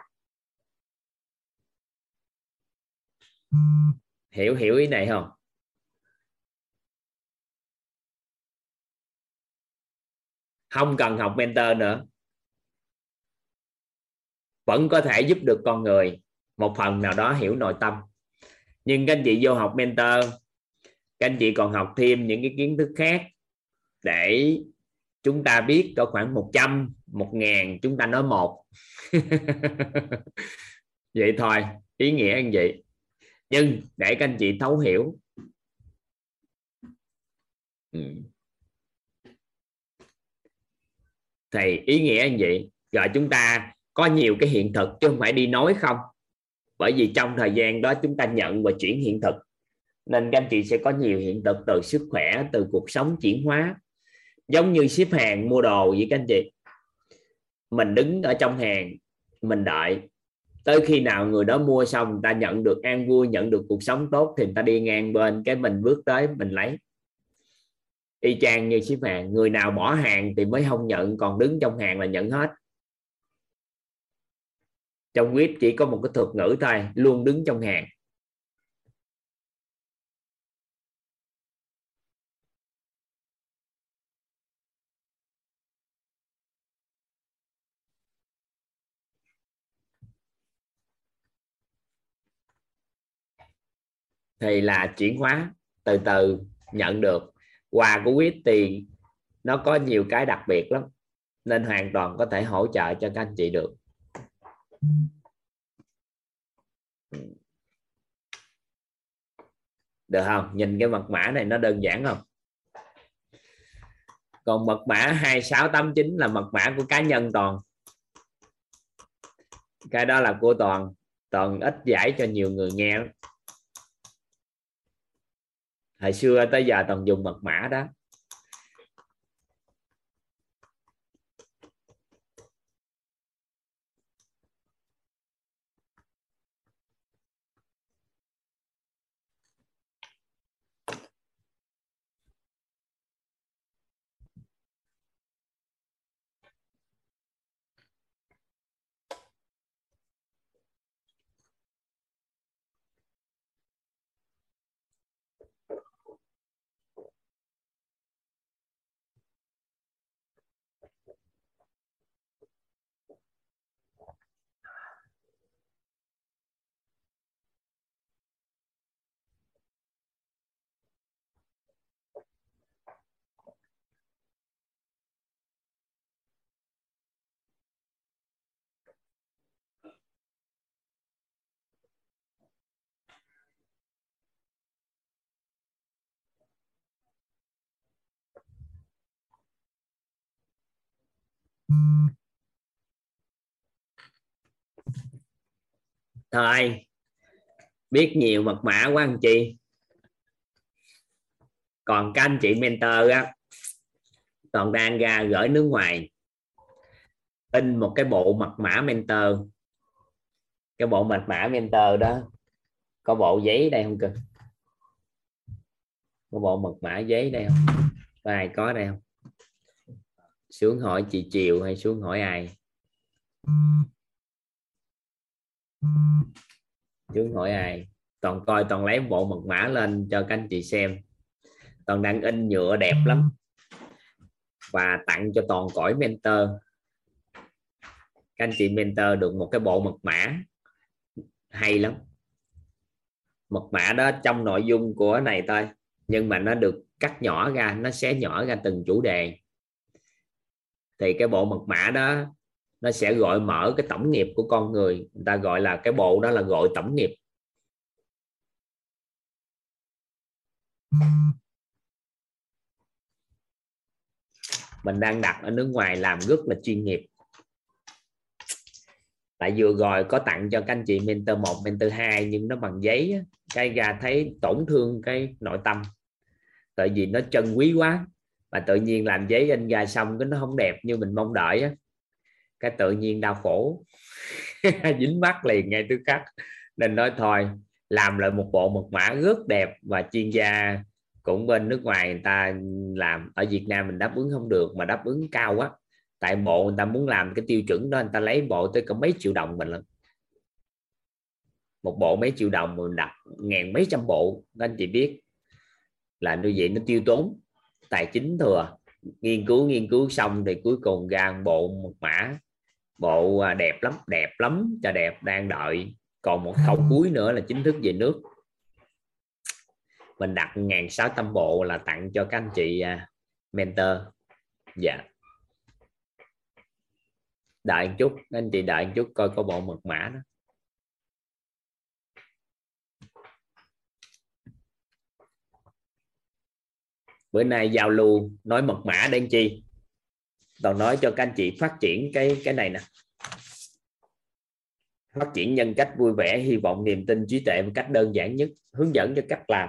Hiểu hiểu ý này không? Không cần học mentor nữa. Vẫn có thể giúp được con người một phần nào đó hiểu nội tâm. Nhưng các anh chị vô học mentor, các anh chị còn học thêm những cái kiến thức khác để chúng ta biết có khoảng 100 một ngàn, chúng ta nói một. [LAUGHS] Vậy thôi, ý nghĩa như vậy nhưng để các anh chị thấu hiểu. Ừ. thì ý nghĩa như vậy rồi chúng ta có nhiều cái hiện thực chứ không phải đi nói không? Bởi vì trong thời gian đó chúng ta nhận và chuyển hiện thực. Nên các anh chị sẽ có nhiều hiện thực từ sức khỏe, từ cuộc sống chuyển hóa. Giống như ship hàng mua đồ vậy các anh chị. Mình đứng ở trong hàng, mình đợi. Tới khi nào người đó mua xong, người ta nhận được an vui, nhận được cuộc sống tốt thì người ta đi ngang bên, cái mình bước tới, mình lấy y chang như ship hàng. Người nào bỏ hàng thì mới không nhận, còn đứng trong hàng là nhận hết. Trong web chỉ có một cái thuật ngữ thôi, luôn đứng trong hàng. Thì là chuyển hóa, từ từ nhận được quà của quý thì nó có nhiều cái đặc biệt lắm, nên hoàn toàn có thể hỗ trợ cho các anh chị được. Được không? Nhìn cái mật mã này nó đơn giản không? Còn mật mã 2689 là mật mã của cá nhân toàn. Cái đó là của toàn. Toàn ít giải cho nhiều người nghe hồi xưa tới giờ toàn dùng mật mã đó. Thôi, biết nhiều mật mã quá anh chị còn các anh chị mentor á còn đang ra gửi nước ngoài, in một cái bộ mật mã mentor. Cái bộ mật mã mentor đó, có bộ giấy đây không cơ? Có bộ mật mã giấy đây không? Có ai có đây không? Xuống hỏi chị Triều hay xuống hỏi ai? Xuống hỏi ai? Toàn coi, toàn lấy bộ mật mã lên cho các anh chị xem. Toàn đang in nhựa đẹp lắm. Và tặng cho toàn cõi mentor. Các anh chị mentor được một cái bộ mật mã hay lắm. Mật mã đó trong nội dung của này thôi. Nhưng mà nó được cắt nhỏ ra, nó xé nhỏ ra từng chủ đề thì cái bộ mật mã đó nó sẽ gọi mở cái tổng nghiệp của con người. Người ta gọi là cái bộ đó là gọi tổng nghiệp. Mình đang đặt ở nước ngoài làm rất là chuyên nghiệp. Tại vừa rồi có tặng cho các anh chị mentor 1, mentor 2 nhưng nó bằng giấy cái ra thấy tổn thương cái nội tâm. Tại vì nó chân quý quá và tự nhiên làm giấy in ra xong cái nó không đẹp như mình mong đợi á. Cái tự nhiên đau khổ. [LAUGHS] Dính mắt liền ngay tức khắc. Nên nói thôi, làm lại một bộ mật mã rất đẹp và chuyên gia cũng bên nước ngoài người ta làm. Ở Việt Nam mình đáp ứng không được mà đáp ứng cao quá. Tại bộ người ta muốn làm cái tiêu chuẩn đó, người ta lấy bộ tới cả mấy triệu đồng mình lắm một bộ mấy triệu đồng mình đặt ngàn mấy trăm bộ, các anh chị biết là như vậy nó tiêu tốn tài chính thừa. Nghiên cứu nghiên cứu xong thì cuối cùng ra một bộ một mã. Bộ à, đẹp lắm đẹp lắm cho đẹp đang đợi. Còn một khâu cuối nữa là chính thức về nước. Mình đặt ngàn sáu trăm bộ là tặng cho các anh chị à, mentor. Dạ. Đợi một chút anh chị đợi một chút coi có bộ mật mã đó bữa nay giao lưu, nói mật mã đen chi? Toàn nói cho các anh chị phát triển cái cái này nè. Phát triển nhân cách vui vẻ, hy vọng niềm tin trí tuệ một cách đơn giản nhất, hướng dẫn cho cách làm.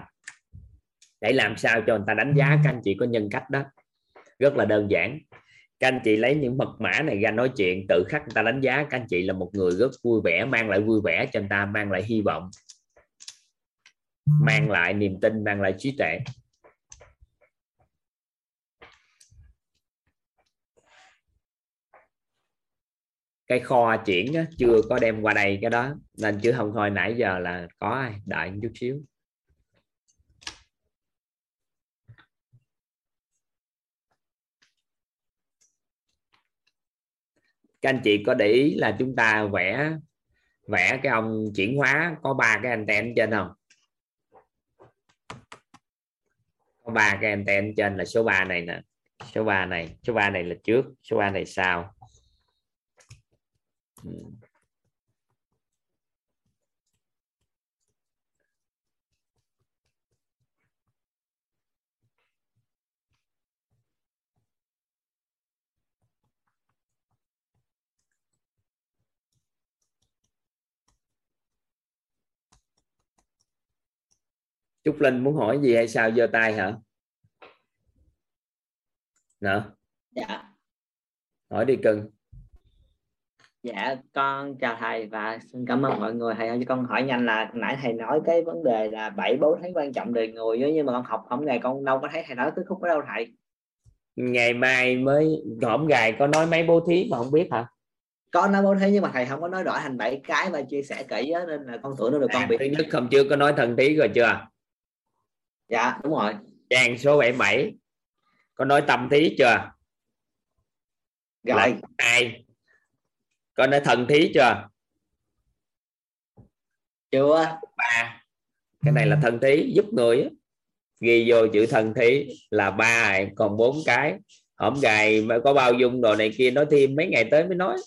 Để làm sao cho người ta đánh giá các anh chị có nhân cách đó. Rất là đơn giản. Các anh chị lấy những mật mã này ra nói chuyện, tự khắc người ta đánh giá các anh chị là một người rất vui vẻ, mang lại vui vẻ cho người ta, mang lại hy vọng. Mang lại niềm tin, mang lại trí tuệ. Cái kho chuyển đó, chưa có đem qua đây cái đó nên chứ không thôi nãy giờ là có ai đợi một chút xíu. Các anh chị có để ý là chúng ta vẽ vẽ cái ông chuyển hóa có ba cái anten trên không? Có ba cái anten trên là số 3 này nè số 3 này số 3 này là trước số 3 này sau. Trúc Linh muốn hỏi gì hay sao giơ tay hả? Nè. Dạ. Hỏi đi cưng. Dạ con chào thầy và xin cảm ơn mọi người. Thầy ơi con hỏi nhanh là nãy thầy nói cái vấn đề là bảy bố thấy quan trọng đời người nhưng mà con học không ngày con đâu có thấy thầy nói cái khúc ở đâu thầy. Ngày mai mới hổm gài có nói mấy bố thí mà không biết hả? Có nói bố thí nhưng mà thầy không có nói rõ thành bảy cái và chia sẻ kỹ á, nên là con tưởng nó được con à, bị thứ nhất không chưa có nói thần thí rồi chưa? Dạ đúng rồi. Trang số 77 có nói tâm thí chưa? Rồi. Ai có nói thần thí chưa? Chưa. Ba. Cái này là thần thí giúp người á. ghi vô chữ thần thí là ba còn bốn cái. Hổng gài mà có bao dung đồ này kia nói thêm mấy ngày tới mới nói.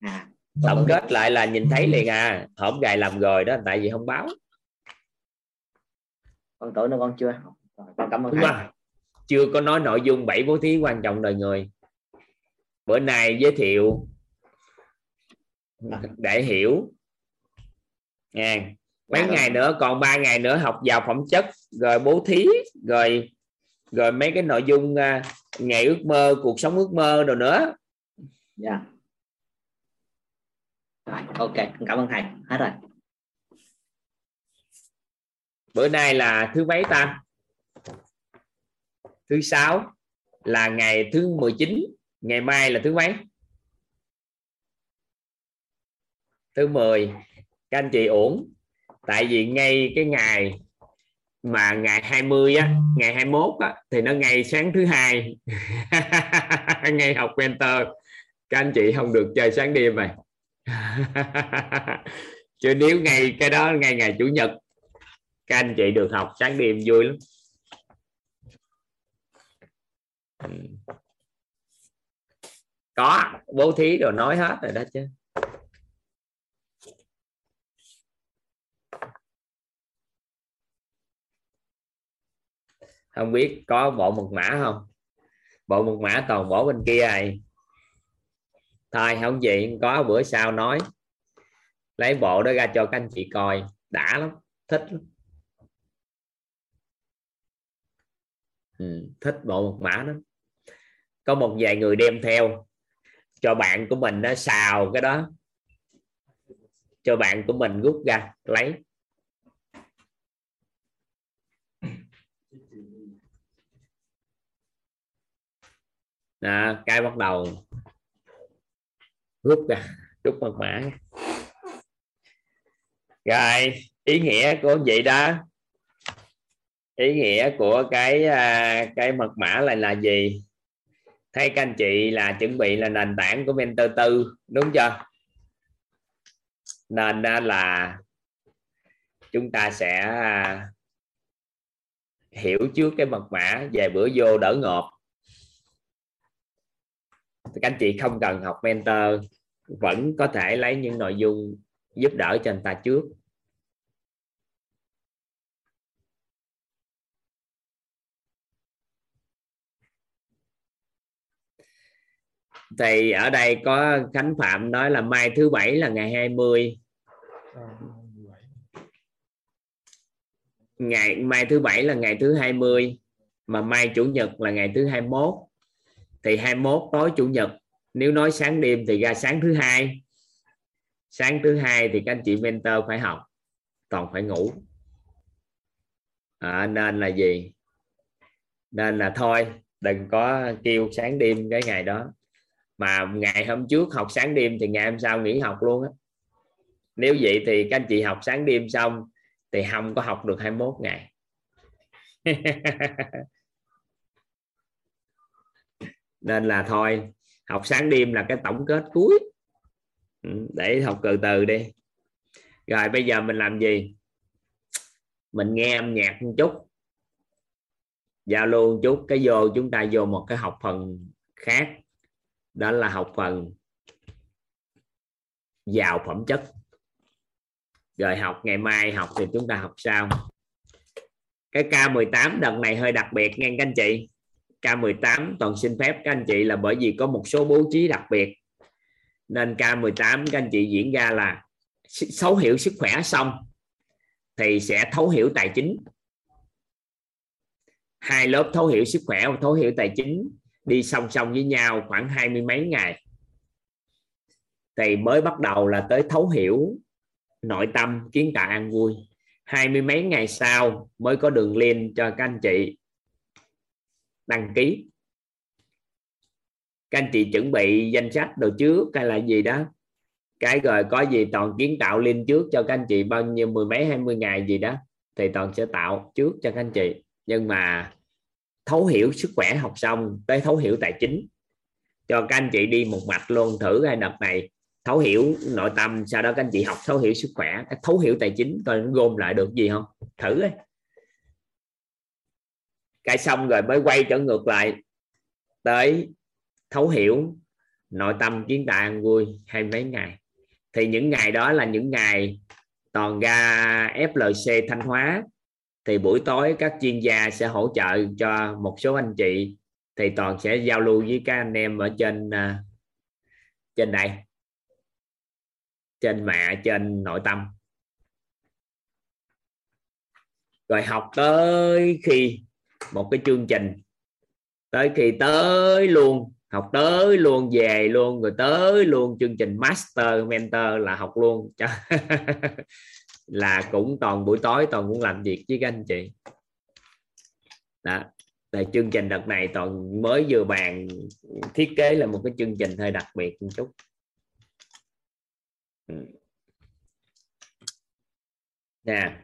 À, tổng kết lại là nhìn thấy liền à. Hổng gài làm rồi đó tại vì không báo. Con tưởng nó con chưa. Con cảm ơn thầy. chưa có nói nội dung bảy bố thí quan trọng đời người. Bữa nay giới thiệu để hiểu. Nha. Mấy Dạ rồi. ngày nữa còn ba ngày nữa học vào phẩm chất rồi bố thí rồi rồi mấy cái nội dung à, ngày ước mơ cuộc sống ước mơ rồi nữa. Dạ. Rồi ok cảm ơn thầy. Hết rồi. Bữa nay là thứ mấy ta? Thứ sáu là ngày thứ 19 ngày mai là thứ mấy thứ 10 các anh chị ổn tại vì ngay cái ngày mà ngày 20 á, ngày 21 á, thì nó ngày sáng thứ hai. [LAUGHS] Ngày học mentor các anh chị không được chơi sáng đêm này [LAUGHS] chứ nếu ngày cái đó ngày ngày chủ nhật, các anh chị được học sáng đêm vui lắm. Ừ. Có, bố thí rồi nói hết rồi đó chứ. Không biết có bộ mật mã không? Bộ mật mã toàn bỏ bên kia này thôi không gì có bữa sau nói. Lấy bộ đó ra cho các anh chị coi. Đã lắm thích lắm. Ừ, thích bộ mật mã đó có một vài người đem theo. Cho bạn của mình nó xào cái đó. Cho bạn của mình rút ra lấy. Đó, cái bắt đầu. Rút ra rút mật mã rồi ý nghĩa của vậy đó. Ý nghĩa của cái à, cái mật mã này là gì? Thấy các anh chị là chuẩn bị là nền tảng của mentor tư đúng chưa? Nên là chúng ta sẽ à, hiểu trước cái mật mã. Về bữa vô đỡ ngộp các anh chị không cần học mentor, vẫn có thể lấy những nội dung giúp đỡ cho anh ta trước. Thì ở đây có Khánh Phạm nói là mai thứ bảy là ngày 20 ngày, mai thứ bảy là ngày thứ 20 mà mai chủ nhật là ngày thứ 21 thì 21 tối chủ nhật nếu nói sáng đêm thì ra sáng thứ hai. Sáng thứ hai thì các anh chị mentor phải học toàn phải ngủ. À, nên là gì? Nên là thôi đừng có kêu sáng đêm cái ngày đó. Mà ngày hôm trước học sáng đêm thì ngày hôm sau nghỉ học luôn á. Nếu vậy thì các anh chị học sáng đêm xong thì không có học được 21 ngày. [LAUGHS] nên là thôi, học sáng đêm là cái tổng kết cuối. Ừ, để học từ từ đi. Rồi bây giờ mình làm gì? Mình nghe âm nhạc một chút. Giao lưu một chút, cái vô chúng ta vô một cái học phần khác. Đó là học phần giàu phẩm chất. Rồi học, ngày mai học thì chúng ta học sao? Cái K18 đợt này hơi đặc biệt nghe các anh chị. K18 toàn xin phép các anh chị là bởi vì có một số bố trí đặc biệt. Nên K18 các anh chị diễn ra là thấu hiểu sức khỏe xong thì sẽ thấu hiểu tài chính. Hai lớp thấu hiểu sức khỏe và thấu hiểu tài chính đi song song với nhau khoảng hai mươi mấy ngày. Thì mới bắt đầu là tới thấu hiểu nội tâm, kiến tạo an vui. Hai mươi mấy ngày sau mới có đường link cho các anh chị đăng ký. Các anh chị chuẩn bị danh sách đồ trước hay là gì đó. Cái rồi có gì toàn kiến tạo link trước cho các anh chị, bao nhiêu, mười mấy, hai mươi ngày gì đó, thì toàn sẽ tạo trước cho các anh chị. Nhưng mà thấu hiểu sức khỏe học xong, tới thấu hiểu tài chính, cho các anh chị đi một mạch luôn, thử hai đợt này thấu hiểu nội tâm, sau đó các anh chị học thấu hiểu sức khỏe, thấu hiểu tài chính, coi gom lại được gì không? Thử ấy cái xong rồi mới quay trở ngược lại tới thấu hiểu nội tâm kiến tạo an vui hai mấy ngày. Thì những ngày đó là những ngày toàn ra FLC Thanh Hóa. Thì buổi tối các chuyên gia sẽ hỗ trợ cho một số anh chị. Thì toàn sẽ giao lưu với các anh em ở trên à, trên đây. Trên mẹ trên nội tâm. Rồi học tới khi một cái chương trình. Tới khi tới luôn, học tới luôn, về luôn, rồi tới luôn chương trình master, mentor là học luôn. [LAUGHS] Là cũng toàn buổi tối, toàn cũng làm việc với các anh chị. Đó. Là chương trình đợt này toàn mới vừa bàn, thiết kế là một cái chương trình hơi đặc biệt một chút. Ừ. Nè.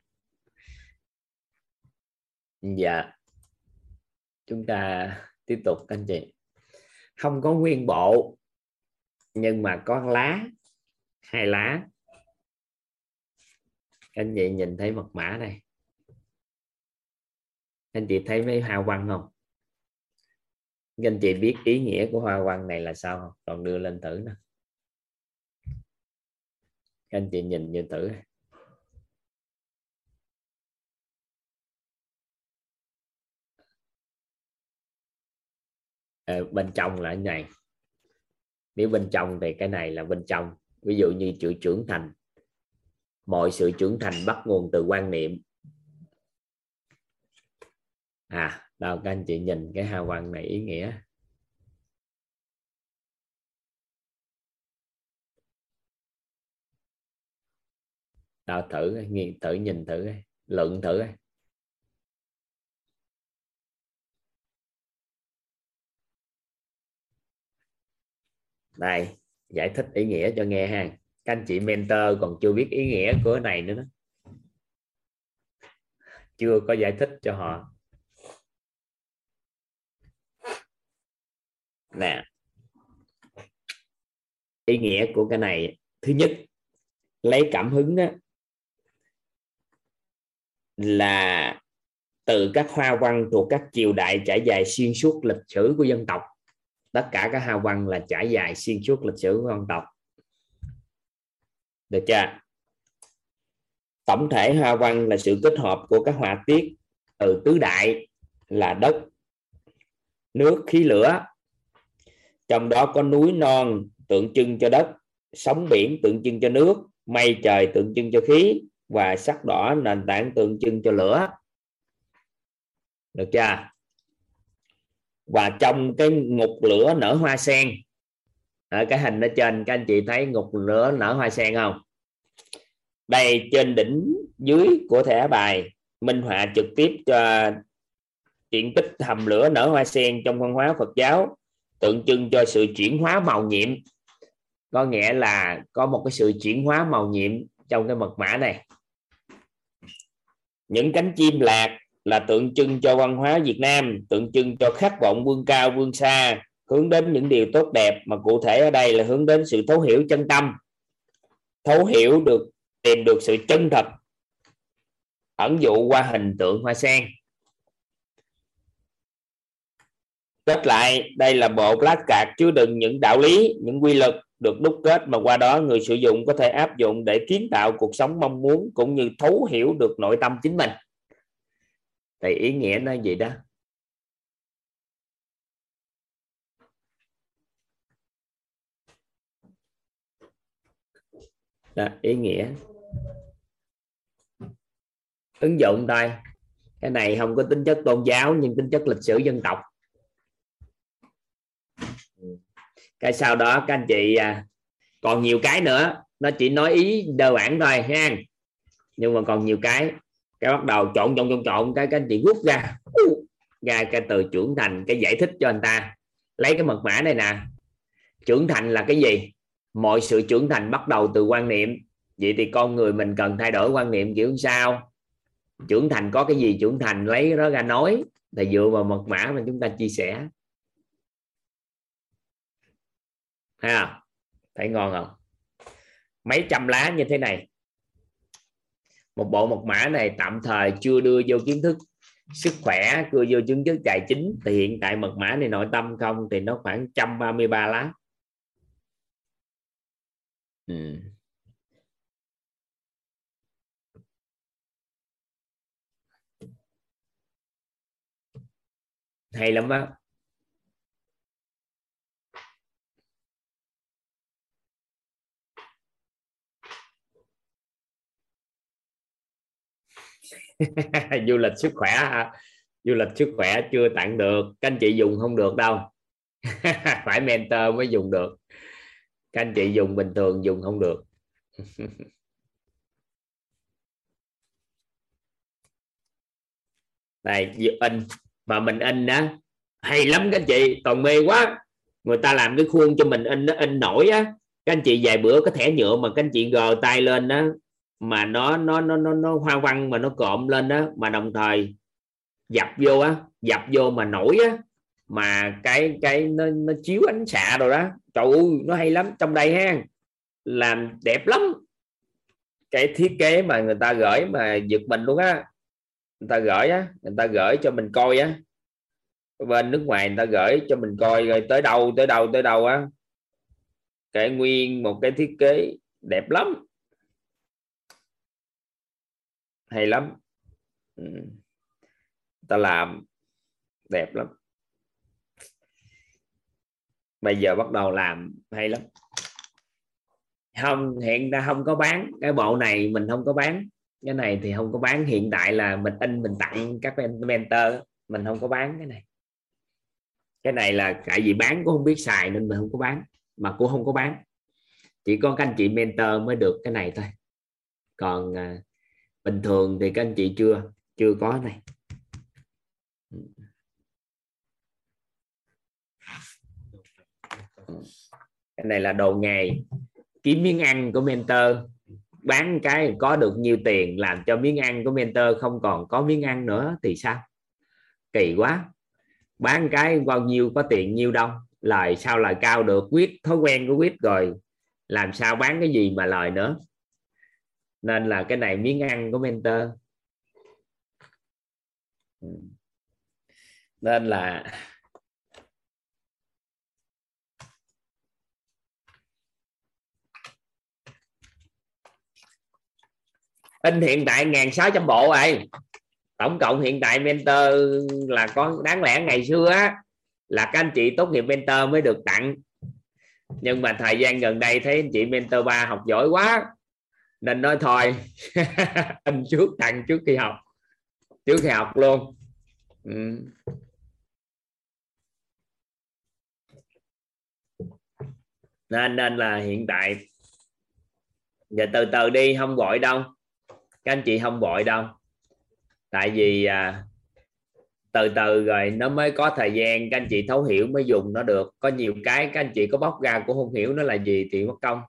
Dạ chúng ta tiếp tục anh chị. Không có nguyên bộ, nhưng mà có lá, hai lá. Anh chị nhìn thấy mật mã này anh chị thấy mấy hoa văn không? Anh chị biết ý nghĩa của hoa văn này là sao không? Còn đưa lên thử nè. Anh chị nhìn như thử. À, bên trong là cái này. Nếu bên trong thì cái này là bên trong. Ví dụ như chữ trưởng thành. Mọi sự trưởng thành bắt nguồn từ quan niệm. À đâu các anh chị nhìn cái hào quang này ý nghĩa. Đào thử nghiên thử nhìn thử luận thử. Đây giải thích ý nghĩa cho nghe ha. Các anh chị mentor còn chưa biết ý nghĩa của cái này nữa đó. Chưa có giải thích cho họ. Nè. Ý nghĩa của cái này thứ nhất lấy cảm hứng đó, là từ các hoa văn thuộc các triều đại trải dài xuyên suốt lịch sử của dân tộc tất cả các hoa văn là trải dài xuyên suốt lịch sử của dân tộc. Được chưa? Tổng thể hoa văn là sự kết hợp của các họa tiết từ tứ đại là đất, nước, khí, lửa. Trong đó có núi non tượng trưng cho đất, sóng biển tượng trưng cho nước, mây trời tượng trưng cho khí và sắc đỏ nền tảng tượng trưng cho lửa. Được chưa? Và trong cái ngục lửa nở hoa sen. Ở cái hình ở trên, các anh chị thấy ngục lửa nở hoa sen không? Đây, trên đỉnh dưới của thẻ bài, minh họa trực tiếp cho diện tích hầm lửa nở hoa sen trong văn hóa Phật giáo, tượng trưng cho sự chuyển hóa màu nhiệm. Có nghĩa là có một cái sự chuyển hóa màu nhiệm trong cái mật mã này. Những cánh chim lạc là tượng trưng cho văn hóa Việt Nam, tượng trưng cho khát vọng vươn cao, vươn xa, hướng đến những điều tốt đẹp mà cụ thể ở đây là hướng đến sự thấu hiểu chân tâm. Thấu hiểu được, tìm được sự chân thật, ẩn dụ qua hình tượng hoa sen. Kết lại, đây là bộ lá card chứa đựng những đạo lý, những quy luật được đúc kết mà qua đó người sử dụng có thể áp dụng để kiến tạo cuộc sống mong muốn cũng như thấu hiểu được nội tâm chính mình thì ý nghĩa nó gì đó. Đó, ý nghĩa. Ứng dụng thôi cái này không có tính chất tôn giáo nhưng tính chất lịch sử dân tộc. Cái sau đó các anh chị à, còn nhiều cái nữa. Nó chỉ nói ý đơn giản thôi ha. Nhưng mà còn nhiều cái cái bắt đầu trộn trộn trộn trộn, cái các anh chị rút ra. Ra cái từ trưởng thành, cái giải thích cho anh ta. Lấy cái mật mã này nè. Trưởng thành là cái gì? Mọi sự trưởng thành bắt đầu từ quan niệm. Vậy thì con người mình cần thay đổi quan niệm kiểu sao? Trưởng thành có cái gì trưởng thành? Lấy nó ra nói. Là dựa vào mật mã mà chúng ta chia sẻ. Ha? Thấy ngon không? Mấy trăm lá như thế này một bộ mật mã này tạm thời chưa đưa vô kiến thức sức khỏe, chưa vô chứng chức tài chính. Thì hiện tại mật mã này nội tâm không, thì nó khoảng 133 lá. Ừ. hay lắm á. [LAUGHS] du lịch sức khỏe du lịch sức khỏe chưa tặng được. Các anh chị dùng không được đâu. [LAUGHS] Phải mentor mới dùng được. Các anh chị dùng bình thường, dùng không được. [LAUGHS] Đây in. Mà mình in á, hay lắm các anh chị. Toàn mê quá. Người ta làm cái khuôn cho mình in nó in nổi á. Các anh chị vài bữa có thẻ nhựa mà các anh chị gờ tay lên đó mà nó nó nó nó, nó hoa văn mà nó cộm lên đó mà đồng thời dập vô á dập vô mà nổi á mà cái cái nó, nó chiếu ánh xạ rồi đó. Trời ơi nó hay lắm. Trong đây ha làm đẹp lắm. Cái thiết kế mà người ta gửi mà giật mình luôn á. Người ta gửi á người ta gửi cho mình coi á. Bên nước ngoài người ta gửi cho mình coi rồi tới đâu tới đâu tới đâu á. Cái nguyên một cái thiết kế đẹp lắm hay lắm. Ừ. ta làm đẹp lắm. Bây giờ bắt đầu làm hay lắm. Không, hiện ra không có bán cái bộ này, mình không có bán. Cái này thì không có bán. Hiện tại là mình in, mình tặng các mentor mình không có bán cái này. Cái này là tại vì bán cũng không biết xài nên mình không có bán, mà cũng không có bán. Chỉ có các anh chị mentor mới được cái này thôi. Còn à, bình thường thì các anh chị chưa chưa có này. Cái này là đồ nghề. Kiếm miếng ăn của mentor. Bán cái có được nhiều tiền làm cho miếng ăn của mentor không còn có miếng ăn nữa thì sao? Kỳ quá. Bán cái bao nhiêu có tiền nhiêu đâu. Lời sao lời cao được. Quyết thói quen của quyết rồi. Làm sao bán cái gì mà lời nữa? Nên là cái này miếng ăn của mentor. Ừ. Nên là in hiện tại 1.600 bộ rồi. Tổng cộng hiện tại mentor là có đáng lẽ ngày xưa á, là các anh chị tốt nghiệp mentor mới được tặng. Nhưng mà thời gian gần đây thấy anh chị mentor ba học giỏi quá nên nói thôi. [LAUGHS] Anh trước tặng trước khi học. Trước khi học luôn. Ừ. nên nên là hiện tại giờ từ từ đi không gọi đâu. Các anh chị không vội đâu. Tại vì à, từ từ rồi nó mới có thời gian các anh chị thấu hiểu mới dùng nó được. Có nhiều cái các anh chị có bóc ra cũng không hiểu nó là gì thì mất công.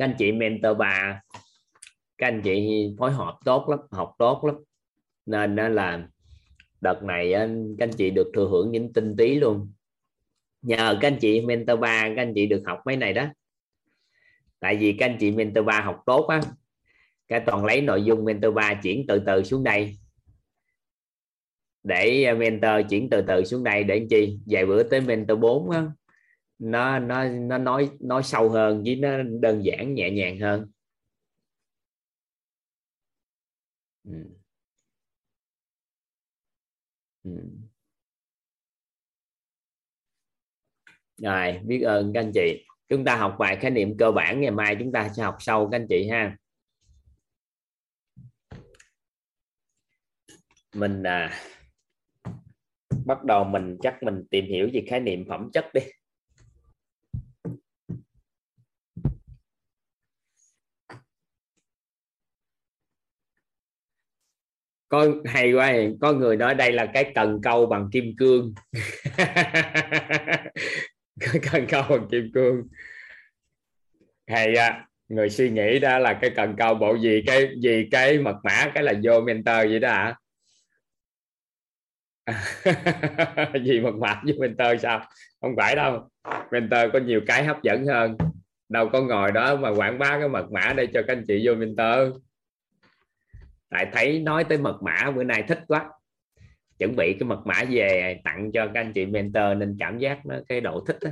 Các anh chị mentor bà, các anh chị phối hợp tốt lắm, học tốt lắm. Nên là đợt này các anh chị được thừa hưởng những tinh tí luôn. Nhờ các anh chị mentor ba các anh chị được học mấy này đó. Tại vì các anh chị mentor ba học tốt á, cái toàn lấy nội dung mentor ba chuyển từ từ xuống đây. Để mentor chuyển từ từ xuống đây để anh chi? Vài bữa tới mentor 4 á nó nó nó nói nói sâu hơn chứ nó đơn giản nhẹ nhàng hơn ừ. Ừ. rồi biết ơn các anh chị chúng ta học vài khái niệm cơ bản ngày mai chúng ta sẽ học sâu các anh chị ha mình à, bắt đầu mình chắc mình tìm hiểu về khái niệm phẩm chất đi có hay quá à. có người nói đây là cái cần câu bằng kim cương. [LAUGHS] Cần câu bằng kim cương. Hay à, người suy nghĩ đó là cái cần câu bộ gì cái gì cái mật mã cái là vô mentor vậy đó hả? [LAUGHS] Gì mật mã với mentor sao? Không phải đâu. Mentor có nhiều cái hấp dẫn hơn. Đâu có ngồi đó mà quảng bá cái mật mã để cho các anh chị vô mentor tại thấy nói tới mật mã, bữa nay thích quá chuẩn bị cái mật mã về tặng cho các anh chị mentor nên cảm giác nó cái độ thích đó.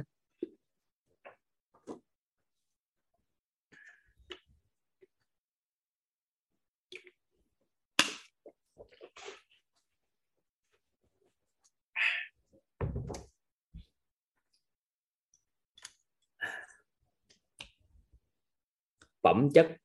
phẩm chất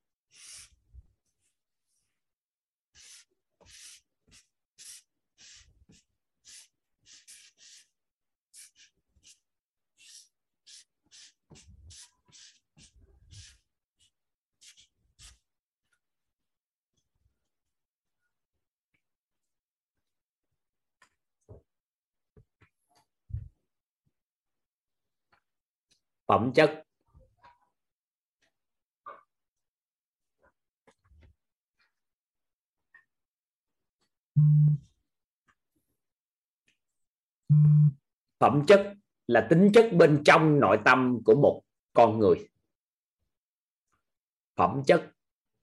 phẩm chất. Phẩm chất là tính chất bên trong nội tâm của một con người. Phẩm chất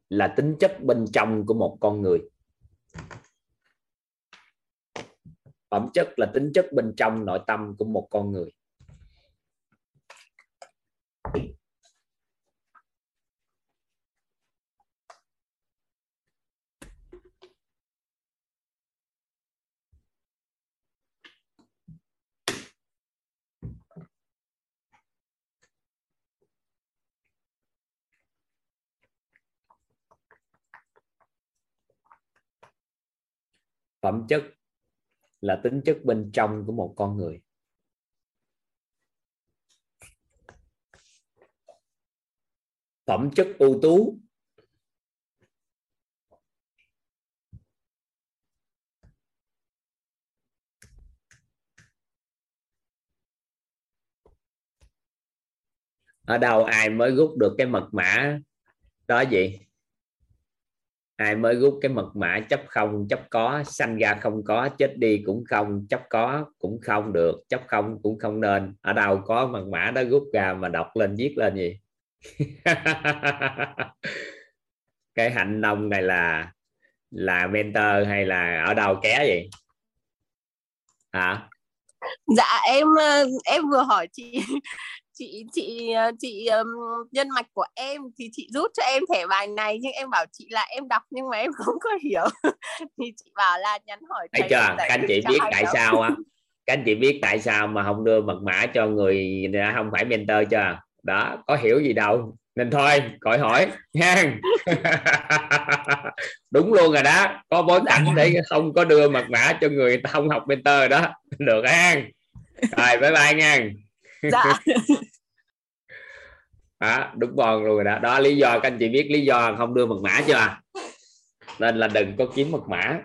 là tính chất bên trong của một con người. Phẩm chất là tính chất bên trong nội tâm của một con người phẩm chất là tính chất bên trong của một con người. Phẩm chất ưu tú. Ở đâu ai mới rút được cái mật mã đó gì ai mới rút cái mật mã chấp không, chấp có, sanh ra không có, chết đi cũng không, chấp có cũng không được, chấp không cũng không nên. Ở đâu có mật mã đó rút ra mà đọc lên, viết lên gì? [LAUGHS] cái hạnh nông này là là mentor hay là ở đâu ké vậy? Hả? Dạ em ờ, em vừa hỏi chị [LAUGHS] chị chị ờ, chị um, nhân mạch của em thì chị rút cho em thẻ bài này nhưng em bảo chị là em đọc nhưng mà em không có hiểu. [LAUGHS] Thì chị bảo là nhắn hỏi thấy chưa? các anh chị biết tại đâu. sao á. Các anh chị biết tại sao mà không đưa mật mã cho người không phải mentor chưa đó có hiểu gì đâu. Nên thôi gọi hỏi. Nha [LAUGHS] đúng luôn rồi đó. Có bối cảnh để không có đưa mật mã cho người không học mentor đó. Được an rồi bye bye nha. Dạ. [LAUGHS] Đó, đúng bon luôn rồi đó. Đó lý do các anh chị biết lý do không đưa mật mã chưa? Nên là đừng có kiếm mật mã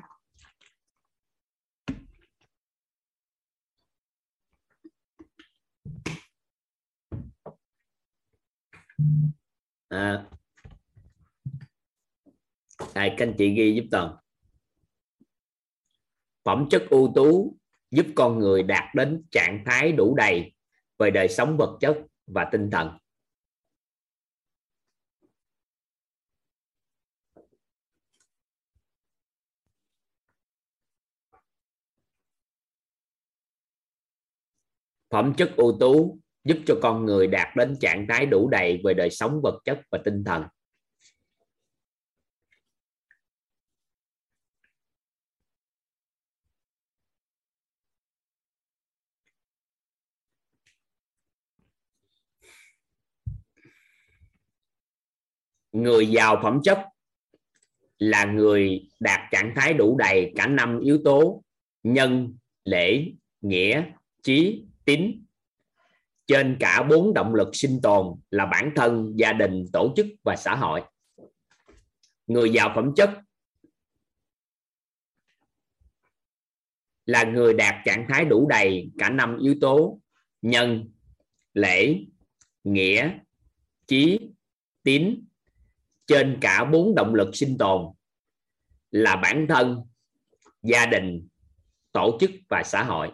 à. Đây, các anh chị ghi giúp toàn phẩm chất ưu tú giúp con người đạt đến trạng thái đủ đầy về đời sống vật chất và tinh thần phẩm chất ưu tú giúp cho con người đạt đến trạng thái đủ đầy về đời sống vật chất và tinh thần. Người giàu phẩm chất là người đạt trạng thái đủ đầy cả năm yếu tố nhân, lễ, nghĩa, trí, tín trên cả bốn động lực sinh tồn là bản thân, gia đình, tổ chức và xã hội. Người giàu phẩm chất là người đạt trạng thái đủ đầy cả năm yếu tố nhân, lễ, nghĩa, trí, tín. Trên cả bốn động lực sinh tồn là bản thân, gia đình, tổ chức và xã hội.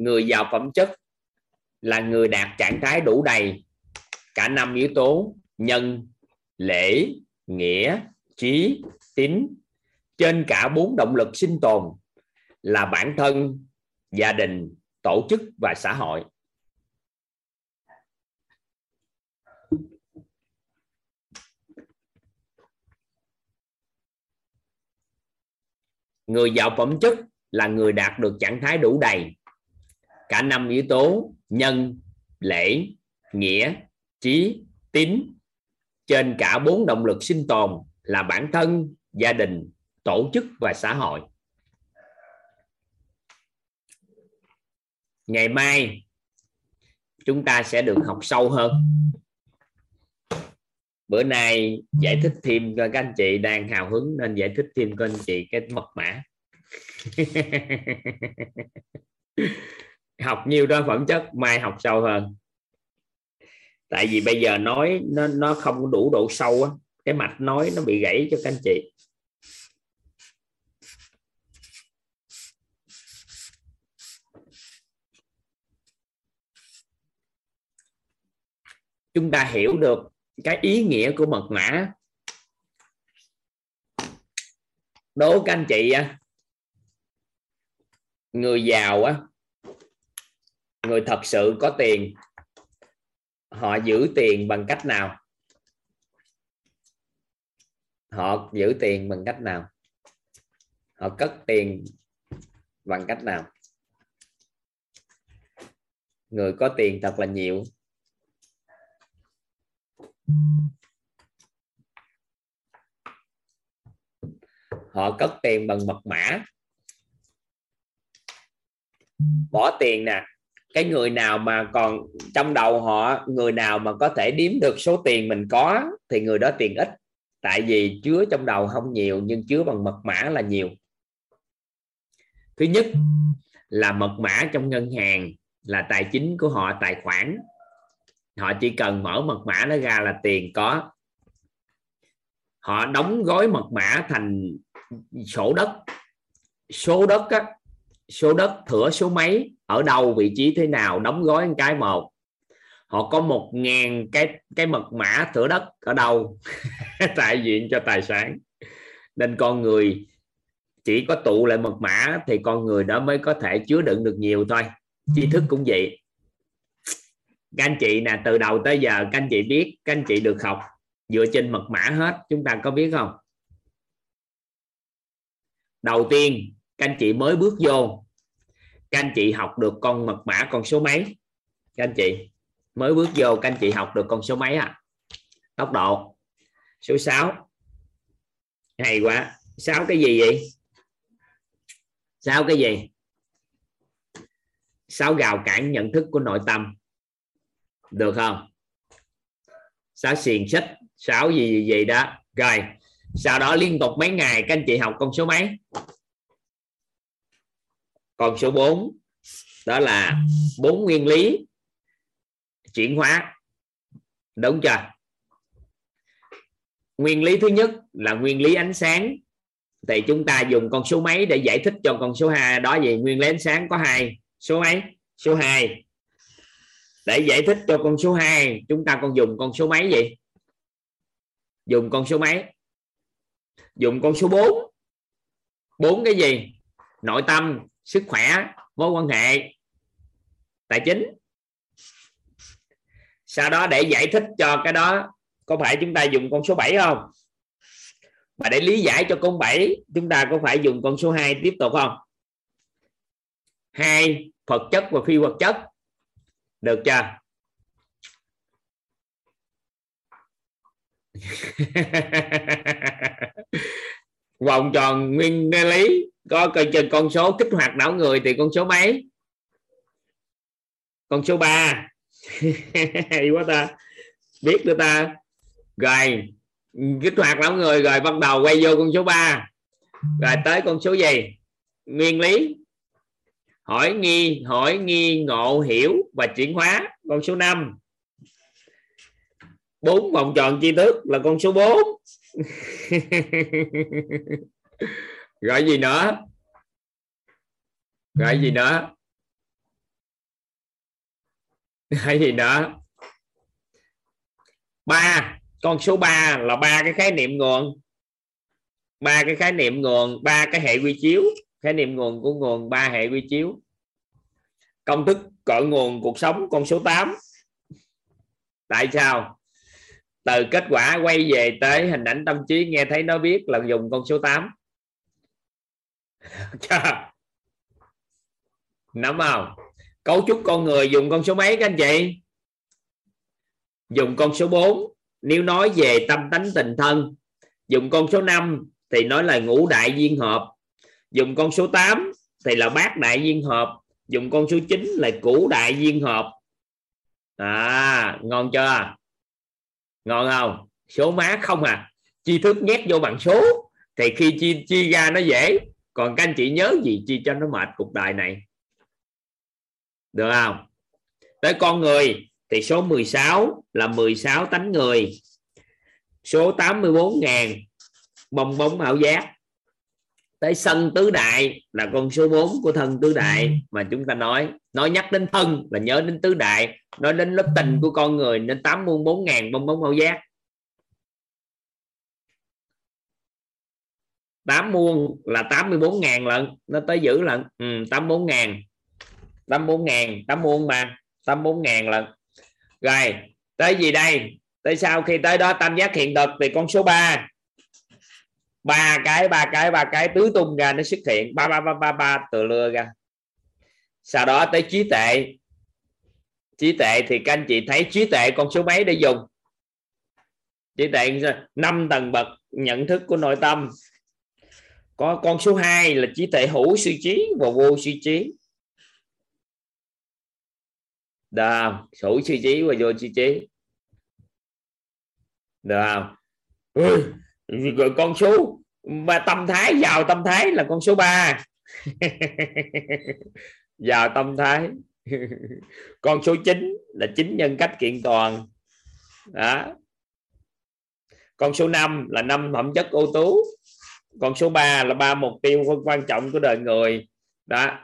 Người giàu phẩm chất là người đạt trạng thái đủ đầy cả năm yếu tố nhân, lễ, nghĩa, trí, tín. Trên cả bốn động lực sinh tồn là bản thân, gia đình, tổ chức và xã hội. Người giàu phẩm chất là người đạt được trạng thái đủ đầy cả năm yếu tố, nhân, lễ, nghĩa, trí, tín. Trên cả bốn động lực sinh tồn là bản thân, gia đình, tổ chức và xã hội. Ngày mai, chúng ta sẽ được học sâu hơn. Bữa nay giải thích thêm cho các anh chị đang hào hứng nên giải thích thêm cho anh chị cái mật mã. [LAUGHS] học nhiều đó phẩm chất, mai học sâu hơn. Tại vì bây giờ nói, nó nó không đủ độ sâu á, cái mạch nói nó bị gãy cho các anh chị. Chúng ta hiểu được cái ý nghĩa của mật mã. Đố các anh chị á, người giàu á người thật sự có tiền, họ giữ tiền bằng cách nào? Họ giữ tiền bằng cách nào? Họ cất tiền bằng cách nào? Người có tiền thật là nhiều. Họ cất tiền bằng mật mã. Bỏ tiền nè cái người nào mà còn trong đầu họ người nào mà có thể đếm được số tiền mình có thì người đó tiền ít. Tại vì chứa trong đầu không nhiều nhưng chứa bằng mật mã là nhiều. Thứ nhất là mật mã trong ngân hàng là tài chính của họ tài khoản. Họ chỉ cần mở mật mã nó ra là tiền có. Họ đóng gói mật mã thành sổ đất. Số đất á, số đất, thửa số mấy ở đâu, vị trí thế nào, đóng gói một cái một. Họ có một ngàn cái cái mật mã thửa đất ở đâu, [LAUGHS] đại diện cho tài sản. Nên con người chỉ có tụ lại mật mã thì con người đó mới có thể chứa đựng được nhiều thôi. Tri thức cũng vậy. Các anh chị nè, từ đầu tới giờ, các anh chị biết, các anh chị được học dựa trên mật mã hết. Chúng ta có biết không? Đầu tiên các anh chị mới bước vô. Các anh chị học được con mật mã con số mấy? Các anh chị, mới bước vô, các anh chị học được con số mấy à tốc độ. Số 6 hay quá. Sáu cái gì vậy? Sáu cái gì? Sáu gào cản nhận thức của nội tâm. Được không? Sáu xiềng xích. Sáu gì gì gì đó. Rồi, sau đó liên tục mấy ngày, các anh chị học con số mấy? Con số 4 đó là bốn nguyên lý chuyển hóa. Đúng chưa? Nguyên lý thứ nhất là nguyên lý ánh sáng. Thì chúng ta dùng con số mấy để giải thích cho con số 2 đó gì nguyên lý ánh sáng có hai. Số mấy? Số 2 để giải thích cho con số 2 chúng ta còn dùng con số mấy gì dùng con số mấy? Dùng con số 4 bốn cái gì? Nội tâm sức khỏe, mối quan hệ, tài chính. Sau đó để giải thích cho cái đó, có phải chúng ta dùng con số 7 không? Và để lý giải cho con 7 chúng ta có phải dùng con số 2 tiếp tục không? Hai, vật chất và phi vật chất. Được chưa? [LAUGHS] Vòng tròn nguyên lý có con số kích hoạt não người thì con số mấy? Con số 3 [LAUGHS] hay quá ta. Biết nữa ta. Rồi, kích hoạt não người rồi bắt đầu quay vô con số 3 rồi tới con số gì? Nguyên lý. Hỏi nghi hỏi nghi ngộ hiểu và chuyển hóa. Con số 5 bốn vòng tròn tri thức là con số 4 [LAUGHS] gọi gì nữa? Gọi gì nữa? Gọi gì nữa? Ba. Con số 3 là ba cái khái niệm nguồn. Ba cái khái niệm nguồn, ba cái hệ quy chiếu. Khái niệm nguồn của nguồn, ba hệ quy chiếu. Công thức cội nguồn cuộc sống, con số 8 tại sao? Từ kết quả quay về tới hình ảnh tâm trí, nghe thấy nó biết là dùng con số 8 [LAUGHS] nắm không cấu trúc con người dùng con số mấy các anh chị? Dùng con số 4 nếu nói về tâm tánh tình thân, dùng con số 5 thì nói là ngũ đại duyên hợp. Dùng con số 8 thì là bát đại duyên hợp. Dùng con số 9 là cũ đại duyên hợp. À ngon chưa? Ngon không? Số má không à. Chi thức nhét vô bằng số thì khi chi chi ra nó dễ còn các anh chị nhớ gì chi cho nó mệt cuộc đời này? Được không? Tới con người thì số 16 là 16 tánh người. Số 84 ngàn bong bóng ảo giác tới sân tứ đại là con số 4 của thân tứ đại mà chúng ta nói. Nói nhắc đến thân là nhớ đến tứ đại. Nói đến lớp tình của con người nên 84 ngàn bong bóng ảo giác 8 muôn là 84 ngàn lận nó tới giữ lận. Ừ, 84 ngàn. 84 ngàn 8 muôn mà 84 ngàn lận. Rồi tới gì đây? Tới sau khi tới đó tam giác hiện thực thì con số 3 ba cái ba cái ba cái tứ tung ra nó xuất hiện. Ba ba ba ba ba từ lưa ra. Sau đó tới trí tệ trí tệ thì các anh chị thấy trí tệ con số mấy để dùng? Trí tệ năm tầng bậc nhận thức của nội tâm có, con số 2 là trí tuệ hữu suy trí và vô suy trí. Được không hữu suy trí và vô suy trí. Được không ừ. con số mà tâm thái vào tâm thái là con số 3 vào [LAUGHS] tâm thái. [LAUGHS] Con số 9 là chín nhân cách kiện toàn. Đó. Con số 5 là năm phẩm chất ưu tú con số 3 là ba mục tiêu quan trọng của đời người. Đó.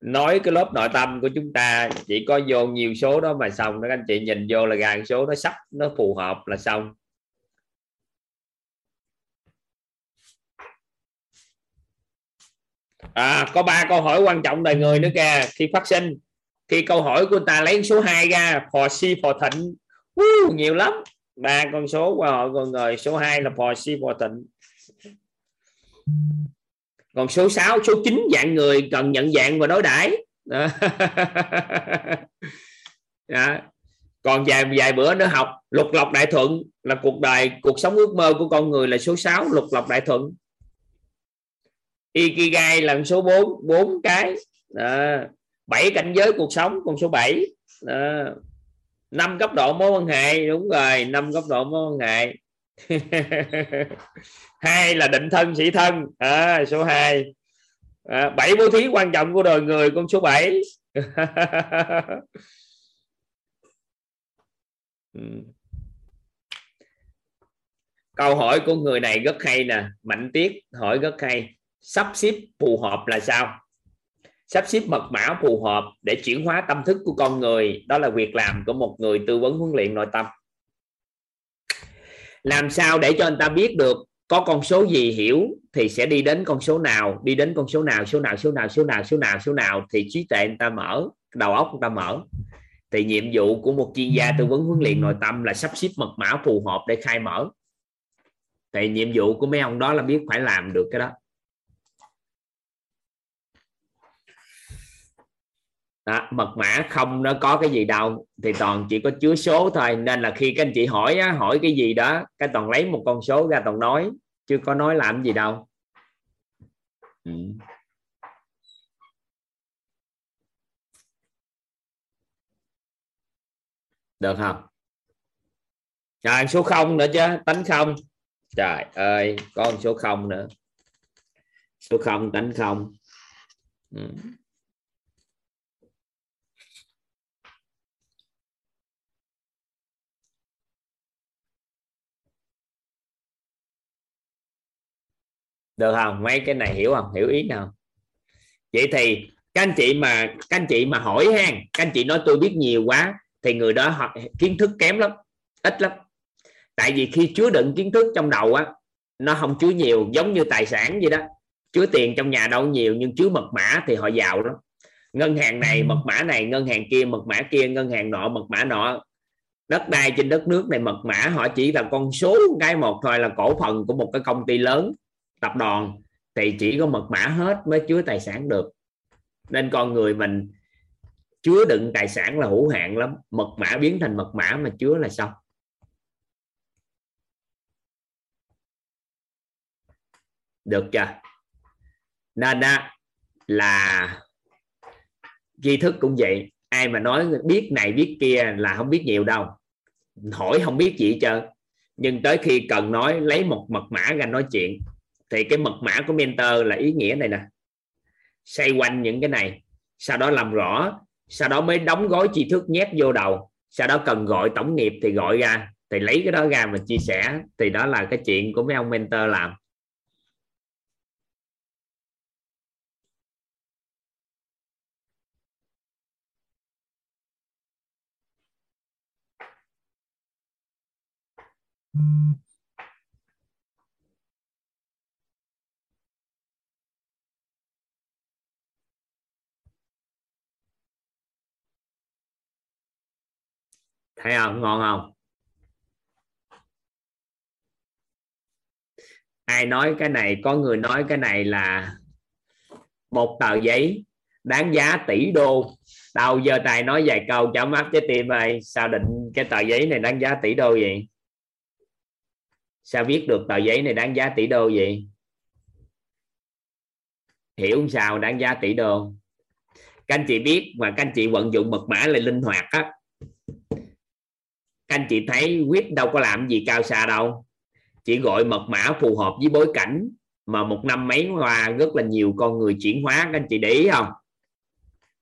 Nói cái lớp nội tâm của chúng ta chỉ có vô nhiều số đó mà xong đó anh chị nhìn vô là gàn số nó sắp nó phù hợp là xong. À, có ba câu hỏi quan trọng đời người nữa kìa. Khi phát sinh khi câu hỏi của ta lấy số 2 ra phò si phò thịnh. Uh, nhiều lắm. Ba con số của họ con người số 2 là phò si phò thịnh còn số 6 số 9 dạng người cần nhận dạng và đối đãi đó. [LAUGHS] đó. còn vài vài bữa nữa học, lục lọc đại thuận là cuộc đời, cuộc sống ước mơ của con người là số 6 lục lọc đại thuận ikigai là số 4 bốn cái đó. 7 cảnh giới cuộc sống, con số 7 đó. 5 cấp độ mối quan hệ, đúng rồi 5 cấp độ mối quan hệ [LAUGHS] hai là định thân sĩ thân. À, số 2 à, bảy bố thí quan trọng của đời người con số 7 [LAUGHS] ừ. câu hỏi của người này rất hay nè mạnh tiết hỏi rất hay. Sắp xếp phù hợp là sao? Sắp xếp mật mã phù hợp để chuyển hóa tâm thức của con người. Đó là việc làm của một người tư vấn huấn luyện nội tâm. Làm sao để cho anh ta biết được có con số gì hiểu thì sẽ đi đến con số nào đi đến con số nào số nào số nào số nào số nào số nào thì trí tuệ người ta mở đầu óc người ta mở. Thì nhiệm vụ của một chuyên gia tư vấn huấn luyện nội tâm là sắp xếp mật mã phù hợp để khai mở. Thì nhiệm vụ của mấy ông đó là biết phải làm được cái đó. Đó, mật mã không nó có cái gì đâu thì toàn chỉ có chứa số thôi. Nên là khi các anh chị hỏi á, hỏi cái gì đó cái toàn lấy một con số ra toàn nói chưa có nói làm gì đâu. Ừ. Được không? Trời số không nữa chứ, tánh không. Trời ơi con số không nữa. Số không, tánh không. Ừ. được không? Mấy cái này hiểu không? Hiểu ý nào? Vậy thì các anh chị mà các anh chị mà hỏi hen, các anh chị nói tôi biết nhiều quá thì người đó học kiến thức kém lắm ít lắm. Tại vì khi chứa đựng kiến thức trong đầu á nó không chứa nhiều giống như tài sản vậy đó. Chứa tiền trong nhà đâu nhiều nhưng chứa mật mã thì họ giàu lắm. Ngân hàng này mật mã này ngân hàng kia mật mã kia ngân hàng nọ mật mã nọ. Đất đai trên đất nước này mật mã họ chỉ là con số cái một thôi là cổ phần của một cái công ty lớn tập đoàn, thì chỉ có mật mã hết mới chứa tài sản được. Nên con người mình chứa đựng tài sản là hữu hạn lắm, mật mã biến thành mật mã mà chứa là xong. Được chưa? Nên đó là tri thức cũng vậy. Ai mà nói biết này biết kia là không biết nhiều đâu. Hỏi không biết gì hết trơn. Nhưng tới khi cần nói, lấy một mật mã ra nói chuyện thì cái mật mã của mentor là ý nghĩa này nè. Xoay quanh những cái này, sau đó làm rõ, sau đó mới đóng gói tri thức nhét vô đầu, sau đó cần gọi tổng nghiệp thì gọi ra, thì lấy cái đó ra mà chia sẻ, thì đó là cái chuyện của mấy ông mentor làm. Thấy không? Ngon không? Ai nói cái này, có người nói cái này là một tờ giấy, đáng giá tỷ đô. Đâu, giờ tài nói vài câu cho mắt trái tim ơi sao định cái tờ giấy này đáng giá tỷ đô vậy? Sao viết được tờ giấy này đáng giá tỷ đô vậy? Hiểu sao, đáng giá tỷ đô. Các anh chị biết mà các anh chị vận dụng mật mã là linh hoạt á các anh chị thấy quyết đâu có làm gì cao xa đâu. Chỉ gọi mật mã phù hợp với bối cảnh mà một năm mấy qua rất là nhiều con người chuyển hóa. Các anh chị để ý không?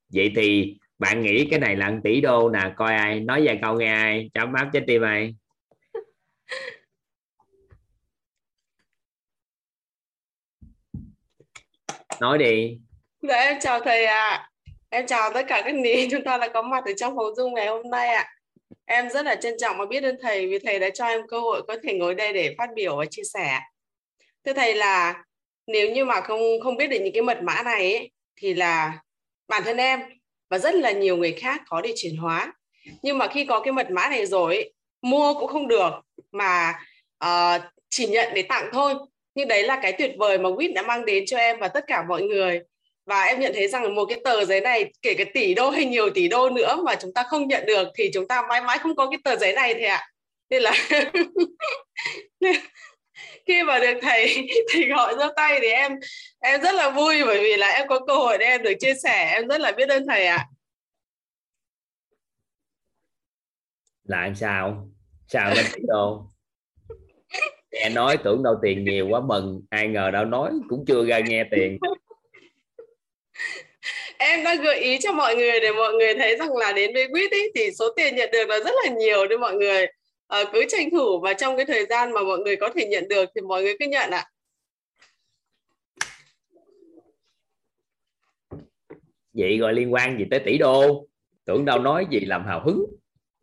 Vậy thì bạn nghĩ cái này là 1 tỷ đô nè, coi ai nói vài câu nghe ai. Chấm áp trái tim ai nói đi. Dạ em chào thầy ạ. À. em chào tất cả các nị chúng ta đã có mặt ở trong phòng dung ngày hôm nay ạ. à em rất là trân trọng và biết ơn thầy vì thầy đã cho em cơ hội có thể ngồi đây để phát biểu và chia sẻ. Thưa thầy là nếu như mà không không biết được những cái mật mã này ấy, thì là bản thân em và rất là nhiều người khác có để chuyển hóa. Nhưng mà khi có cái mật mã này rồi ấy, mua cũng không được mà uh, chỉ nhận để tặng thôi. Nhưng đấy là cái tuyệt vời mà WIT đã mang đến cho em và tất cả mọi người và em nhận thấy rằng một cái tờ giấy này, kể cả tỷ đô hay nhiều tỷ đô nữa mà chúng ta không nhận được thì chúng ta mãi mãi không có cái tờ giấy này thì ạ. À. nên là [LAUGHS] khi mà được thầy thầy gọi giơ tay thì em em rất là vui bởi vì là em có cơ hội để em được chia sẻ. Em rất là biết ơn thầy ạ. À. là em sao? Sao lên tỷ đô nghe nói tưởng đâu tiền nhiều quá, mừng. Ai ngờ đâu nói cũng chưa ra nghe tiền em đang gợi ý cho mọi người để mọi người thấy rằng là đến với quýt thì số tiền nhận được là rất là nhiều nên mọi người. À, cứ tranh thủ và trong cái thời gian mà mọi người có thể nhận được thì mọi người cứ nhận ạ. Vậy gọi liên quan gì tới tỷ đô? Tưởng đâu nói gì làm hào hứng.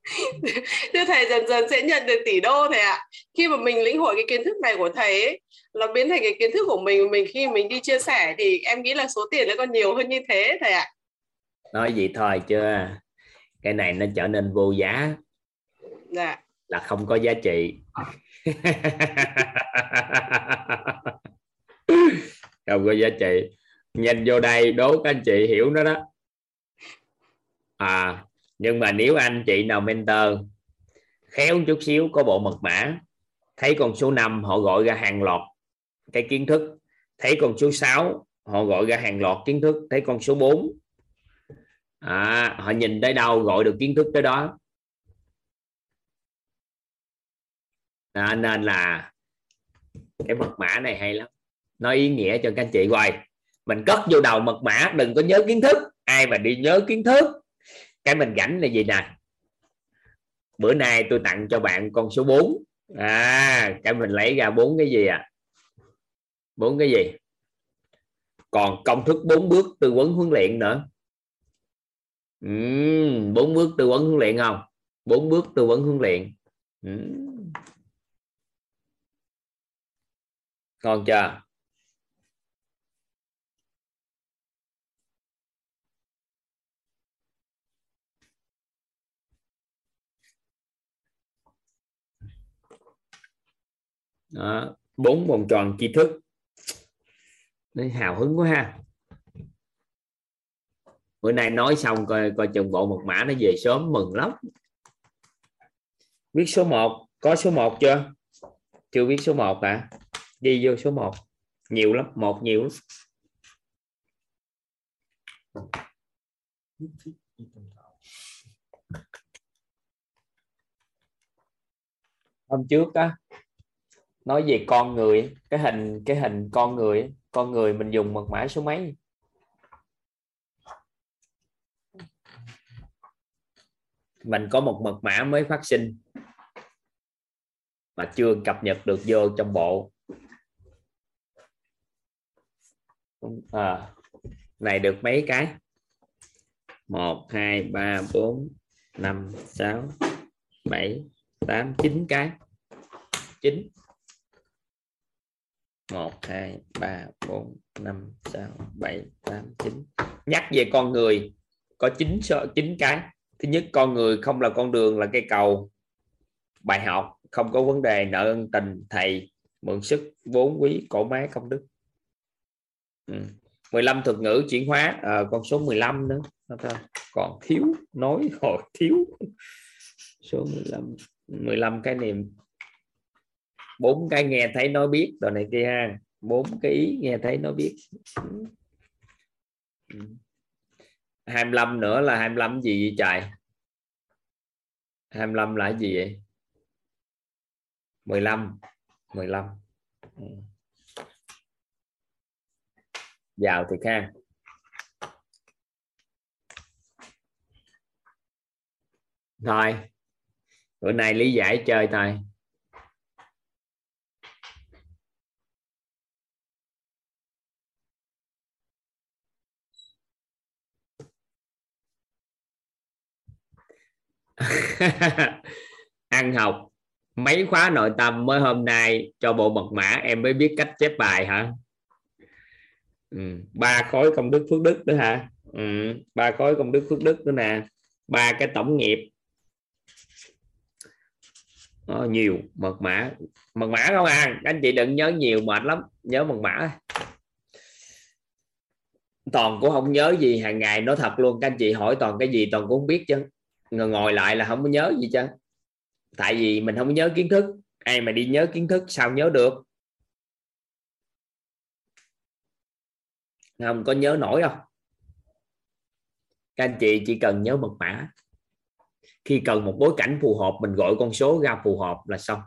[LAUGHS] thưa thầy dần dần sẽ nhận được tỷ đô thầy ạ. Khi mà mình lĩnh hội cái kiến thức này của thầy ấy nó biến thành cái kiến thức của mình mình khi mình đi chia sẻ thì em nghĩ là số tiền nó còn nhiều hơn như thế thầy ạ. Nói gì thôi chưa cái này nó trở nên vô giá dạ. là không có giá trị. [LAUGHS] Không có giá trị. Nhìn vô đây đố các anh chị hiểu nó đó. À nhưng mà nếu anh chị nào mentor khéo chút xíu có bộ mật mã thấy con số 5 họ gọi ra hàng loạt cái kiến thức. Thấy con số 6 họ gọi ra hàng loạt kiến thức. Thấy con số 4 à, họ nhìn tới đâu gọi được kiến thức tới đó. À, nên là cái mật mã này hay lắm. Nó ý nghĩa cho các anh chị. Hoài mình cất vô đầu mật mã đừng có nhớ kiến thức. Ai mà đi nhớ kiến thức cái mình gánh là gì nè bữa nay tôi tặng cho bạn con số 4 à cái mình lấy ra bốn cái gì à? Bốn cái gì? Còn công thức bốn bước tư vấn huấn luyện nữa. Bốn ừ, bước tư vấn huấn luyện không? Bốn bước tư vấn huấn luyện. Ừ. ngon chưa? Đó bốn vòng tròn tri thức. Đấy, hào hứng quá ha. Bữa nay nói xong coi coi chừng bộ mật mã nó về sớm mừng lắm. Viết số 1 có số 1 chưa? Chưa viết số 1 à đi vô số 1 nhiều lắm một nhiều lắm. Hôm trước á nói về con người cái hình cái hình con người con người mình dùng mật mã số mấy? Mình có một mật mã mới phát sinh mà chưa cập nhật được vô trong bộ. À, này được mấy cái? Một hai ba bốn năm sáu bảy tám chín cái. Chín. 1 2 3 4 5 6 7 8 9 nhắc về con người có 9 số 9 cái. Thứ nhất con người không là con đường là cây cầu. Bài học không có vấn đề nợ ân tình thầy mượn sức vốn quý cổ máy công đức. Ừ. 15 thuật ngữ chuyển hóa à, con số 15 nữa. Còn thiếu nói [LAUGHS] hồi thiếu. Số 15 15 cái niệm bốn cái nghe thấy nói biết, đồ này kia ha. Bốn cái ý nghe thấy nói biết. 25 nữa là 25 gì vậy trời? 25 là gì vậy? 15 15 ừ. vào thì khang thôi. Bữa nay lý giải chơi thôi. [LAUGHS] ăn học. Mấy khóa nội tâm mới hôm nay cho bộ mật mã em mới biết cách chép bài hả? Ừ. ba khối công đức phước đức nữa hả? Ừ. ba khối công đức phước đức nữa nè. Ba cái tổng nghiệp. Đó, nhiều mật mã. Mật mã không à? Anh chị đừng nhớ nhiều mệt lắm. Nhớ mật mã. Toàn cũng không nhớ gì hàng ngày nói thật luôn. Các anh chị hỏi toàn cái gì toàn cũng không biết chứ ngồi lại là không có nhớ gì chứ. Tại vì mình không nhớ kiến thức. Ai mà đi nhớ kiến thức sao nhớ được? Không, có nhớ nổi đâu các anh chị chỉ cần nhớ mật mã. Khi cần một bối cảnh phù hợp, mình gọi con số ra phù hợp là xong.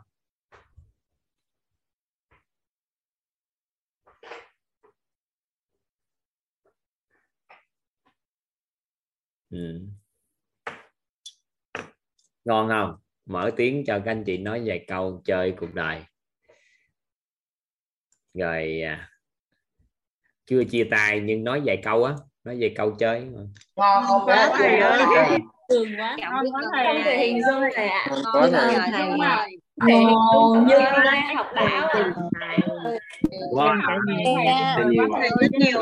Ừ ngon không mở tiếng cho các anh chị nói vài câu chơi cuộc đời rồi à, chưa chia tay nhưng nói vài câu á nói vài câu chơi ngon quá thầy ơi tường quá ngon quá thầy không thể hình dung thầy ạ ngon quá thầy ngon như học báo wow. thầy rất nhiều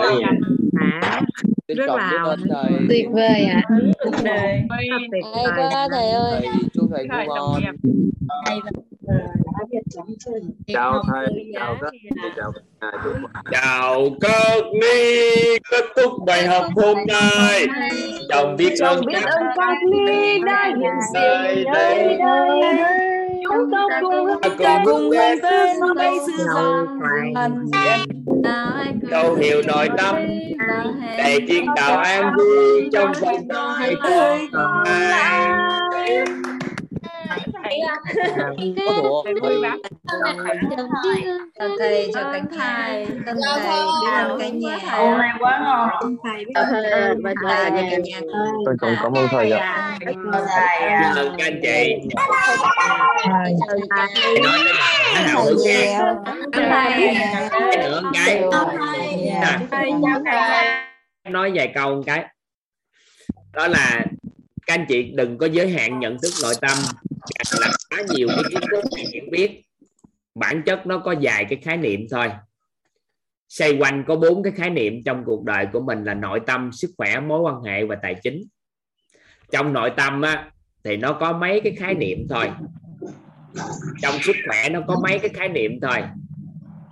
ạ rất là tuyệt vời ạ. Hay quá thầy ơi chúc thầy ngủ ngon. chào thầy chào các chào chào các ni kết thúc bài học hôm nay. Chồng biết ơn biết ơn các ni đã hiện diện đây đây. Chúng ta cùng cùng vươn tên lấy sự rằng đâu hiểu nội tâm. để chuyên tạo an vui trong vòng đời còn ai có thuộc chào thầy chào cánh thầy tân thầy biết ơn cả nhà hôm nay quá ngon thầy biết ơn thầy thầy cả nhà tôi cũng cảm ơn thầy ạ biết ơn các anh chị nói cái nào hữu nha cái nữa cái nói vài câu một cái đó là các anh chị đừng có giới hạn nhận thức nội tâm. Là quá nhiều cái kiến thức hiểu biết bản chất nó có vài cái khái niệm thôi. Xoay quanh có bốn cái khái niệm trong cuộc đời của mình là nội tâm sức khỏe mối quan hệ và tài chính. Trong nội tâm á, thì nó có mấy cái khái niệm thôi. Trong sức khỏe nó có mấy cái khái niệm thôi.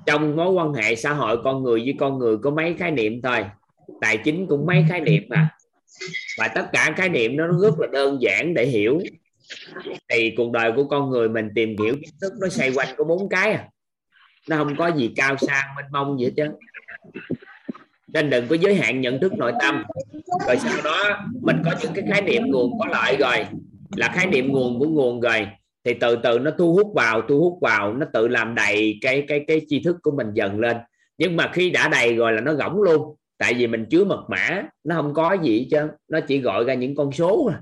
Trong mối quan hệ xã hội con người với con người có mấy khái niệm thôi. Tài chính cũng mấy khái niệm mà và tất cả khái niệm nó rất là đơn giản để hiểu. Thì cuộc đời của con người mình tìm hiểu kiến thức nó xoay quanh có bốn cái à. Nó không có gì cao sang mênh mông gì hết chứ nên đừng có giới hạn nhận thức nội tâm. Rồi sau đó mình có những cái khái niệm nguồn có lợi rồi. Là khái niệm nguồn của nguồn rồi. Thì từ từ nó thu hút vào, thu hút vào. Nó tự làm đầy cái cái cái tri thức của mình dần lên. Nhưng mà khi đã đầy rồi là nó rỗng luôn tại vì mình chứa mật mã, nó không có gì chứ nó chỉ gọi ra những con số à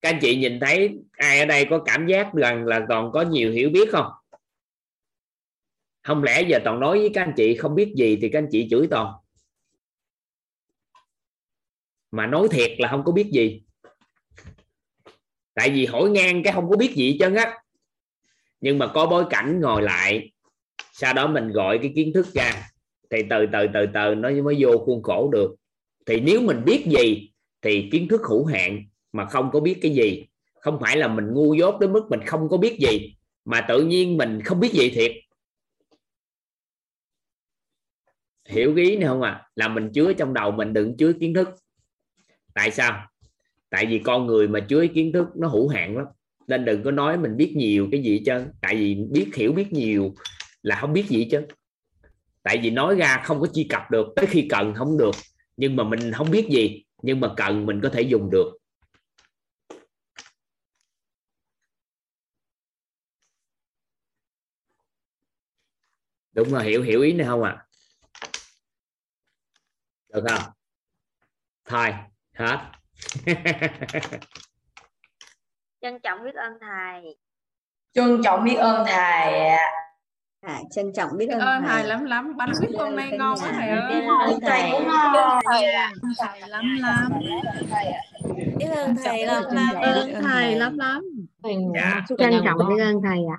các anh chị nhìn thấy ai ở đây có cảm giác rằng là còn có nhiều hiểu biết không? Không lẽ giờ toàn nói với các anh chị không biết gì thì các anh chị chửi toàn? Mà nói thiệt là không có biết gì. Tại vì hỏi ngang cái không có biết gì chân á. Nhưng mà có bối cảnh ngồi lại. Sau đó mình gọi cái kiến thức ra thì từ từ từ từ nó mới vô khuôn khổ được. Thì nếu mình biết gì, thì kiến thức hữu hạn mà không có biết cái gì. Không phải là mình ngu dốt đến mức mình không có biết gì, mà tự nhiên mình không biết gì thiệt. Hiểu ý này không à là mình chứa trong đầu mình đừng chứa kiến thức. Tại sao? Tại vì con người mà chứa kiến thức nó hữu hạn lắm. Nên đừng có nói mình biết nhiều cái gì chứ tại vì biết, hiểu biết nhiều là không biết gì chứ tại vì nói ra không có chi cập được tới khi cần không được. Nhưng mà mình không biết gì nhưng mà cần mình có thể dùng được. Đúng rồi hiểu hiểu ý này không ạ? À? được không? Thôi hết. Trân trọng biết ơn thầy. Trân trọng biết ơn thầy à, trân trọng biết ơn thầy. thầy lắm lắm. Bánh quýt hôm nay ngon quá thầy ơi. thầy. Cũng ngon. Thầy lắm lắm. Biết ơn thầy. lắm. Lắm ơn thầy. Lắm lắm. Trân trọng biết ơn thầy ạ